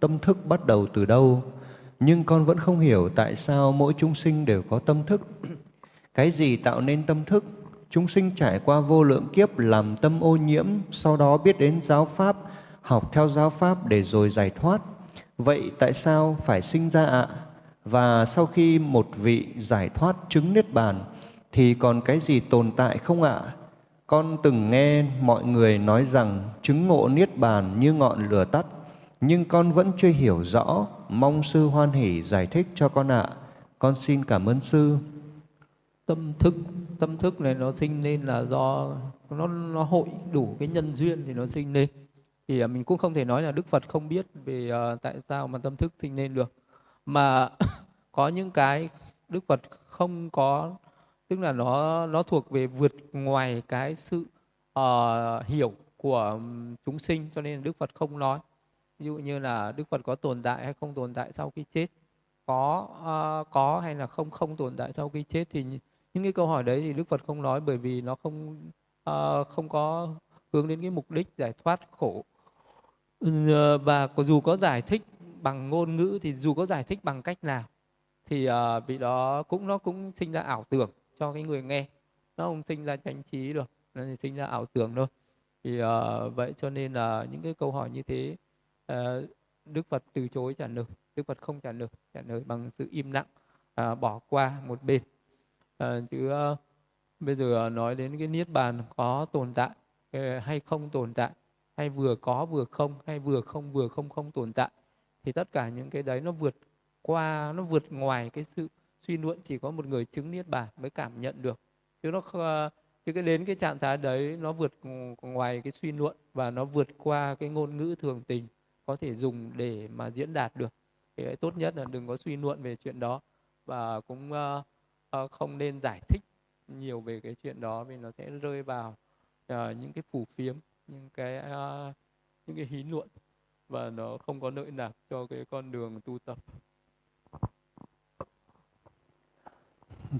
tâm thức bắt đầu từ đâu, nhưng con vẫn không hiểu tại sao mỗi chúng sinh đều có tâm thức. Cái gì tạo nên tâm thức? Chúng sinh trải qua vô lượng kiếp làm tâm ô nhiễm, sau đó biết đến giáo pháp, học theo giáo pháp để rồi giải thoát. Vậy tại sao phải sinh ra ạ? À? Và sau khi một vị giải thoát chứng niết bàn thì còn cái gì tồn tại không ạ? Con từng nghe mọi người nói rằng chứng ngộ niết bàn như ngọn lửa tắt, nhưng con vẫn chưa hiểu rõ, mong sư hoan hỷ giải thích cho con ạ. Con xin cảm ơn sư. Tâm thức tâm thức này nó sinh lên là do nó nó hội đủ cái nhân duyên thì nó sinh lên. Thì à, mình cũng không thể nói là Đức Phật không biết về uh, tại sao mà tâm thức sinh lên được mà có những cái Đức Phật không có tức là nó nó thuộc về vượt ngoài cái sự uh, hiểu của chúng sinh cho nên đức phật không nói ví dụ như là đức phật có tồn tại hay không tồn tại sau khi chết? Có uh, có hay là không không tồn tại sau khi chết? Thì những cái câu hỏi đấy thì đức phật không nói bởi vì nó không uh, không có hướng đến cái mục đích giải thoát khổ. Ừ, ờ, và dù có giải thích bằng ngôn ngữ thì dù có giải thích bằng cách nào thì uh, vị đó cũng nó cũng sinh ra ảo tưởng cho cái người nghe. Nó không sinh ra chánh trí được nó chỉ sinh ra ảo tưởng thôi. Thì uh, vậy cho nên là những cái câu hỏi như thế uh, đức phật từ chối trả lời. Đức phật không trả lời trả lời bằng sự im lặng uh, bỏ qua một bên. Uh, chứ uh, bây giờ nói đến cái niết bàn có tồn tại uh, hay không tồn tại hay vừa có vừa không hay vừa không vừa không không tồn tại thì tất cả những cái đấy nó vượt qua nó vượt ngoài cái sự suy luận chỉ có một người chứng niết bàn mới cảm nhận được. Chứ nó chứ cái đến cái trạng thái đấy nó vượt ngoài cái suy luận và nó vượt qua cái ngôn ngữ thường tình có thể dùng để mà diễn đạt được thì tốt nhất là đừng có suy luận về chuyện đó và cũng uh, uh, không nên giải thích nhiều về cái chuyện đó vì nó sẽ rơi vào uh, những cái phù phiếm những cái uh, những cái hí luận và nó không có lợi lạc cho cái con đường tu tập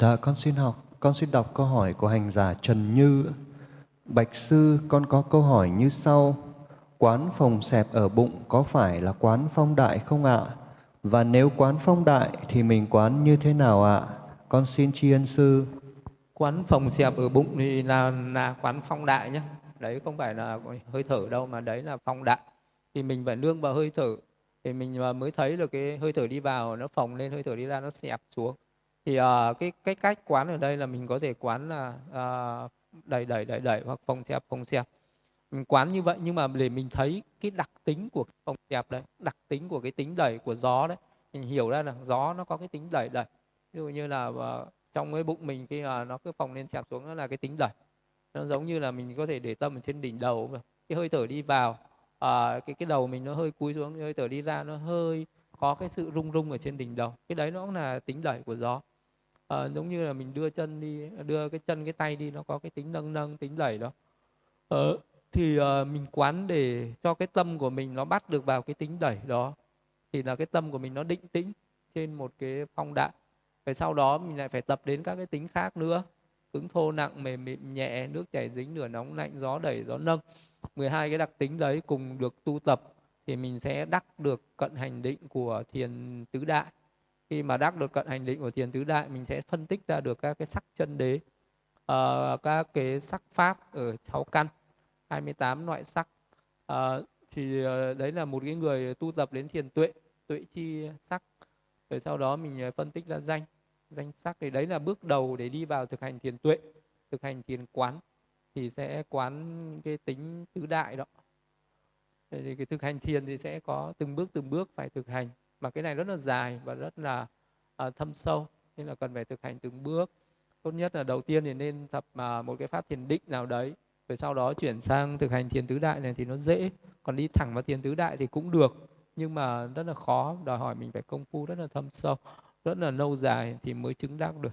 Dạ, con xin học, con xin đọc câu hỏi của hành giả Trần Như. Bạch sư, con có câu hỏi như sau. Quán phòng xẹp ở bụng có phải là quán phong đại không ạ? Và nếu quán phong đại thì mình quán như thế nào ạ? Con xin tri ân sư. Quán phòng xẹp ở bụng thì là là quán phong đại nhé. Đấy không phải là hơi thở đâu mà đấy là phong đại. Thì mình phải nương vào hơi thở thì mình mới thấy được cái hơi thở đi vào nó phồng lên hơi thở đi ra nó xẹp xuống thì uh, cái cái cách quán ở đây là mình có thể quán là uh, đẩy đẩy đẩy đẩy hoặc phồng xẹp phồng xẹp quán như vậy nhưng mà để mình thấy cái đặc tính của cái phòng đẹp đấy đặc tính của cái tính đẩy của gió đấy mình hiểu ra là gió nó có cái tính đẩy đẩy. Ví dụ như là uh, trong cái bụng mình khi uh, nó cứ phòng lên xẹp xuống nó là cái tính đẩy. Nó giống như là mình có thể để tâm ở trên đỉnh đầu cái hơi thở đi vào uh, cái cái đầu mình nó hơi cúi xuống hơi thở đi ra nó hơi có cái sự rung rung ở trên đỉnh đầu. Cái đấy nó cũng là tính đẩy của gió. À, giống như là mình đưa chân đi đưa cái chân cái tay đi nó có cái tính nâng nâng tính đẩy đó. Ờ, thì uh, mình quán để cho cái tâm của mình nó bắt được vào cái tính đẩy đó. Thì là cái tâm của mình nó định tĩnh trên một cái phong đại rồi sau đó mình lại phải tập đến các cái tính khác nữa. Cứng thô nặng mềm mịn nhẹ nước chảy dính lửa nóng lạnh gió đẩy gió nâng. 12 cái đặc tính đấy cùng được tu tập thì mình sẽ đắc được cận hành định của thiền tứ đại. Khi mà đắc được cận hành định của thiền tứ đại mình sẽ phân tích ra được các cái sắc chân đế uh, các cái sắc pháp ở sáu căn. 28 loại sắc. À, thì ờ, đấy là một cái người tu tập đến thiền tuệ tuệ chi sắc. Rồi sau đó mình ờ, phân tích ra danh danh sắc. Thì đấy là bước đầu để đi vào thực hành thiền tuệ thực hành thiền quán. Thì sẽ quán cái tính tứ đại đó. Thì cái thực hành thiền thì sẽ có từng bước từng bước phải thực hành. Mà cái này rất là dài và rất là uh, thâm sâu. Nên là cần phải thực hành từng bước. Tốt nhất là đầu tiên thì nên tập uh, một cái pháp thiền định nào đấy rồi sau đó chuyển sang thực hành thiền tứ đại này thì nó dễ. Còn đi thẳng vào thiền tứ đại thì cũng được. Nhưng mà rất là khó, đòi hỏi mình phải công phu, rất là thâm sâu, rất là lâu dài thì mới chứng đắc được.